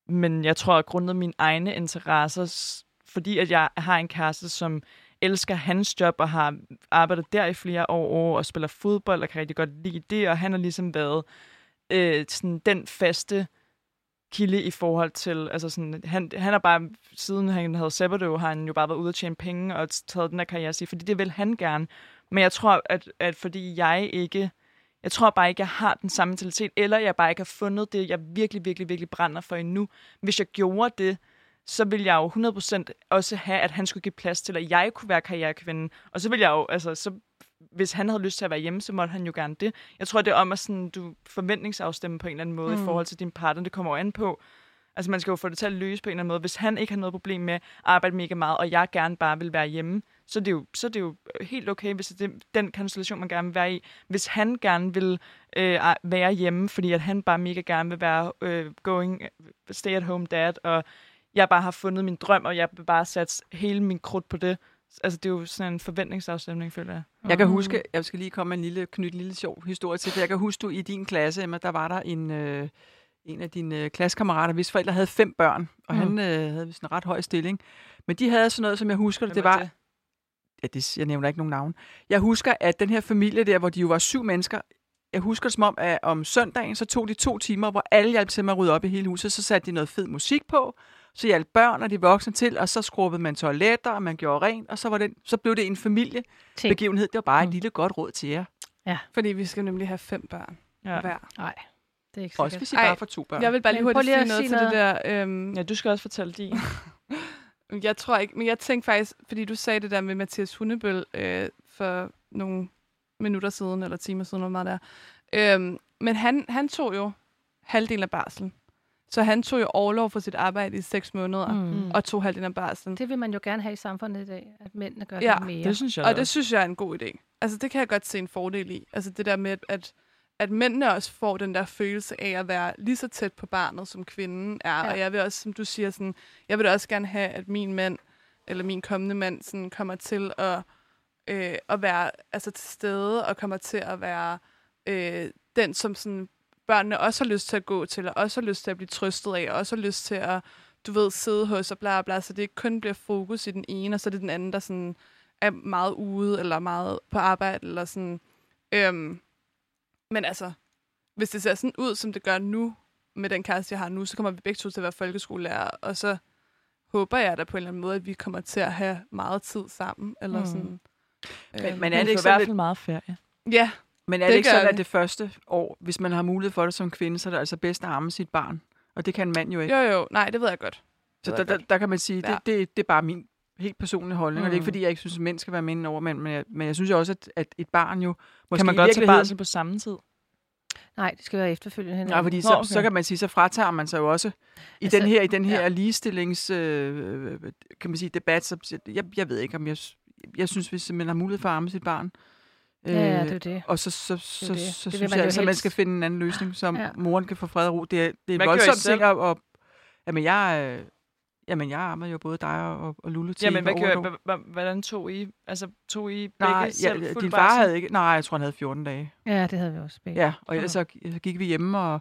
men jeg tror, at grundet mine egne interesser, fordi at jeg har en kæreste, som elsker hans job og har arbejdet der i flere år og spiller fodbold og kan rigtig godt lide det, og han har ligesom været øh, sådan den faste kilde i forhold til, altså sådan, han, han har bare, siden han havde Sabado, har han jo bare været ude at tjene penge og taget den der karriere sig, fordi det vil han gerne. Men jeg tror, at, at fordi jeg ikke, jeg tror bare ikke, jeg har den samme mentalitet, eller jeg bare ikke har fundet det, jeg virkelig, virkelig, virkelig brænder for endnu. Hvis jeg gjorde det, så vil jeg jo 100% også have, at han skulle give plads til, at jeg kunne være karrierekvinde. Og så vil jeg jo, altså, så, hvis han havde lyst til at være hjemme, så måtte han jo gerne det. Jeg tror, det er om at sådan, du forventningsafstemme på en eller anden måde mm. i forhold til din partner. Det kommer jo an på, altså man skal jo få det til at løse på en eller anden måde. Hvis han ikke har noget problem med at arbejde mega meget, og jeg gerne bare vil være hjemme, så er det jo, så er det jo helt okay, hvis det er den konstellation, man gerne vil være i. Hvis han gerne vil øh, være hjemme, fordi at han bare mega gerne vil være øh, going, stay at home dad, og jeg bare har fundet min drøm, og jeg vil bare sætte hele min krudt på det. Altså, det er jo sådan en forventningsafstemning, føler jeg. Jeg kan huske, jeg skal lige komme med en lille, knytte en lille sjov historie til, for jeg kan huske, du i din klasse, Emma, der var der en, øh, en af dine øh, klassekammerater, hvis forældre havde fem børn, og Mm. mm. han øh, havde vist en ret høj stilling. Men de havde sådan noget, som jeg husker, det, det var, ja, det, jeg nævner ikke nogen navn. Jeg husker, at den her familie der, hvor de jo var syv mennesker, jeg husker det som om, at om søndagen, så tog de to timer, hvor alle hjalp til med at rydde op i hele huset. Så satte de noget fed musik på, så hjalp børn og de voksne til, og så skrubbede man toiletter, og man gjorde rent, og så, var det, så blev det en familiebegivenhed. Det var bare et Mm. lille godt råd til jer. Fordi vi skal nemlig have fem børn Ja. hver. Nej, det er ikke Også sikkert. hvis I bare får to børn. Jeg vil bare lige hurtigt lige sige noget sige til det der. Øhm, Ja, du skal også fortælle din. Jeg tror ikke, men jeg tænkte faktisk, fordi du sagde det der med Mathias Hundebøl øh, for nogle minutter siden, eller timer siden, hvor meget der. Øhm, men han, han tog jo halvdelen af barselen. Så han tog jo overlov for sit arbejde i seks måneder, mm. Mm. og tog halvdelen af barselen. Det vil man jo gerne have i samfundet i dag, at mændene gør Ja, det mere. Det synes jeg Og da det også. synes jeg er en god idé. Altså, det kan jeg godt se en fordel i. Altså, det der med, at- at, at mændene også får den der følelse af at være lige så tæt på barnet, som kvinden er. Ja. Og jeg vil også, som du siger, sådan, jeg vil også gerne have, at min mand, eller min kommende mand, sådan, kommer til at, øh, at være altså, til stede, og kommer til at være øh, den, som sådan, børnene også har lyst til at gå til, og også har lyst til at blive trøstet af, og også har lyst til at, du ved, sidde hos og bla bla, så det ikke kun bliver fokus i den ene, og så er det den anden, der sådan er meget ude, eller meget på arbejde, eller sådan. Øhm, men altså, hvis det ser sådan ud, som det gør nu, med den kæreste, jeg har nu, så kommer vi begge to til at være folkeskolelærer, og så håber jeg da på en eller anden måde, at vi kommer til at have meget tid sammen, eller Mm. sådan. Men, Øh, men er det ikke får i sådan hvert fald meget ferie. ja, men er det det ikke sådan, at det første år, hvis man har mulighed for det som kvinde, så er det altså bedst at amme sit barn? Og det kan en mand jo ikke. jo jo, nej, det ved jeg godt. Så der, der, der kan man sige, Ja. det, det, det er bare min helt personlige holdning. Mm. Og det er ikke, Mm. fordi jeg ikke synes, at mænd skal være mænd over mænd, men jeg, men jeg synes jo også, at, at et barn jo måske Kan man godt tage barsel på samme tid? Nej, det skal være efterfølgende. Ja, fordi så, okay. så kan man sige, så fratager man sig jo også i Altså, den her, i den her ja. ligestillings, øh, kan man sige, debat. Så, jeg, jeg ved ikke, om jeg, jeg synes, hvis man har mulighed for at amme sit barn, ja, ja, det er det. og så, så, så, det. så, Det så vil synes man jeg altså, at man skal finde en anden løsning, som Ja. moren kan få fred og ro. Det er, det er en voldsom ting at... Og, jamen, jeg, øh, jamen, jeg ammede jo både dig og, og Lulu til Jamen, hvad gjorde, hvordan tog I? Altså, tog I begge Nej, selv ja, din far havde ikke... Nej, jeg tror, han havde 14 dage. Ja, det havde vi også begge. Ja, og ellers så, så gik vi hjemme og,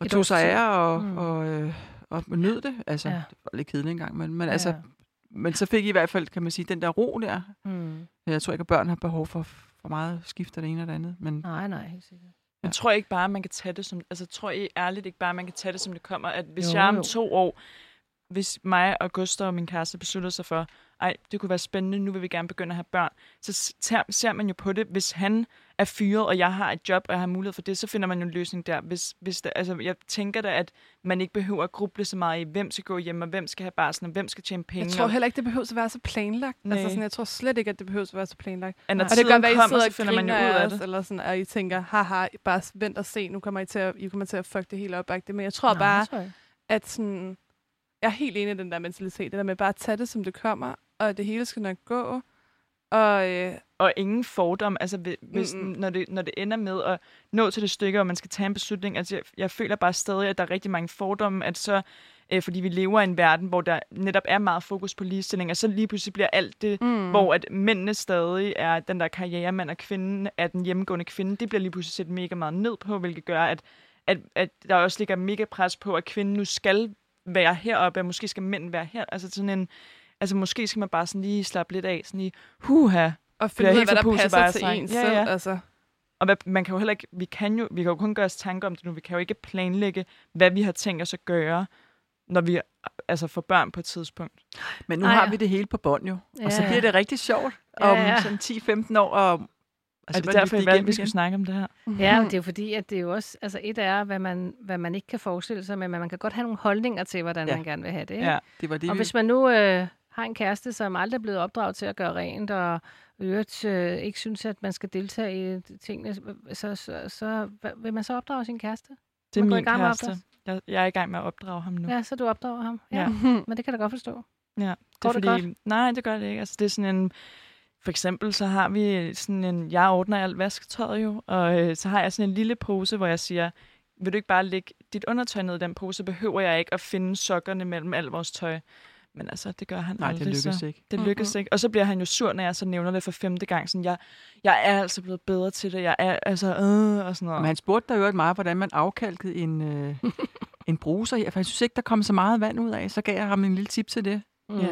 og tog sig jer og, Mm. mm. og, øh, og nød det. Altså, Ja. ja. det var lidt kedeligt engang, men, men, Ja. altså, men så fik I i hvert fald, kan man sige, den der ro der. Mm. Jeg tror ikke, at børn har behov for, for meget skift af det ene og det andet. Men Nej, nej, helt sikkert. Men tror I ikke bare, man kan tage det som... Altså, tror I ærligt ikke bare, man kan tage det, som det kommer? At hvis jo, jeg om jo. to år... Hvis mig og Gustav og min kæreste beslutter sig for, ej, det kunne være spændende, nu vil vi gerne begynde at have børn, så tager, ser man jo på det. Hvis han er fyret, og jeg har et job, og jeg har mulighed for det, så finder man jo en løsning der. Hvis, hvis der, altså, jeg tænker da, at man ikke behøver at gruble så meget i, hvem skal gå hjem, og hvem skal have barsen, og hvem skal tjene penge. Jeg tror heller ikke, det behøver at være så planlagt. Nej. Altså, sådan, jeg tror slet ikke, at det behøver at være så planlagt. at når Og det kan være, at I sidder og finder man jo ud af det. eller sådan, og I tænker, haha, bare vent og se, nu kommer I til at, I kommer til at fuck det hele op. Men jeg tror Nej, bare, det tror jeg. at sådan, jeg er helt enig i den der mentalitet. Det der med bare at tage det, som det kommer, og det hele skal nok gå. Og øh, og ingen fordom, altså hvi- hvis, når, det, når det ender med at nå til det stykke, og man skal tage en beslutning, altså jeg, jeg føler bare stadig, at der er rigtig mange fordomme, at så, øh, fordi vi lever i en verden, hvor der netop er meget fokus på ligestilling, og så lige pludselig bliver alt det, mm. hvor at mændene stadig er den der karrieremand, og kvinden er den hjemmegående kvinde, det bliver lige pludselig set mega meget ned på, hvilket gør, at, at, at der også ligger mega pres på, at kvinden nu skal være heroppe, og måske skal mænd være her. Altså sådan en, Altså måske skal man bare sådan lige slappe lidt af, sådan lige, huha. Og finde ud af, hvad der passer bare til en. Ja, selv. ja. Altså. Og hvad, man kan jo heller ikke, vi kan jo, vi kan jo kun gøre os tanker om det nu. Vi kan jo ikke planlægge, hvad vi har tænkt os at gøre, når vi altså får børn på et tidspunkt. Men nu Ej, har ja. vi det hele på bånd jo. Og så Ja. bliver det rigtig sjovt Ja, om ja. sådan 10-15 år. Og, Altså, er det derfor, jeg valgte, igennem vi skulle snakke om det her? Ja, men det er jo fordi, at det er jo også, altså et er, hvad man, hvad man ikke kan forestille sig, men man kan godt have nogle holdninger til, hvordan Ja. man gerne vil have det. Ikke? Ja. Det var det, Og vi... hvis man nu øh, har en kæreste, som aldrig er blevet opdraget til at gøre rent, og øvrigt øh, ikke synes, at man skal deltage i tingene, så, så, så hvad- vil man så opdrage sin kæreste? Det er Man går i min gang med at kæreste. Jeg, jeg er i gang med at opdrage ham nu. Ja, så du opdrager ham. Ja, Ja. Men det kan da godt forstå. Ja, det Går er det fordi, Nej, det gør det ikke. Altså, det er sådan en... For eksempel så har vi sådan en... Jeg ordner alt vasketøjet jo, og øh, så har jeg sådan en lille pose, hvor jeg siger, vil du ikke bare lægge dit undertøj ned i den pose, behøver jeg ikke at finde sokkerne mellem alt vores tøj. Men altså, det gør han Nej, aldrig. det lykkes så. ikke. Det lykkes ikke. Og så bliver han jo sur, når jeg så nævner det for femte gang. Sådan, jeg, jeg er altså blevet bedre til det. Jeg er altså... Øh, og sådan noget. Men han spurgte dig jo meget, hvordan man afkalkede en, øh, en bruser her. For jeg synes ikke, der kom så meget vand ud af. Så gav jeg ham en lille tip til det. Mm. Ja.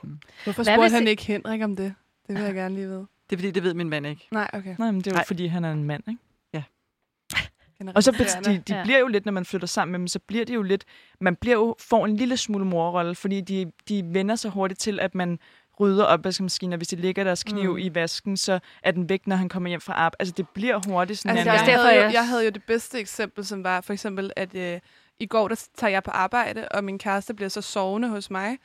Hvorfor Hvad spurgte hvis han det- ikke Henrik om det? Det vil jeg gerne lige vide. Det er fordi, det ved min mand ikke. Nej, okay. Nej, men det er jo Nej. fordi, han er en mand, ikke? Generelt Og så irriterende. de, de Ja. bliver jo lidt, når man flytter sammen med dem, så bliver det jo lidt, man bliver jo, får en lille smule morrolle, fordi de, de vender sig hurtigt til, at man rydder opvaskemaskinen, og hvis de lægger deres kniv Mm. i vasken, så er den væk, når han kommer hjem fra arbejde. Altså, det bliver hurtigt sådan Altså, en... det er jeg, havde derfor, jo, jeg- jeg havde jo det bedste eksempel, som var for eksempel, at øh, i går der tager jeg på arbejde, og min kæreste bliver så sovende hos mig.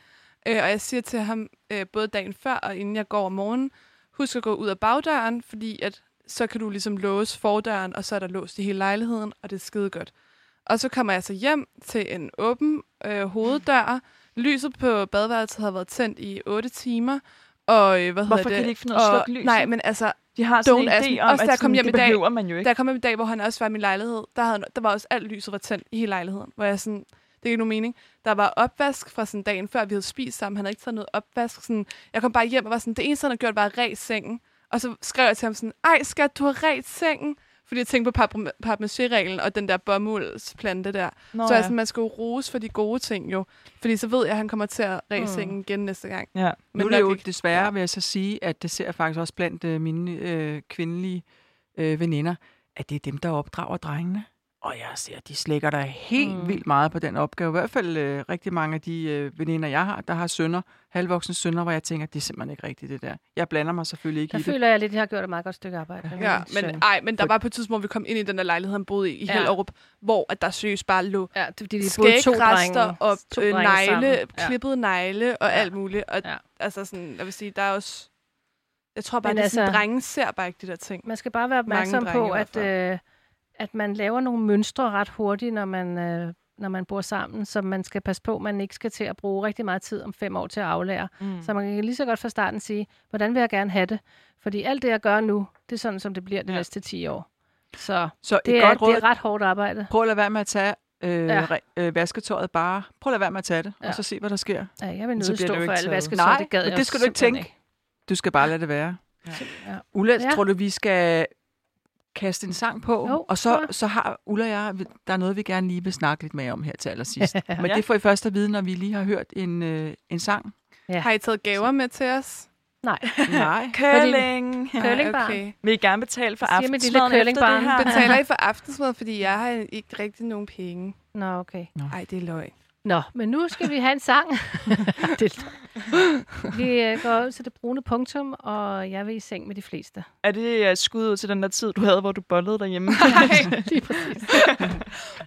Øh, og jeg siger til ham, øh, både dagen før og inden jeg går om morgenen, husk at gå ud af bagdøren, fordi at, så kan du ligesom låse fordøren, og så er der låst i hele lejligheden, og det er skide godt. Og så kommer jeg så hjem til en åben øh, hoveddør. Lyset på badeværelset havde været tændt i 8 timer. Og øh, hvad Hvorfor hedder det? kan de ikke finde ud af at slukke lyset? Nej, men altså, De har sådan en idé om, Også at jeg kom hjem det i dag- man jo ikke. da jeg kom hjem i dag, hvor han også var i min lejlighed, der, havde, der var også alt lyset var tændt i hele lejligheden. Hvor jeg sådan, det er ikke nogen mening. Der var opvask fra sådan dagen før, vi havde spist sammen. Han havde ikke taget noget opvask. Sådan, jeg kom bare hjem og var sådan, det eneste, han har gjort, var at ræse sengen. Og så skrev jeg til ham sådan, ej skat, du har ræst sengen. Fordi jeg tænkte på papmaché-reglen og den der bomuldsplante der. Nå, så jeg sådan, man skal jo rose for de gode ting jo. Fordi så ved jeg, at han kommer til at ræse Mm. sengen igen næste gang. ja. Men nu er det jo ikke. desværre, vil jeg så sige, at det ser jeg faktisk også blandt øh, mine øh, kvindelige øh, veninder, at det er dem, der opdrager drengene. Og jeg ser, de slækker der helt Mm. vildt meget på den opgave. I hvert fald øh, rigtig mange af de øh, veninder, jeg har, der har sønner, halvvoksne sønner, hvor jeg tænker, det er simpelthen ikke rigtigt det der. Jeg blander mig selvfølgelig ikke Der i det. føler jeg lidt, at jeg har gjort et meget godt stykke arbejde. Ja, men, ej, men der var på et tidspunkt, hvor vi kom ind i den der lejlighed, han boede i, i Ja. Hellerup, hvor at der seriøst bare lå Ja, det fordi, de boede to skægrester drenge. og to øh, drenge sammen. negle, Ja. klippede negle og Ja. alt muligt. Og Ja. altså sådan, jeg vil sige, der er også... Jeg tror bare, Men at altså, drenge ser bare ikke de der ting. Man skal bare være opmærksom på, at, øh, at man laver nogle mønstre ret hurtigt, når man, øh, når man bor sammen, så man skal passe på, man ikke skal til at bruge rigtig meget tid om fem år til at aflære. Mm. Så man kan lige så godt fra starten sige, hvordan vil jeg gerne have det? Fordi alt det, jeg gør nu, det er sådan, som det bliver de Ja. næste 10 år. Så Så det et er, godt råd, det er ret hårdt arbejde. prøv at lade være med at tage øh, Ja. øh, vasketøjet bare. Prøv at lade være med at tage det, Ja. og så se, hvad der sker. Ja, jeg vil nødt stå for ikke taget. vasketøj, Nej, det gad det skal du ikke tænke. Du skal bare lade det være. Ja. Ulla, Ja. ja. tror du, vi skal kaste en sang på? Jo, og så, så har Ulla og jeg, der er noget, vi gerne lige vil snakke lidt mere om her til allersidst. Men Ja. det får I først at vide, når vi lige har hørt en, øh, en sang. Ja. Har I taget gaver med til os? Nej, Nej. Curling! Curling. Curlingbarn. okay. Vil I gerne betale for aftensmaden efter det her? Betaler I for aftensmad, fordi jeg har ikke rigtig nogen penge? nå okay. Nej, det er løgn. Nå, men nu skal vi have en sang. det vi øh, går ud til det brune punktum, og jeg vil i seng med de fleste. Er det uh, skud ud til den der tid, du havde, hvor du bollede derhjemme? Nej, Lige præcis.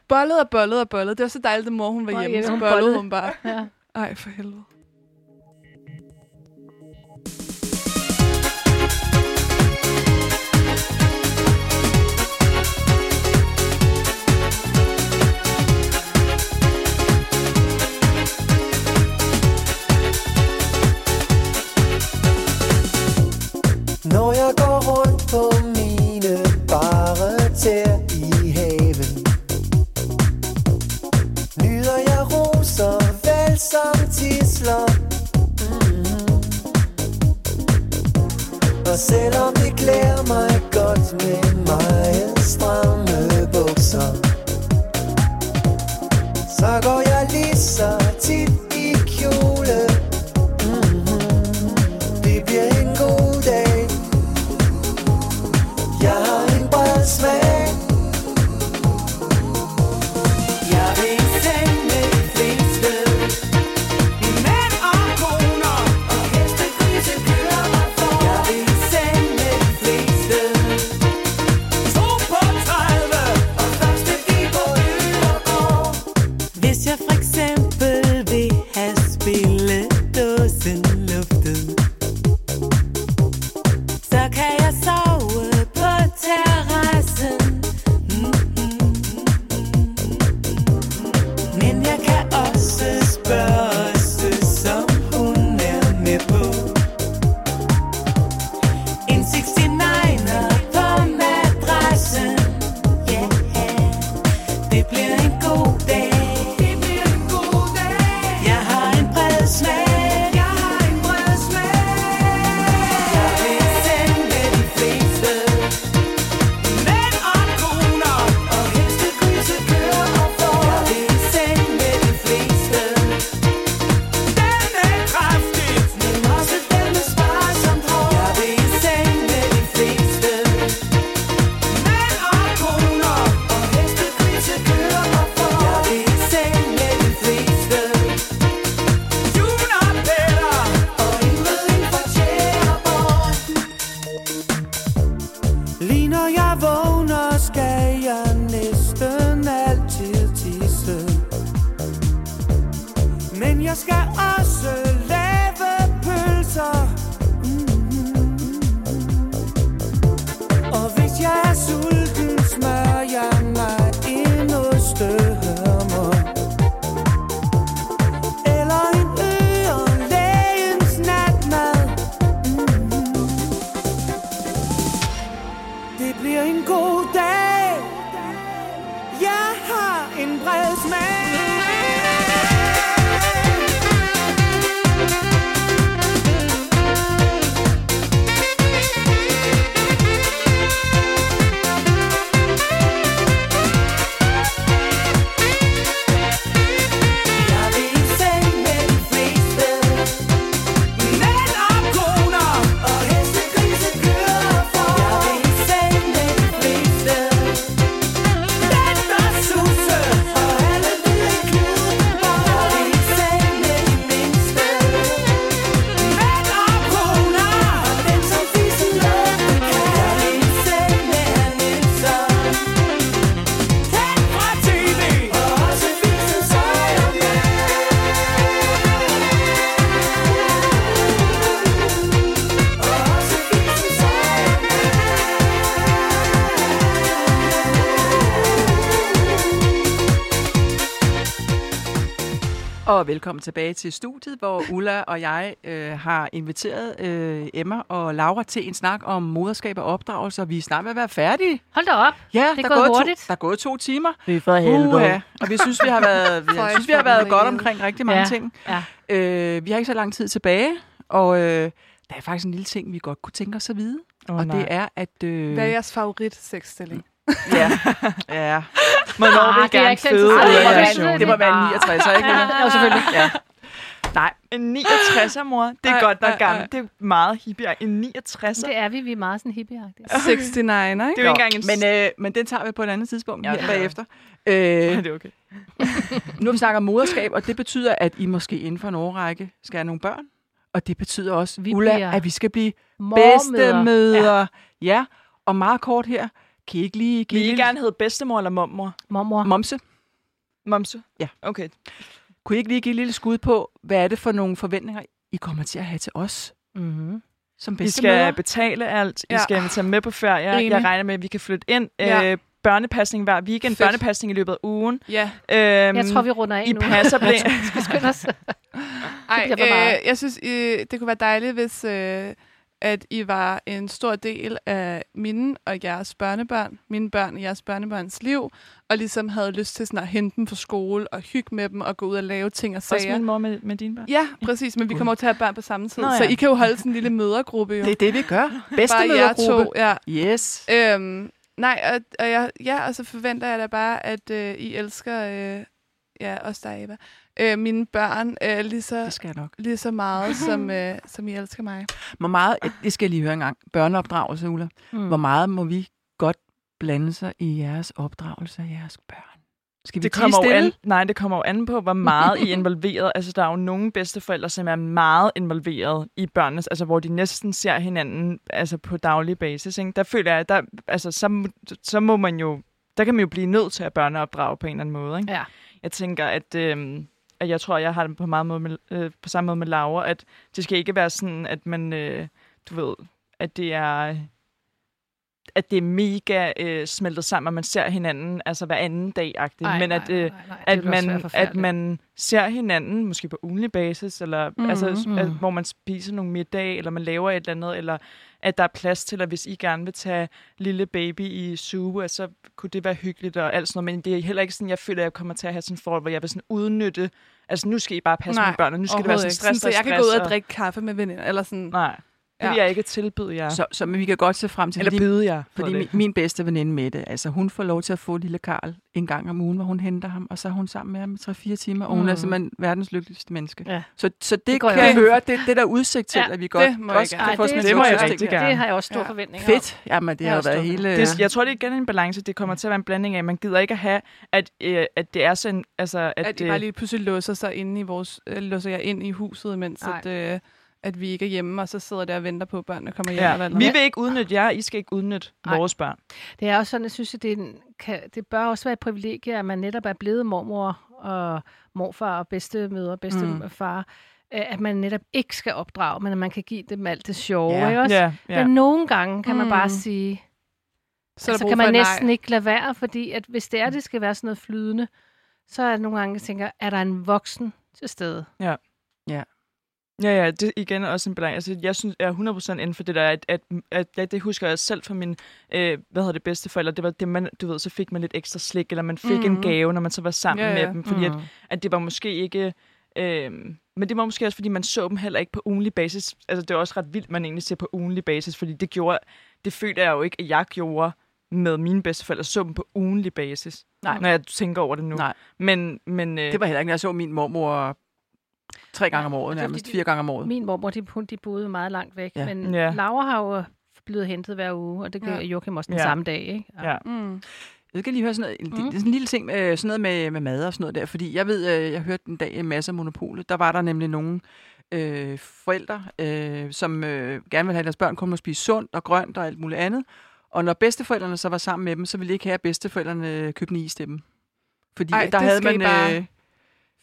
bollet og bollet og bollet. Det var så dejligt, at mor hun var hjemme. hjemme, Så hun bollede bollede. hun bare. Ja. Ej, for helvede. Jeg går mine bare tæer i haven. Nyder jeg roser, vel som tisler mm-hmm. Og selvom det klæder mig godt med meget stramme bukser Så går jeg lige så tit i kjole. Og velkommen tilbage til studiet, hvor Ulla og jeg øh, har inviteret øh, Emma og Laura til en snak om moderskab og opdragelse, og vi er snart ved at være færdige. Hold da op. Ja, er der gået gået hurtigt. To, der er gået to timer. Det er for Uha. Og vi synes, vi har været, vi, synes, vi har været godt omkring rigtig mange Ja. ting. Ja. Øh, vi har ikke så lang tid tilbage, og øh, der er faktisk en lille ting, vi godt kunne tænke os at vide. Oh, og det er, at... Øh, Hvad er jeres favorit sexstilling? Ja, ja, Hvornår Ah, vil det er gerne føde show? det må være en 69, ikke? Ulla? Ja, selvfølgelig. Ja. Nej, En 69'er, mor. Det er Ej, godt nok gammelt. Det er meget hippie. En 69'er. Det er vi. Vi er meget sådan hippieagtige. 69, ikke? Det er jo ikke engang en... men, øh, men den tager vi på et andet tidspunkt Ja, ja, her det er bagefter. Øh, det er okay. Nu har vi snakket om moderskab, og det betyder, at I måske inden for en årrække skal have nogle børn. Og det betyder også, Vi Ulla, at vi skal blive bedstemødre. Ja. ja, og meget kort her. Kan I ikke lige give Vil I en gerne hedde bedstemor eller mormor? Mormor. momse? Momse? Ja. Okay. Kunne I ikke lige give et lille skud på, hvad er det for nogle forventninger, I kommer til at have til os Mm-hmm. som I bedstemødre? skal betale alt. I Ja. skal invitere med på ferie. Enig. Jeg regner med, at vi kan flytte ind. Ja. Øh, børnepasning hver weekend. Fedt. Børnepasning i løbet af ugen. Ja. Øhm, Jeg tror, vi runder af I nu. passer blæ. Vi skal skynde os. Ej, øh, jeg synes, øh, det kunne være dejligt, hvis øh, at I var en stor del af mine og jeres børnebørn, mine børn og jeres børnebørns liv, og ligesom havde lyst til sådan at hente dem fra skole og hygge med dem og gå ud og lave ting og Også sager. min mor med, med dine børn. Ja, præcis, men vi kommer jo til at have børn på samme tid, Nå, ja. så I kan jo holde sådan en lille mødergruppe jo. Det er det, vi gør. Bare jer Bedstemødergruppe. to, ja. Yes. Øhm, nej, og, og, jeg, ja, og så forventer jeg da bare, at øh, I elsker, øh, ja, også dig, Eva, øh, mine børn øh, lige, så, Det skal jeg nok. lige så meget, som, øh, som I elsker mig. Hvor meget, det skal jeg lige høre engang. Børneopdragelse, Ulla. Mm. Hvor meget må vi godt blande sig i jeres opdragelse af jeres børn? Skal vi Det kommer stille? an, nej, det kommer jo an på, hvor meget I er involveret. Altså, der er jo nogle bedsteforældre, som er meget involveret i børnenes, altså hvor de næsten ser hinanden altså, på daglig basis. Ikke? Der føler jeg, der, altså, så, må- så må man jo, der kan man jo blive nødt til at børneopdrage på en eller anden måde. Ikke? Ja. Jeg tænker, at, øhm, at jeg tror, jeg har det på, meget måde med, øh, på samme måde med Laura, at det skal ikke være sådan, at man, øh, du ved, at det er at det er mega øh, smeltet sammen, og man ser hinanden altså hver anden dag-agtigt. Ej, Men nej, at, øh, nej, nej, det at, man, at man ser hinanden, måske på ugenlig basis, eller Mhm. altså, Mhm. at, hvor man spiser nogle middag, eller man laver et eller andet, eller at der er plads til, at hvis I gerne vil tage lille baby i suge, så kunne det være hyggeligt og alt sådan noget. Men det er heller ikke sådan, jeg føler, at jeg kommer til at have sådan et forhold, hvor jeg vil sådan udnytte, altså nu skal I bare passe Nej, mine børn, og nu skal det være sådan ikke. stress, sådan, så jeg kan stress, gå ud og drikke kaffe med veninder, eller sådan. Nej, det vil Ja. jeg ikke tilbyde jer. Så, så men vi kan godt se frem til, eller fordi, byde jer. fordi det. min, min bedste veninde Mette, altså hun får lov til at få lille Karl en gang om ugen, hvor hun henter ham, og så er hun sammen med ham i 3-4 timer, og hun er Mm. simpelthen verdens lykkeligste menneske. Ja. Så, så det, Det kan jeg høre, det, det er der udsigt til, Ja, at vi godt det må også kan få sådan det, et det må jeg rigtig gerne. Det har jeg også store Ja. forventninger om. Fedt. Jamen, det Jeg har været hele... Det, jeg tror, det er igen en balance. Det kommer til at være en blanding af, man gider ikke at have, at, øh, at det er sådan, altså, at, At øh, bare lige pludselig låser sig inde i vores, øh, låser jeg ind i huset, mens Nej. at, øh, at vi ikke er hjemme, og så sidder der og venter på, at børnene kommer hjem. Ja. eller Vi vil ikke udnytte jer, I skal ikke udnytte Nej. vores børn. Det er også sådan, jeg synes, at det, er en- kan, det bør også være et privilegie, at man netop er blevet mormor og morfar og bedstemødre og bedstefar. Mm. At man netop ikke skal opdrage, men at man kan give dem alt det sjove. Ja. Ikke også? Ja, ja. Men nogle gange kan man Mm. bare sige, Så der så brug kan man nej. næsten ikke lade være, fordi at hvis det er, det skal være sådan noget flydende, så er det nogle gange, jeg tænker, er der en voksen til stede? Ja, ja, det er igen også en balance. Altså, jeg synes, jeg er 100% inden for det der, at, at, at, at det husker jeg selv fra min, øh, hvad hedder det, bedsteforældre, det var det, man, du ved, så fik man lidt ekstra slik, eller man fik mm. en Mhm. gave, når man så var sammen Ja, med ja. dem, fordi at, Mm. at det var måske ikke, øh, men det var måske også, fordi man så dem heller ikke på ugenlig basis. Altså, det var også ret vildt, man egentlig ser på ugenlig basis, fordi det gjorde, det følte jeg jo ikke, at jeg gjorde med mine bedsteforældre, så dem på ugenlig basis, Nej. når jeg tænker over det nu. Nej. Men, men øh, Det var heller ikke, når jeg så min mormor tre gange om året, er nærmest fire gange om året. Min mormor, de, hun- de boede meget langt væk, Ja. ja. men Ja. ja. Laura har jo blevet hentet hver uge, og det gør Ja. ja. Joachim også den Ja. ja. samme dag. Ikke? Ja. Mm. Jeg skal lige høre sådan noget, mm. Det er sådan en lille ting med sådan noget med, med mad og sådan noget der, fordi jeg ved, øh, jeg hørte en dag en masse af Monopolet, der var der nemlig nogle øh, forældre, øh, som øh, gerne ville have, at deres børn kom og spise sundt og grønt og alt muligt andet, og når bedsteforældrene så var sammen med dem, så ville de ikke have, at bedsteforældrene købte en is til dem. Fordi Ej, der det havde skal I man... bare Øh,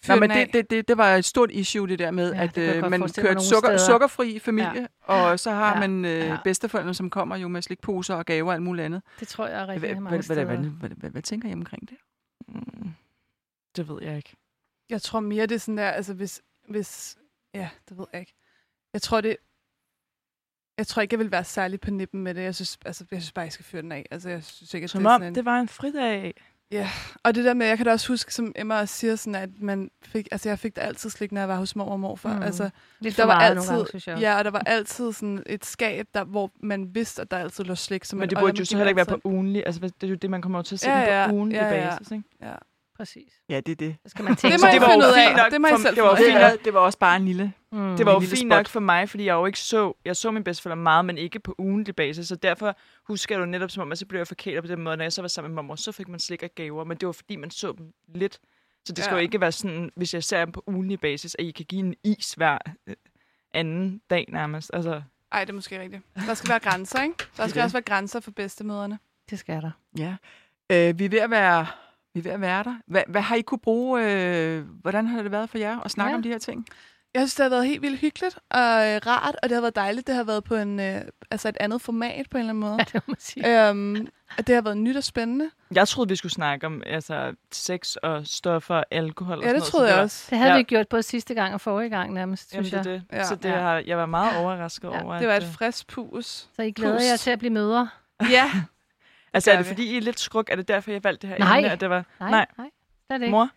Fyr Nej, men det, det, det, det var et stort issue, det der med, Ja, at øh, man nogle sukker, steder. sukkerfri familie, ja. og så har Ja. man øh, Ja. bedsteforældrene, som kommer jo med slikposer og gaver og alt muligt andet. Det tror jeg er rigtig hvad, mange hvad, hvad, steder. hvad, tænker I omkring det? mm, det ved jeg ikke. Jeg tror mere, det er sådan der, altså hvis, hvis, ja, det ved jeg ikke. Jeg tror det, jeg tror ikke, jeg vil være særlig på nippen med det. Jeg synes, altså, jeg synes bare, jeg skal fyre den af. Altså, jeg synes ikke, at Som det er om sådan en... det var en fridag. Og det der med, jeg kan da også huske, som Emma siger, sådan, at man fik, altså jeg fik da altid slik, når jeg var hos mor og morfar. Mm. Mm. Altså, Lidt der var altid, nogle gange, synes jeg. ja, og der var altid sådan et skab, der, hvor man vidste, at der altid lå slik. Så Men man, det burde jo så heller ikke være på ugenlig. Altså, det er jo det, man kommer til at se Ja, ja, ja, på ugenlig ja, ja. basis. Ikke? Ja. Præcis. Ja, det er det. Så skal man tænke Det må det I var finde ud af. nok Det må for- selv det var fint nok. Det, det var også bare en lille... Mm. Det var jo fint spot. nok for mig, fordi jeg jo ikke så... Jeg så min bedsteforældre meget, men ikke på ugenlig basis. Så derfor husker jeg jo netop som om, at så blev jeg forkert på den måde. Når jeg så var sammen med mormor, så fik man slik og gaver. Men det var fordi, man så dem lidt. Så det skal Ja. jo ikke være sådan, hvis jeg ser dem på ugenlig basis, at I kan give en is hver øh, anden dag nærmest. Altså, Ej, det er måske rigtigt. Der skal være grænser, ikke? Der skal det. også være grænser for bedstemøderne. Det skal der. Ja. Øh, vi er ved at være... Vi er ved at være der. Hvad, hvad har I kunne bruge... Øh, hvordan har det været for jer at snakke Ja. om de her ting? Jeg synes, det har været helt vildt hyggeligt og øh, rart, og det har været dejligt. Det har været på en, øh, altså et andet format på en eller anden måde. Ja, det må man sige. øhm, og det har været nyt og spændende. jeg troede, vi skulle snakke om altså, sex og stoffer og alkohol. og Ja, sådan det noget, troede jeg var- også. Det havde Ja. vi gjort både sidste gang og forrige gang nærmest, Jamen, synes det, er jeg. det. Ja. Så det Ja. har, jeg var meget overrasket Ja, over. Det var et øh, frisk pus. Så I glæder Pus. jer til at blive mødre? Ja. Altså, er det fordi, I er lidt skruk? Er det derfor, jeg valgte det her Nej. emne? At det var, Nej, Nej. nej. Slet ikke. mor,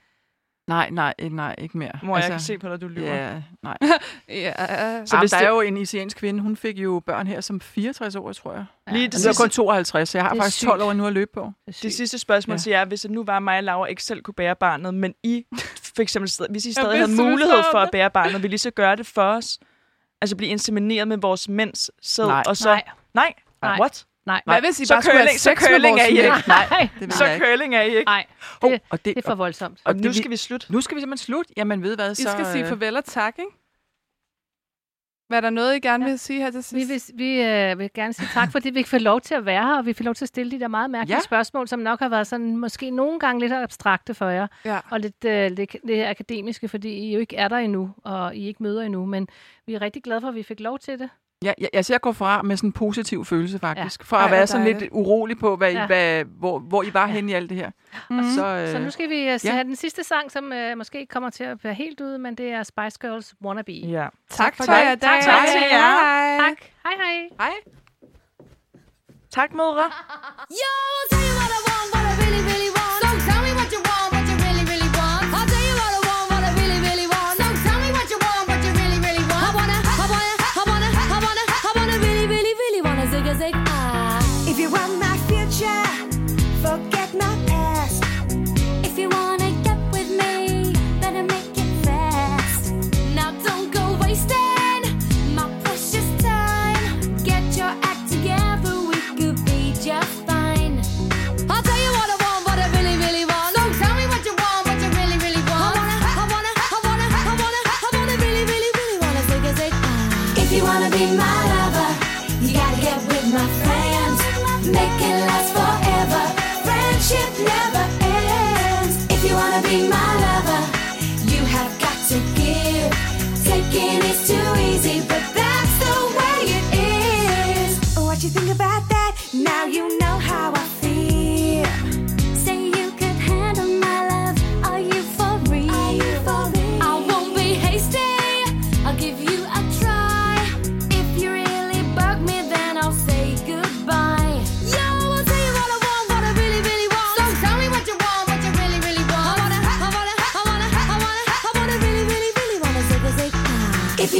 Nej, nej, ikke, nej, ikke mere. mor altså, jeg kan se på dig, du lyver. Ja, nej. ja. Så hvis hvis der det- er jo en isiansk kvinde, hun fik jo børn her som 64 år, tror jeg. Ja. Lige Det det er sidste, kun 52, så jeg har Det er faktisk sygt. 12 år nu at løbe på. Det er det sidste spørgsmål Ja. ja. til jer, hvis det nu var mig og Laura ikke selv kunne bære barnet, men I for eksempel, hvis I stadig havde mulighed for at det. bære barnet, ville I så gøre det for os? Altså blive insemineret med vores mænds sæd, Nej. og så... Nej, Nej. Nej. What? Nej. Hvad hvis I Så bare skulle have curling- så sex med curling vores er I ikke. Nej, Det Så curling er I ikke. nej. Oh, Det, og det, det er for voldsomt. Og det nu vi- skal vi slutte. nu skal vi simpelthen slutte. Jamen, ved hvad, I så... skal sige øh, farvel og tak, ikke? Hvad er der noget, I gerne Ja. vil sige her til Vi, sidst? vil, vi øh, vil gerne sige tak, fordi vi fik lov til at være her, og vi fik lov til at stille de der meget mærkelige ja. spørgsmål, som nok har været sådan måske nogle gange lidt abstrakte for jer, Ja. og lidt, øh, lidt, lidt akademiske, fordi I jo ikke er der endnu, og I ikke møder endnu, men vi er rigtig glade for, at vi fik lov til det. Ja, jeg, altså, jeg går fra med sådan en positiv følelse, faktisk. Ja. For Ej, at være sådan lidt urolig på, hvad I, Ja. hvad, hvor, hvor I var Ja. henne i alt det her. Mm. Så, øh, Så nu skal vi uh, ja. have den sidste sang, som uh, måske ikke kommer til at være helt ude, men det er Spice Girls Wannabe. Ja. Tak for for det. jer. Tak, tak til jer. Hej. Tak. Hej hej. Hej. Tak, mødre. Yo, I'll tell you what I want, what I really, really want.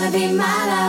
wanna be my lover.